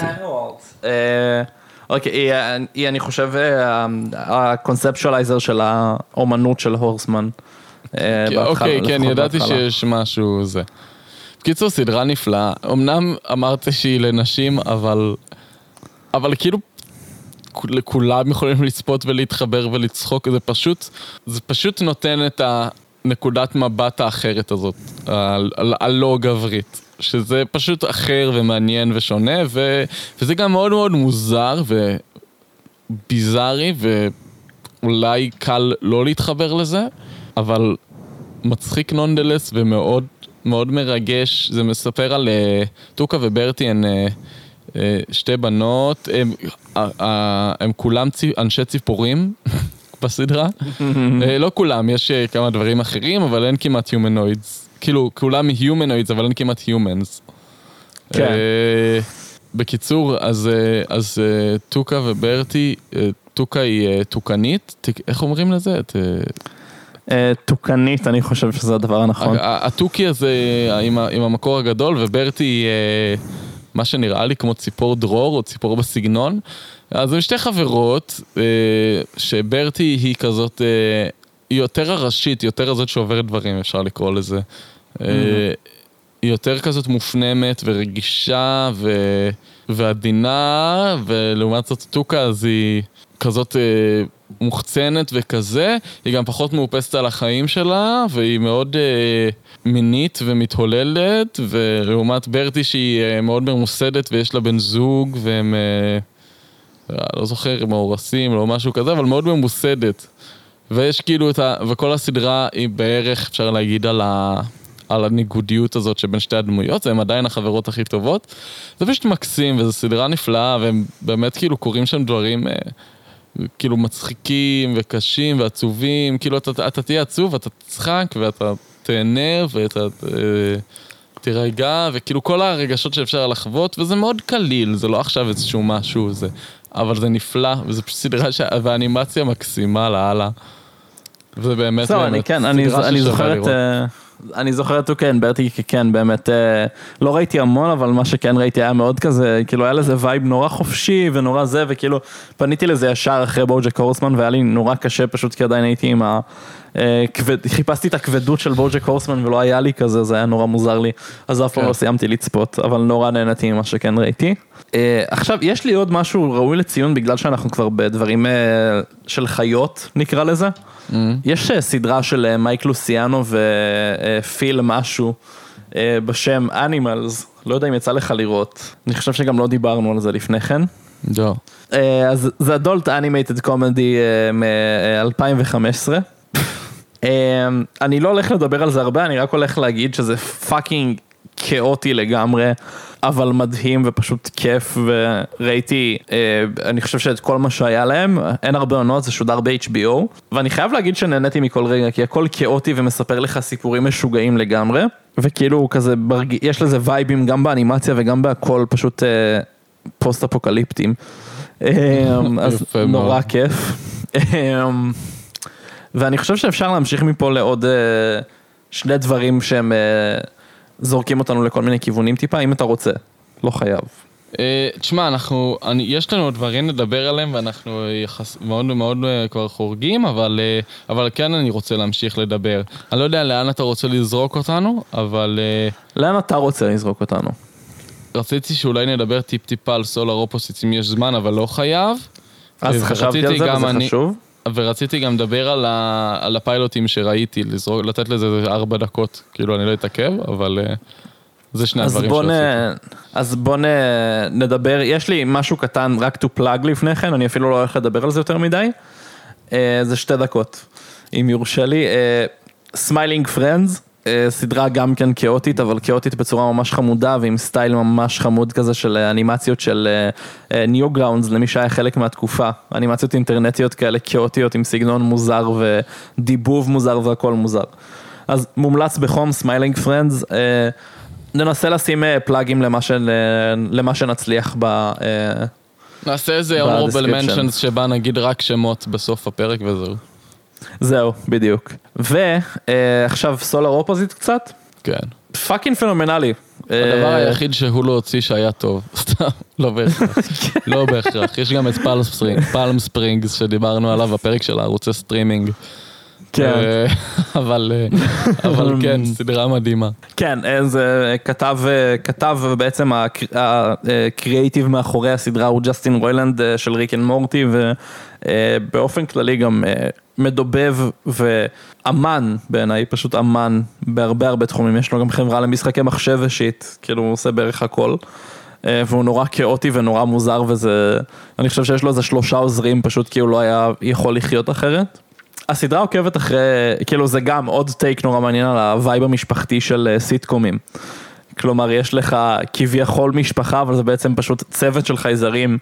אה, אוקיי, היא, היא אני חושב אה, ה conceptualizer של האומנות של הורסמן. אה, אוקיי, כן, ידעתי. שיש משהו זה. בקיצור, סדרה נפלאה. אמנם אמרת שהיא לנשים, אבל... אבל כאילו... כול- כולם יכולים לצפות ולהתחבר ולצחוק, זה פשוט, זה פשוט נותן את הנקודת מבט האחרת הזאת, הלא גברית, שזה פשוט אחר ומעניין ושונה, ו, וזה גם מאוד מאוד מוזר וביזארי, ואולי קל לא להתחבר לזה, אבל מצחיק נונדלס ומאוד מאוד מרגש. זה מספר על אה, טוקה וברטי, הן אה, אה, שתי בנות, הם, הם כולם אנשי ציפורים בסדרה. לא כולם, יש כמה דברים אחרים, אבל אין כמעט הומנוידס. כאילו, כולם הומנוידס, אבל אין כמעט הומנס. כן. בקיצור, אז, אז טוקה וברטי, טוקה היא טוקנית, איך אומרים לזה? אה, טוקנית, אני חושב שזה הדבר הנכון. התוכי הזה אה, עם, המקור הגדול, וברטי אה, מה שנראה לי כמו ציפור דרור או ציפור בסגנון. אז הם שתי חברות, שברטי היא כזאת, היא יותר הראשית, היא יותר הזאת שעוברת דברים, אפשר לקרוא לזה. אה, היא יותר כזאת מופנמת ורגישה ו... ועדינה, ולעומת זאת טוקה אז היא כזאת אה, מוחצנת וכזה, היא גם פחות מאופסת על החיים שלה, והיא מאוד אה, מינית ומתהוללת, ולעומת ברטי שהיא אה, מאוד ממוסדת ויש לה בן זוג, והם, אה, לא זוכר, מאורסים או משהו כזה, אבל מאוד ממוסדת. ויש כאילו את ה... וכל הסדרה היא בערך, אפשר להגיד, על ה... על הניגודיות הזאת שבין שתי הדמויות, והן עדיין החברות הכי טובות. זה פשוט מקסים, וזו סדרה נפלאה, והם באמת כאילו קוראים שם דברים אה, כאילו מצחיקים וקשים ועצובים, כאילו אתה, אתה תהיה עצוב, אתה תצחק ואתה תהנה ואתה אה, תירגע, וכאילו כל הרגשות שאפשר לחוות, וזה מאוד קליל, זה לא עכשיו איזשהו משהו, זה, אבל זה נפלא, וזה פשוט סדרה, ש... והאנימציה מקסימה לאללה. וזה באמת, באמת כן, אני סדרה אני ששווה. לראות. אני זוכר את Tuca and Bertie כן, באמת, אה, לא ראיתי המון, אבל מה שכן ראיתי היה מאוד כזה, כאילו היה לזה וייב נורא חופשי ונורא זה, וכאילו פניתי לזה ישר אחרי בוג'ק הורסמן, והיה לי נורא קשה פשוט כי עדיין הייתי עם אה, כבד, חיפשתי את הכבדות של בוג'ק הורסמן ולא היה לי כזה, זה היה נורא מוזר לי, אז אף פעם כן. לא סיימתי לצפות, אבל נורא נהניתי ממה שכן ראיתי. אה, עכשיו, יש לי עוד משהו ראוי לציון בגלל שאנחנו כבר בדברים אה, של חיות, נקרא לזה. יש אה, סדרה של מייק לוסיאנו ופיל משהו בשם Animals, לא יודע אם יצא לך לראות, אני חושב שגם לא דיברנו על זה לפני כן. לא. אז זה adult animated comedy מ-2015. אה, אני לא הולך לדבר על זה הרבה, אני רק הולך להגיד שזה fucking כאוטי לגמרי, אבל מדהים ופשוט כיף, וראיתי, אה, אני חושב שאת כל מה שהיה להם, אין הרבה עונות, זה שודר ב-HBO, ואני חייב להגיד שנהניתי מכל רגע, כי הכל כאוטי ומספר לך סיפורים משוגעים לגמרי, וכאילו כזה, ברג... יש לזה וייבים גם באנימציה וגם בהכל, פשוט אה, פוסט אפוקליפטיים. אמ, אז נורא מאוד. כיף. אמ, ואני חושב שאפשר להמשיך מפה לעוד אה, שני דברים שהם אה, זורקים אותנו לכל מיני כיוונים טיפה, אם אתה רוצה, לא חייב. אה, תשמע, אנחנו, אני, יש לנו דברים לדבר עליהם ואנחנו יחס, מאוד מאוד אה, כבר חורגים, אבל, אה, אבל כן אני רוצה להמשיך לדבר. אני לא יודע לאן אתה רוצה לזרוק אותנו, אבל לאן אתה רוצה לזרוק אותנו? רציתי שאולי נדבר טיפ-טיפה על סולר אופוסיט אם יש זמן, אבל לא חייב. אז חשבתי על זה וזה אני- חשוב. ורציתי גם לדבר על, ה, על הפיילוטים שראיתי, לזרוק, לתת לזה ארבע דקות, כאילו אני לא אתעכב, אבל אה, זה שני אז הדברים בוא, נ... שרציתי. אז בוא נ... נדבר, יש לי משהו קטן רק to plug לפני כן, אני אפילו לא הולך לדבר על זה יותר מדי. אה, זה שתי דקות, אם יורשה לי. Smiling Friends, סדרה גם כן כאוטית, אבל כאוטית בצורה ממש חמודה ועם סטייל ממש חמוד כזה של אה, אנימציות של Newgrounds, למי שהיה חלק מהתקופה. אנימציות אינטרנטיות כאלה כאוטיות עם סגנון מוזר ודיבוב מוזר והכל מוזר. אז מומלץ בחום, Smiling Friends. ננסה לשים אה, פלאגים למה, של, אה, למה שנצליח ב... אה, נעשה איזה honorable ב-description. mentions שבה נגיד רק שמות בסוף הפרק וזהו. זהו, בדיוק. ועכשיו Solar Opposites קצת, כן. fucking פנומנלי. הדבר אה, היחיד שהוא לא הוציא שהיה טוב, סתם, לא בהכרח, לא בהכרח, יש גם את Palm Spring, Palm Springs שדיברנו עליו בפרק של הערוצי סטרימינג, כן, אה, אבל אה, אבל כן, סדרה מדהימה, כן, זה כתב, כתב בעצם הקריאייטיב מאחורי הסדרה הוא ג'סטין רוילנד של Rick and Morty, ובאופן כללי גם אה, מדובב ואמן בעיניי, פשוט אמן בהרבה הרבה תחומים, יש לו גם חברה למשחקי מחשב ו shit, כאילו הוא עושה בערך הכל. אה, והוא נורא כאוטי ונורא מוזר וזה, אני חושב שיש לו איזה שלושה עוזרים פשוט כי הוא לא היה יכול לחיות אחרת. הסדרה עוקבת אחרי, כאילו זה גם עוד take נורא מעניין על ה vibe המשפחתי של אה, סיטקומים. כלומר, יש לך כביכול משפחה, אבל זה בעצם פשוט צוות של חייזרים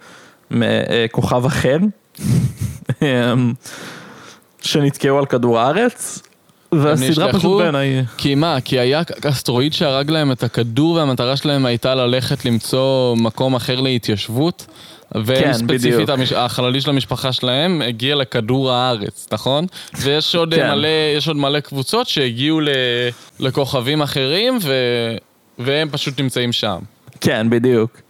מכוכב אחר, שנתקעו על כדור הארץ, והסדרה פשוט בעיניי... כי מה, כי היה אסטרואיד שהרג להם את הכדור והמטרה שלהם הייתה ללכת למצוא מקום אחר להתיישבות. והם כן, ספציפית. המש... החללי של המשפחה שלהם הגיע לכדור הארץ, נכון? ויש עוד, כן. כן. מלא, עוד מלא קבוצות שהגיעו ל... לכוכבים אחרים ו... והם פשוט נמצאים שם. כן, בדיוק.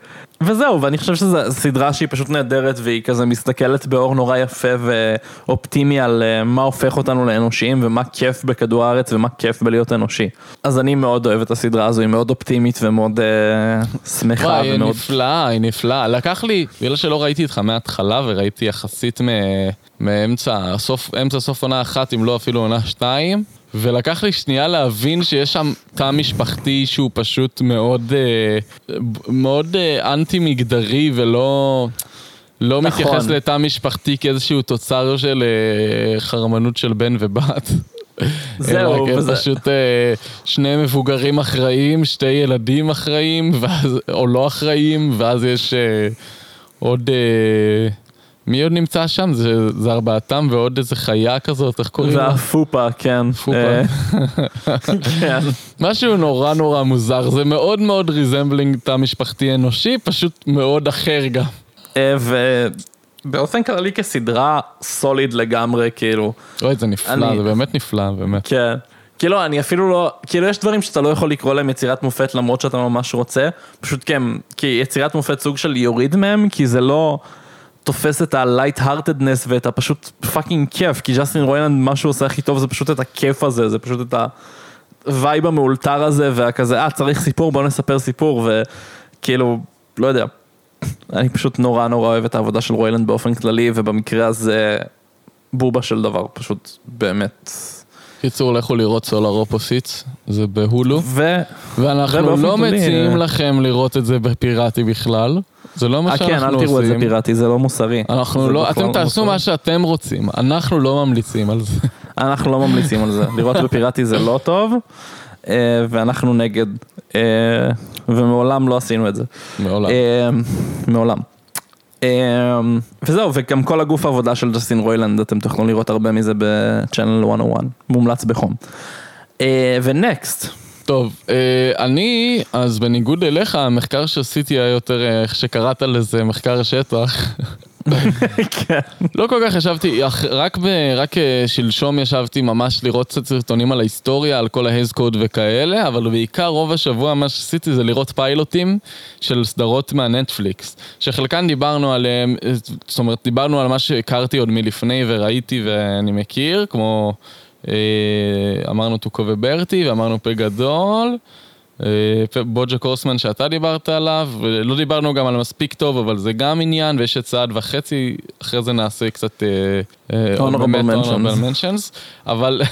וזהו, ואני חושב שזו סדרה שהיא פשוט נהדרת והיא כזה מסתכלת באור נורא יפה ואופטימי על אה, מה הופך אותנו לאנושיים ומה כיף בכדור הארץ ומה כיף בלהיות אנושי. אז אני מאוד אוהב את הסדרה הזו, היא מאוד אופטימית ומאוד אה, שמחה וואי, היא ומאוד... נפלאה, היא נפלאה. לקח לי, בגלל שלא ראיתי אותך מההתחלה וראיתי יחסית מ... מאמצע, סוף, אמצע סוף עונה אחת, אם לא אפילו עונה שתיים, ולקח לי שנייה להבין שיש שם תא משפחתי שהוא פשוט מאוד, אה, מאוד אה, אנטי מגדרי ולא... לא נכון. מתייחס לתא משפחתי כאיזשהו תוצר של אה, חרמנות של בן ובת. זהו, כן, וזה- פשוט אה, שני מבוגרים אחראים, שתי ילדים אחראים, ואז, או לא אחראים, ואז יש אה, עוד... אה, מי עוד נמצא שם? זה, זה ארבעתם ועוד איזה חיה כזאת, איך קוראים לה? והפופה, כן. פופה. אה, כן. משהו נורא נורא מוזר, זה מאוד מאוד ריזמבלינג תא משפחתי אנושי, פשוט מאוד אחר גם. אה, ובאופן כללי כסדרה solid לגמרי, כאילו. אוי, זה נפלא, אני- זה באמת נפלא, באמת. כן. כאילו, אני אפילו לא, כאילו יש דברים שאתה לא יכול לקרוא להם יצירת מופת למרות שאתה ממש רוצה, פשוט הם, כי יצירת מופת סוג של יוריד מהם, כי זה לא, תופס את ה-light heartedness ואת הפשוט fucking כיף, כי ג'סטין רוילנד, מה שהוא עושה הכי טוב זה פשוט את הכיף הזה, זה פשוט את ה vibe המאולתר הזה, והכזה, אה, צריך סיפור, בוא נספר סיפור, וכאילו, לא יודע, אני פשוט נורא נורא אוהב את העבודה של רוילנד באופן כללי, ובמקרה הזה, בובה של דבר, פשוט באמת. קיצור, לכו לראות סולר אופוסיטס, זה בהולו. ו... ואנחנו לא מציעים אה, לכם לראות את זה בפיראטי בכלל. זה לא מה אה, שאנחנו כן, עושים. אל תראו את זה פיראטי, זה לא מוסרי. אנחנו לא, אתם תעשו מוסרי. מה שאתם רוצים, אנחנו לא ממליצים על זה. אנחנו לא ממליצים על זה, לראות בפיראטי זה לא טוב, אה, ואנחנו נגד, אה, ומעולם לא עשינו את זה. מעולם. אה, מעולם. אה, וזהו, וגם כל הגוף העבודה של ג'סטין רוילנד, אתם תוכלו לראות הרבה מזה ב-Channel 101, מומלץ בחום. אה, ונקסט, טוב, אה, אני, אז בניגוד אליך, המחקר שעשיתי היה יותר, אה, איך שקראת לזה, מחקר שטח. כן. לא כל כך ישבתי, רק, ב, רק אה, שלשום ישבתי ממש לראות קצת סרטונים על ההיסטוריה, על כל ההז קוד וכאלה, אבל בעיקר רוב השבוע מה שעשיתי זה לראות פיילוטים של סדרות מהנטפליקס, שחלקן דיברנו עליהם, אה, זאת אומרת, דיברנו על מה שהכרתי עוד מלפני וראיתי ואני מכיר, כמו אה, אמרנו טוקו וברטי ואמרנו פה גדול. אה, בוג'ה קורסמן שאתה דיברת עליו, ולא דיברנו גם על מספיק טוב, אבל זה גם עניין, ויש את צעד וחצי, אחרי זה נעשה קצת... אה, אה, Honorable mentions. אבל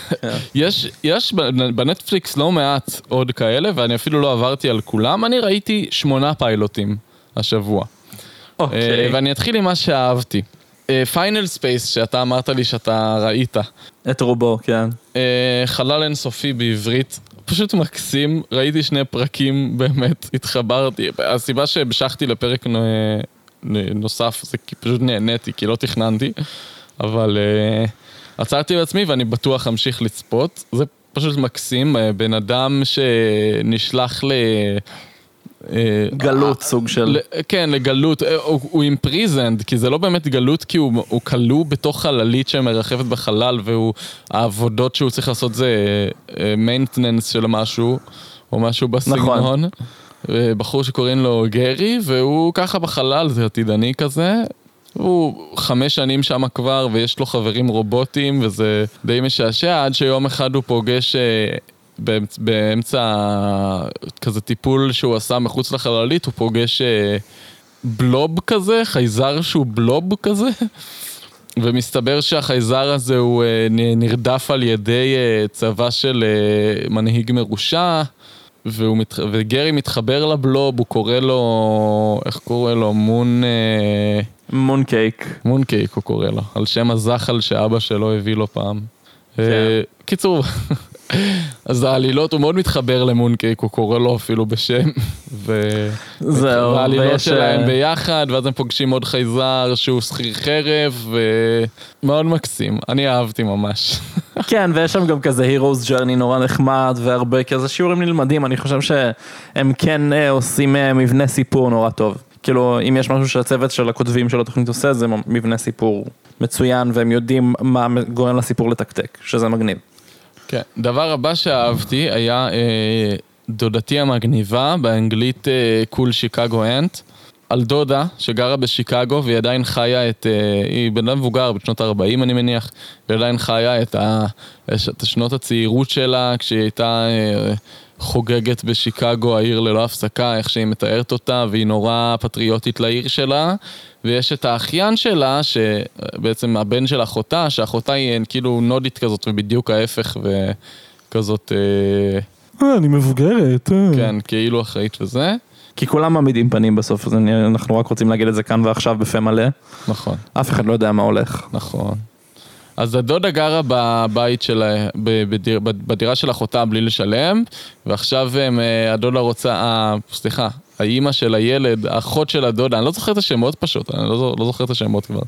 יש, בנטפליקס לא מעט עוד כאלה, ואני אפילו לא עברתי על כולם, אני ראיתי שמונה פיילוטים השבוע. אה, אוקיי. ואני אתחיל עם מה שאהבתי. Final Space, שאתה אמרת לי שאתה ראית. את רובו, כן. אה, חלל אינסופי בעברית, פשוט מקסים, ראיתי שני פרקים, באמת, התחברתי. הסיבה שהמשכתי לפרק ן- נוסף זה כי פשוט נהניתי, כי לא תכננתי, אבל אה, עצרתי בעצמי ואני בטוח אמשיך לצפות. זה פשוט מקסים, אה, בן אדם שנשלח ל... אה, גלות סוג של... כן, לגלות, אה, הוא, imprisoned, כי זה לא באמת גלות, כי הוא, כלוא בתוך חללית שמרחפת בחלל, והעבודות שהוא צריך לעשות זה maintenance של משהו, או משהו בסגנון. אה, בחור שקוראים לו גרי, והוא ככה בחלל, זה עתידני כזה. הוא חמש שנים שם כבר, ויש לו חברים רובוטים, וזה די משעשע, עד שיום אחד הוא פוגש... אה, באמצ- באמצע כזה טיפול שהוא עשה מחוץ לחללית, הוא פוגש אה, בלוב כזה, חייזר שהוא בלוב כזה, ומסתבר שהחייזר הזה הוא אה, נרדף על ידי אה, צבא של אה, מנהיג מרושע, והוא מת... וגרי מתחבר לבלוב, הוא קורא לו, איך קורא לו? מון... אה, מון קייק. מון קייק הוא קורא לו, על שם הזחל שאבא שלו הביא לו פעם. אה, קיצור, אז העלילות, הוא מאוד מתחבר למון קייק, הוא קורא לו אפילו בשם. ו... זהו, והעלילות ויש, שלהם אה, ביחד, ואז הם פוגשים עוד חייזר שהוא שכיר חרב, ומאוד מקסים, אני אהבתי ממש. כן, ויש שם גם כזה Heroes Journey נורא נחמד, והרבה כזה שיעורים נלמדים, אני חושב שהם כן אה, עושים אה, מבנה סיפור נורא טוב. כאילו, אם יש משהו שהצוות של הכותבים של התוכנית עושה, זה מבנה סיפור מצוין, והם יודעים מה גורם לסיפור לתקתק, שזה מגניב. כן, דבר הבא שאהבתי היה אה, דודתי המגניבה, באנגלית קול שיקגו אנט, על דודה שגרה בשיקגו והיא עדיין חיה את, אה, היא בן אדם מבוגר בשנות ה-40 אני מניח, והיא עדיין חיה את, ה, את שנות הצעירות שלה כשהיא הייתה אה, חוגגת בשיקגו, העיר ללא הפסקה, איך שהיא מתארת אותה, והיא נורא פטריוטית לעיר שלה. ויש את האחיין שלה, שבעצם הבן של אחותה, שאחותה היא כאילו נודית כזאת ובדיוק ההפך וכזאת, אה, אני מבוגרת. כן, כאילו אחראית וזה. כי כולם מעמידים פנים בסוף, אז אני- אנחנו רק רוצים להגיד את זה כאן ועכשיו בפה מלא. נכון, אף אחד לא יודע מה הולך. נכון. אז הדודה גרה בבית שלה, בדיר, בדירה של אחותה בלי לשלם, ועכשיו הם, אה, הדודה רוצה, אה, סליחה, האימא של הילד, האחות של הדודה, אני לא זוכר את השמות פשוט, אני לא, לא זוכר את השמות כבר.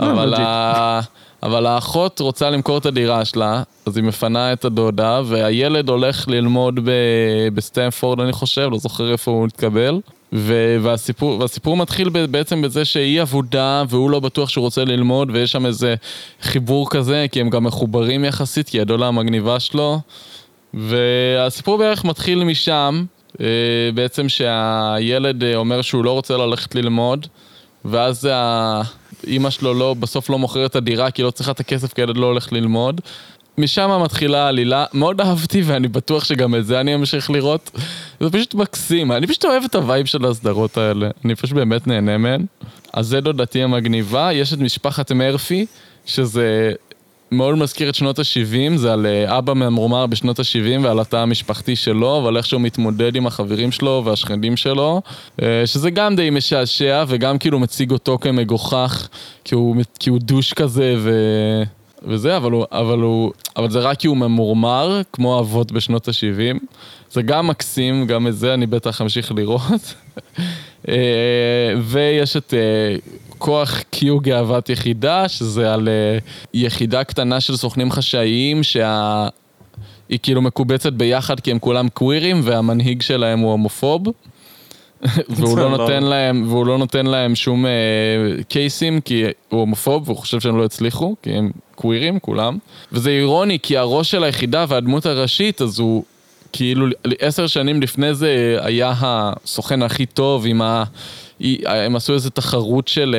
אבל, legit. ה... אבל האחות רוצה למכור את הדירה שלה, אז היא מפנה את הדודה, והילד הולך ללמוד ב... בסטנפורד, אני חושב, לא זוכר איפה הוא התקבל. ו... והסיפור, והסיפור מתחיל ב... בעצם בזה שהיא אבודה, והוא לא בטוח שהוא רוצה ללמוד, ויש שם איזה חיבור כזה, כי הם גם מחוברים יחסית, כי הדודה המגניבה שלו. והסיפור בערך מתחיל משם, אה, בעצם שהילד אה, אומר שהוא לא רוצה ללכת ללמוד, ואז. אימא שלו לא, בסוף לא מוכרת את הדירה כי לא צריכה את הכסף כי הילד לא הולך ללמוד. משם מתחילה העלילה, מאוד אהבתי ואני בטוח שגם את זה אני אמשיך לראות. זה פשוט מקסים, אני פשוט אוהב את ה vibe של הסדרות האלה, אני פשוט באמת נהנה מהן. אז זה דודתי המגניבה, יש את משפחת מרפי, שזה מאוד מזכיר את שנות ה-70, זה על אה, אבא ממורמר בשנות ה-70 ועל התא המשפחתי שלו, ועל איך שהוא מתמודד עם החברים שלו והשכנים שלו, אה, שזה גם די משעשע וגם כאילו מציג אותו כמגוחך, כי הוא, כי הוא דוש כזה ו... וזה, אבל, הוא, אבל, הוא, אבל זה רק כי הוא ממורמר, כמו אבות בשנות ה-70. זה גם מקסים, גם את זה אני בטח אמשיך לראות. אה, ויש את כוח קיו גאוות יחידה, שזה על uh, יחידה קטנה של סוכנים חשאיים, שה... היא כאילו מקובצת ביחד כי הם כולם קווירים והמנהיג שלהם הוא הומופוב. והוא לא נותן להם, והוא לא נותן להם שום uh, קייסים כי הוא הומופוב והוא חושב שהם לא הצליחו, כי הם קווירים כולם. וזה אירוני כי הראש של היחידה והדמות הראשית, אז הוא כאילו עשר שנים לפני זה היה הסוכן הכי טוב עם ה... הם עשו איזה תחרות של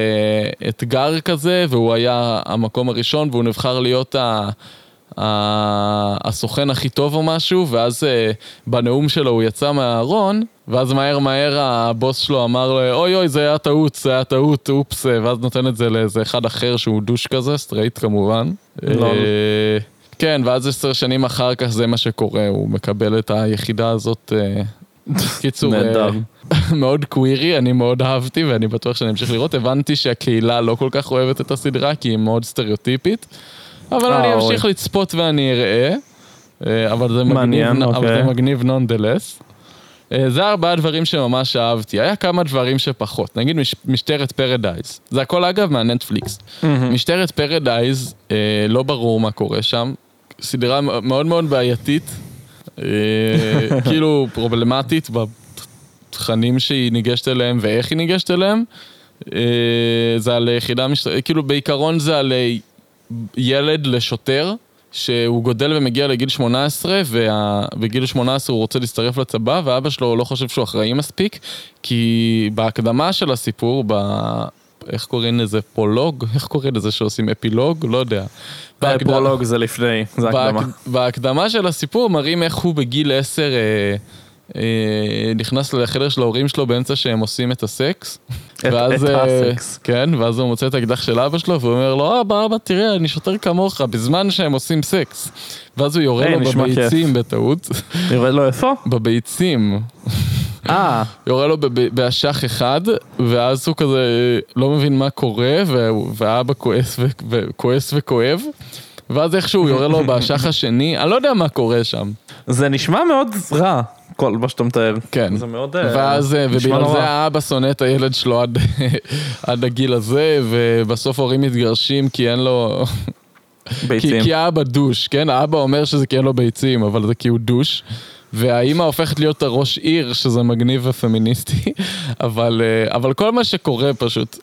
אה, אתגר כזה, והוא היה המקום הראשון, והוא נבחר להיות ה... הסוכן הכי טוב או משהו, ואז אה, בנאום שלו הוא יצא מהארון, ואז מהר מהר הבוס שלו אמר לו, אוי אוי זה היה טעות, זה היה טעות, אופס, ואז נותן את זה לאיזה אחד אחר שהוא douche כזה, סטרייט כמובן. לא. כן, ואז עשר שנים אחר כך זה מה שקורה, הוא מקבל את היחידה הזאת. קיצור, מאוד קווירי, אני מאוד אהבתי ואני בטוח שאני אמשיך לראות. הבנתי שהקהילה לא כל כך אוהבת את הסדרה כי היא מאוד סטריאוטיפית, אבל אני אה, אמשיך לצפות ואני אראה. אה, אבל זה מגניב, אוקיי. מגניב נונדלס. אה, זה ארבעה דברים שממש אהבתי. היה כמה דברים שפחות. נגיד משטרת פרדייז. זה הכל אגב מהנטפליקס. משטרת פרדייז, לא ברור מה קורה שם. סדרה מאוד מאוד בעייתית. כאילו פרובלמטית התכנים שהיא ניגשת אליהם ואיך היא ניגשת אליהם. אה, זה על יחידה משטרתית, כאילו בעיקרון זה על אה, ילד לשוטר. שהוא גודל ומגיע לגיל 18, ובגיל 18 הוא רוצה להצטרף לצבא, ואבא שלו לא חושב שהוא אחראי מספיק, כי בהקדמה של הסיפור, ב... איך קוראים לזה? פרולוג? איך קוראים לזה שעושים אפילוג? לא יודע. פרולוג זה לפני, זה הקדמה. בהקדמה של הסיפור מראים איך הוא בגיל 10... אה, אה, נכנס לחדר של ההורים שלו באמצע שהם עושים את הסקס. את, ואז, את אה, הסקס. כן, ואז הוא מוצא את האקדח של אבא שלו והוא אומר לו, אבא, אבא, תראה, אני שוטר כמוך, בזמן שהם עושים סקס. ואז הוא יורה hey, לו בביצים בטעות. יורה לו איפה? בביצים. אה. יורה לו באשך אחד, ואז הוא כזה לא מבין מה קורה, ואבא כועס, וכועס וכואב. ואז איכשהו יורה לו באשך השני, אני לא יודע מה קורה שם. זה נשמע מאוד רע. כל מה שאתה מתאר. כן. זה מאוד... ואז, אה, ובגלל זה האבא שונא את הילד שלו עד, עד הגיל הזה, ובסוף הורים מתגרשים כי אין לו... ביצים. כי, כי האבא douche, כן? האבא אומר שזה כי אין לו ביצים, אבל זה כי הוא douche. והאימא הופכת להיות הראש עיר, שזה מגניב ופמיניסטי, אבל, אה, אבל כל מה שקורה פשוט,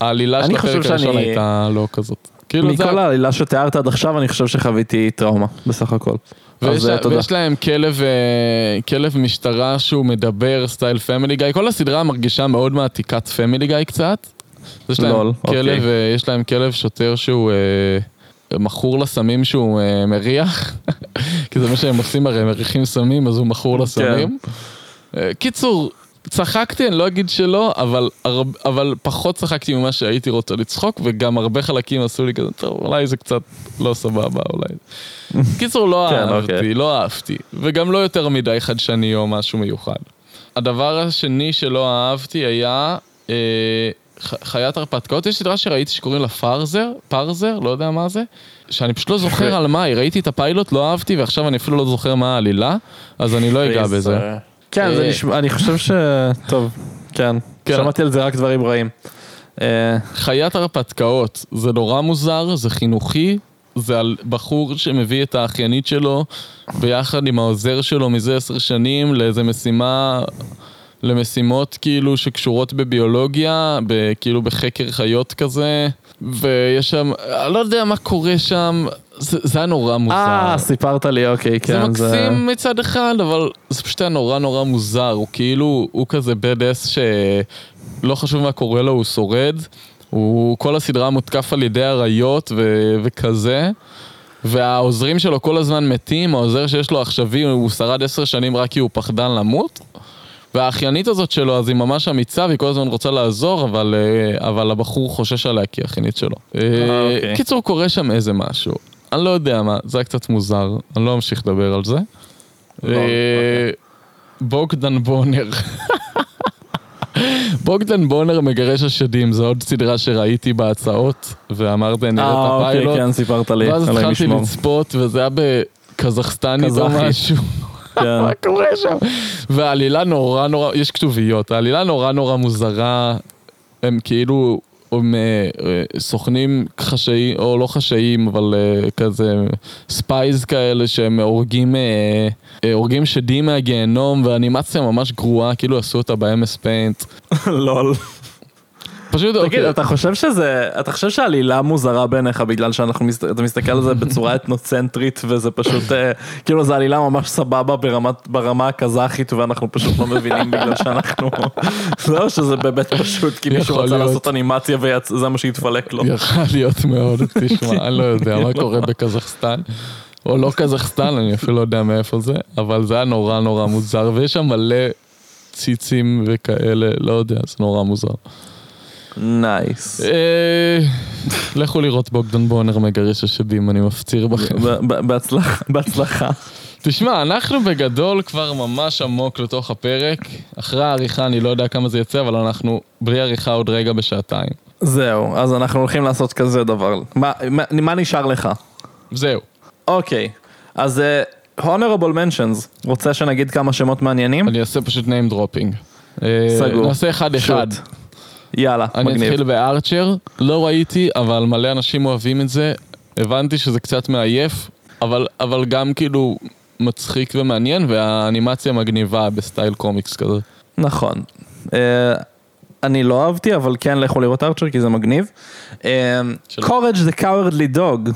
העלילה של הפרק הראשון הייתה לא כזאת. כאילו מכל זה... העלילה שתיארת עד עכשיו, אני חושב שחוויתי טראומה, בסך הכל. ויש, לה, ויש להם כלב, אה, כלב משטרה שהוא מדבר, style Family Guy, כל הסדרה מרגישה מאוד מעתיקת Family Guy קצת. יש להם, לול, כלב, אוקיי. אה, יש להם כלב שוטר שהוא אה, מכור לסמים שהוא אה, מריח, כי זה מה שהם עושים הרי, הם מריחים סמים אז הוא מכור כן. לסמים. אה, קיצור, צחקתי, אני לא אגיד שלא, אבל, אבל פחות צחקתי ממה שהייתי רוצה לצחוק, וגם הרבה חלקים עשו לי כזה, טוב, אולי זה קצת לא סבבה, אולי. קיצור, לא כן, אהבתי, אוקיי. לא אהבתי, וגם לא יותר מדי חדשני או משהו מיוחד. הדבר השני שלא אהבתי היה אה, חיית הרפתקאות, יש סדרה שראיתי שקוראים לה פארזר, פארזר, לא יודע מה זה, שאני פשוט לא זוכר על מה היא, ראיתי את הפיילוט, לא אהבתי, ועכשיו אני אפילו לא זוכר מה העלילה, אז אני לא אגע בזה. כן, זה אה, נשמע, אני חושב ש... טוב, כן, כן. שמעתי על זה רק דברים רעים. אה, חיית הרפתקאות, זה נורא מוזר, זה חינוכי, זה על בחור שמביא את האחיינית שלו ביחד עם העוזר שלו מזה עשר שנים לאיזה משימה, למשימות כאילו שקשורות בביולוגיה, כאילו בחקר חיות כזה, ויש שם, אני לא יודע מה קורה שם, זה, זה היה נורא מוזר. אה, סיפרת לי, אוקיי, כן. זה מקסים זה... מצד אחד, אבל זה פשוט היה נורא נורא מוזר. הוא כאילו, הוא כזה בד אס שלא חשוב מה קורה לו, הוא שורד. הוא, כל הסדרה מותקף על ידי אריות ו- וכזה, והעוזרים שלו כל הזמן מתים, העוזר שיש לו עכשווי, הוא שרד עשר שנים רק כי הוא פחדן למות. והאחיינית הזאת שלו, אז היא ממש אמיצה, והיא כל הזמן רוצה לעזור, אבל, אה, אבל הבחור חושש עליה כי היא אחיינית שלו. אה, אוקיי. קיצור, קורה שם איזה משהו. אני לא יודע מה, זה היה קצת מוזר, אני לא אמשיך לדבר על זה. לא, אה, אוקיי. בוגדן בונר. בוגדן בונר מגרש השדים, זו עוד סדרה שראיתי בהצעות, ואמרתי אני אראה את אה, אוקיי, הפיילוט. כן, סיפרת לי, ואז התחלתי. לצפות, וזה היה בקזחסטנית או. משהו. כן. מה קורה שם? והעלילה נורא נורא, יש כתוביות, העלילה נורא נורא מוזרה, הם כאילו, הם אה, אה, סוכנים חשאיים, או לא חשאיים, אבל אה, כזה spies כאלה שהם הורגים, הורגים שדים מהגיהנום, ואנימציה ממש גרועה, כאילו עשו אותה ב-MS Paint. LOL. פשוט, תגיד, אוקיי, אתה חושב שזה, אתה חושב שהעלילה מוזרה בעיניך בגלל שאנחנו, אתה מסתכל על זה בצורה אתנוצנטרית וזה פשוט, אה, כאילו זה עלילה ממש סבבה ברמת, ברמה הקזחית ואנחנו פשוט לא מבינים בגלל שאנחנו, או שזה באמת פשוט כי מישהו רצה להיות. לעשות אנימציה וזה מה שהתפלק לו. יכול להיות מאוד, תשמע, אני לא יודע מה קורה בקזחסטן. או לא קזחסטן, אני אפילו לא יודע מאיפה זה, אבל זה היה נורא נורא מוזר, ויש שם מלא ציצים וכאלה, לא יודע, זה נורא מוזר. nice. אה, לכו לראות בוגדן בונר מגרש השדים, אני מפציר בכם. בהצלחה. תשמע, אנחנו בגדול כבר ממש עמוק לתוך הפרק. אחרי העריכה אני לא יודע כמה זה יצא, אבל אנחנו בלי עריכה עוד רגע בשעתיים. זהו, אז אנחנו הולכים לעשות כזה דבר. מה, מה, מה נשאר לך? זהו. אוקיי, אז אה, honorable mentions, רוצה שנגיד כמה שמות מעניינים? אני אעשה פשוט name dropping. אה, סגור. נעשה אחד אחד. שוט. יאללה, אני מגניב. אתחיל בארצ'ר, לא ראיתי, אבל מלא אנשים אוהבים את זה. הבנתי שזה קצת מעייף, אבל, אבל גם כאילו מצחיק ומעניין, והאנימציה מגניבה בסטייל קומיקס כזה. נכון. אה, אני לא אהבתי, אבל כן לכו לראות ארצ'ר כי זה מגניב. courage the cowardly dog,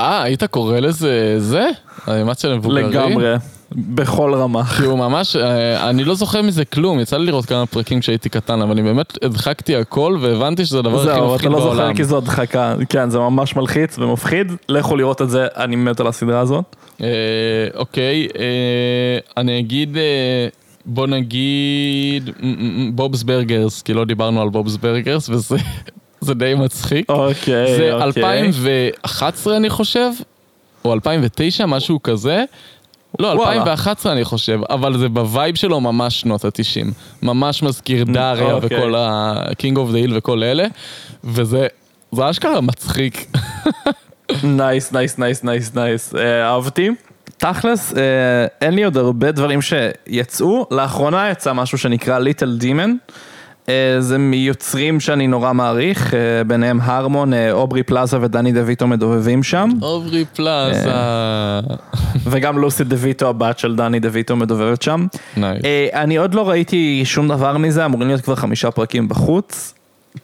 אה, היית קורא לזה זה? אנימציה למבוגרים? לגמרי, בכל רמה. כי הוא ממש, אה, אני לא זוכר מזה כלום, יצא לי לראות כמה פרקים כשהייתי קטן, אבל אני באמת הדחקתי הכל והבנתי שזה הדבר הכי זהו, אתה מפחיד לא בעולם. זוכר כי זו הדחקה, כן, זה ממש מלחיץ ומפחיד, לכו לראות את זה, אני מת על הסדרה הזאת. אה, אוקיי, אה, אני אגיד, בוא נגיד, Bob's Burgers, כי לא דיברנו על Bob's Burgers, וזה זה די מצחיק. אוקיי, זה אוקיי. 2011 אני חושב, או 2009, משהו כזה. לא, וואלה. 2011 אני חושב, אבל זה ב vibe שלו ממש שנות ה-90. ממש מזכיר Daria אוקיי. וכל ה-King of the Hill וכל אלה, וזה זה אשכרה מצחיק. nice, nice, nice, nice, nice. אה, אהבתי. תכלס, אה, אין לי עוד הרבה דברים שיצאו. לאחרונה יצא משהו שנקרא Little Demon. זה מיוצרים שאני נורא מעריך, אה, ביניהם הרמון, אה, אוברי פלאזה ודני דויטו מדובבים שם, אוברי פלאזה. וגם לוסי דויטו, הבת של דני דויטו מדובבת שם. אה, אני עוד לא ראיתי שום דבר מזה, אמורים להיות כבר חמישה פרקים בחוץ.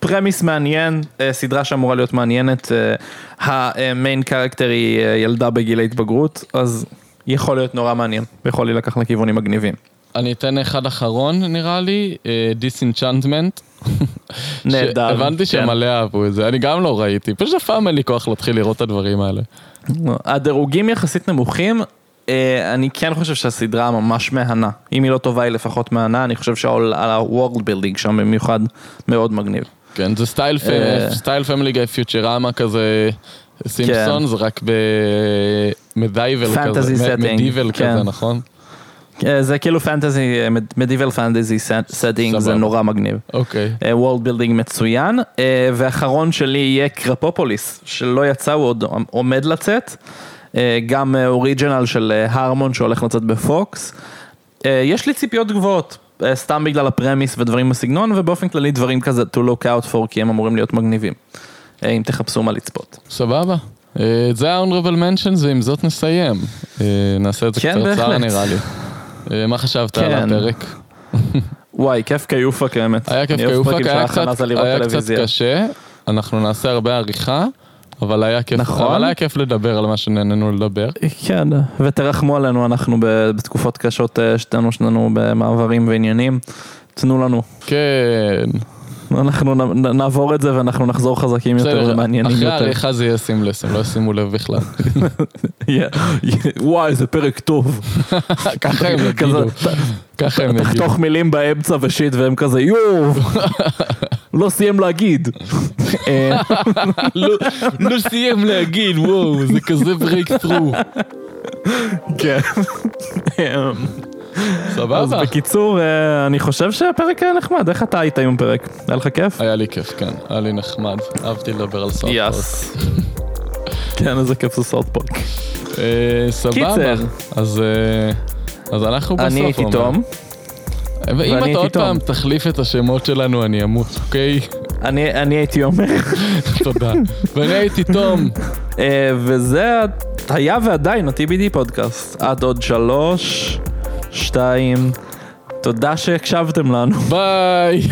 premise מעניין, אה, סדרה שאמורה להיות מעניינת, אה, ה main character היא אה, ילדה בגיל ההתבגרות, אז יכול להיות נורא מעניין, יכול להילקח לכיוונים מגניבים. אני אתן אחד אחרון נראה לי, Disenchantment. נהדר, הבנתי כן. שמלא אהבו את זה, אני גם לא ראיתי, פשוט אף פעם אין לי כוח להתחיל לראות את הדברים האלה. הדירוגים יחסית נמוכים, אה, אני כן חושב שהסדרה ממש מהנה, אם היא לא טובה היא לפחות מהנה, אני חושב שה-World Building שם במיוחד מאוד מגניב. כן, זה style אה. Family Guy Futurama כזה, Simpson, זה רק ב medieval כזה, medieval כן. כזה, נכון? אה, זה כאילו fantasy, medieval fantasy setting, זה. נורא מגניב. אוקיי. world building מצוין, אה, ואחרון שלי יהיה Krapopolis, שלא יצא, הוא עוד עומד לצאת, אה, גם original של אה, הרמון שהולך לצאת ב Fox. אה, יש לי ציפיות גבוהות, אה, סתם בגלל הפרמיס ודברים בסגנון, ובאופן כללי דברים כזה to look out for, כי הם אמורים להיות מגניבים, אה, אם תחפשו מה לצפות. סבבה. אה, זה ה-honorable mentions ועם זאת נסיים. אה, נעשה את זה כן, קצרצר. נראה לי. אה, מה חשבת על כן. הפרק? וואי, כיף כיופק האמת. היה כיף כיופק, היה קצת. קשה, אנחנו נעשה הרבה עריכה, אבל היה כיף, נכון. אבל היה כיף לדבר על מה שנהנינו לדבר. כן, ותרחמו עלינו, אנחנו בתקופות קשות, אה, שתינו שנינו במעברים ועניינים. תנו לנו. כן, אנחנו נעבור את זה ואנחנו נחזור חזקים יותר ומעניינים אחרי יותר. העריכה זה יהיה סימלס, הם לא ישימו לב בכלל. וואי, איזה פרק טוב. ככה הם יגידו, ככה הם יגידו. תחתוך מילים באמצע ושיט והם כזה יואו, לא סיים להגיד. אה, לא- לא סיים להגיד, וואו, זה כזה breakthrough. כן. אז סבבה. בקיצור, אה, אני חושב שהפרק היה נחמד, איך אתה היית עם הפרק? היה לך כיף? היה לי כיף, כן, היה לי נחמד, אהבתי לדבר על South Park. yes. כן, איזה כיף זה South Park. אה, סבבה, קיצר. אז אה, אז אנחנו בסוף, אני הייתי. תום, ואם אתה עוד. פעם תחליף את השמות שלנו, אני אמות, אוקיי? אני אני הייתי אומר, תודה. ואני הייתי תום. וזה היה ועדיין ה-TBD פודקאסט. עד עוד שלוש, שתיים, תודה שהקשבתם לנו. ביי.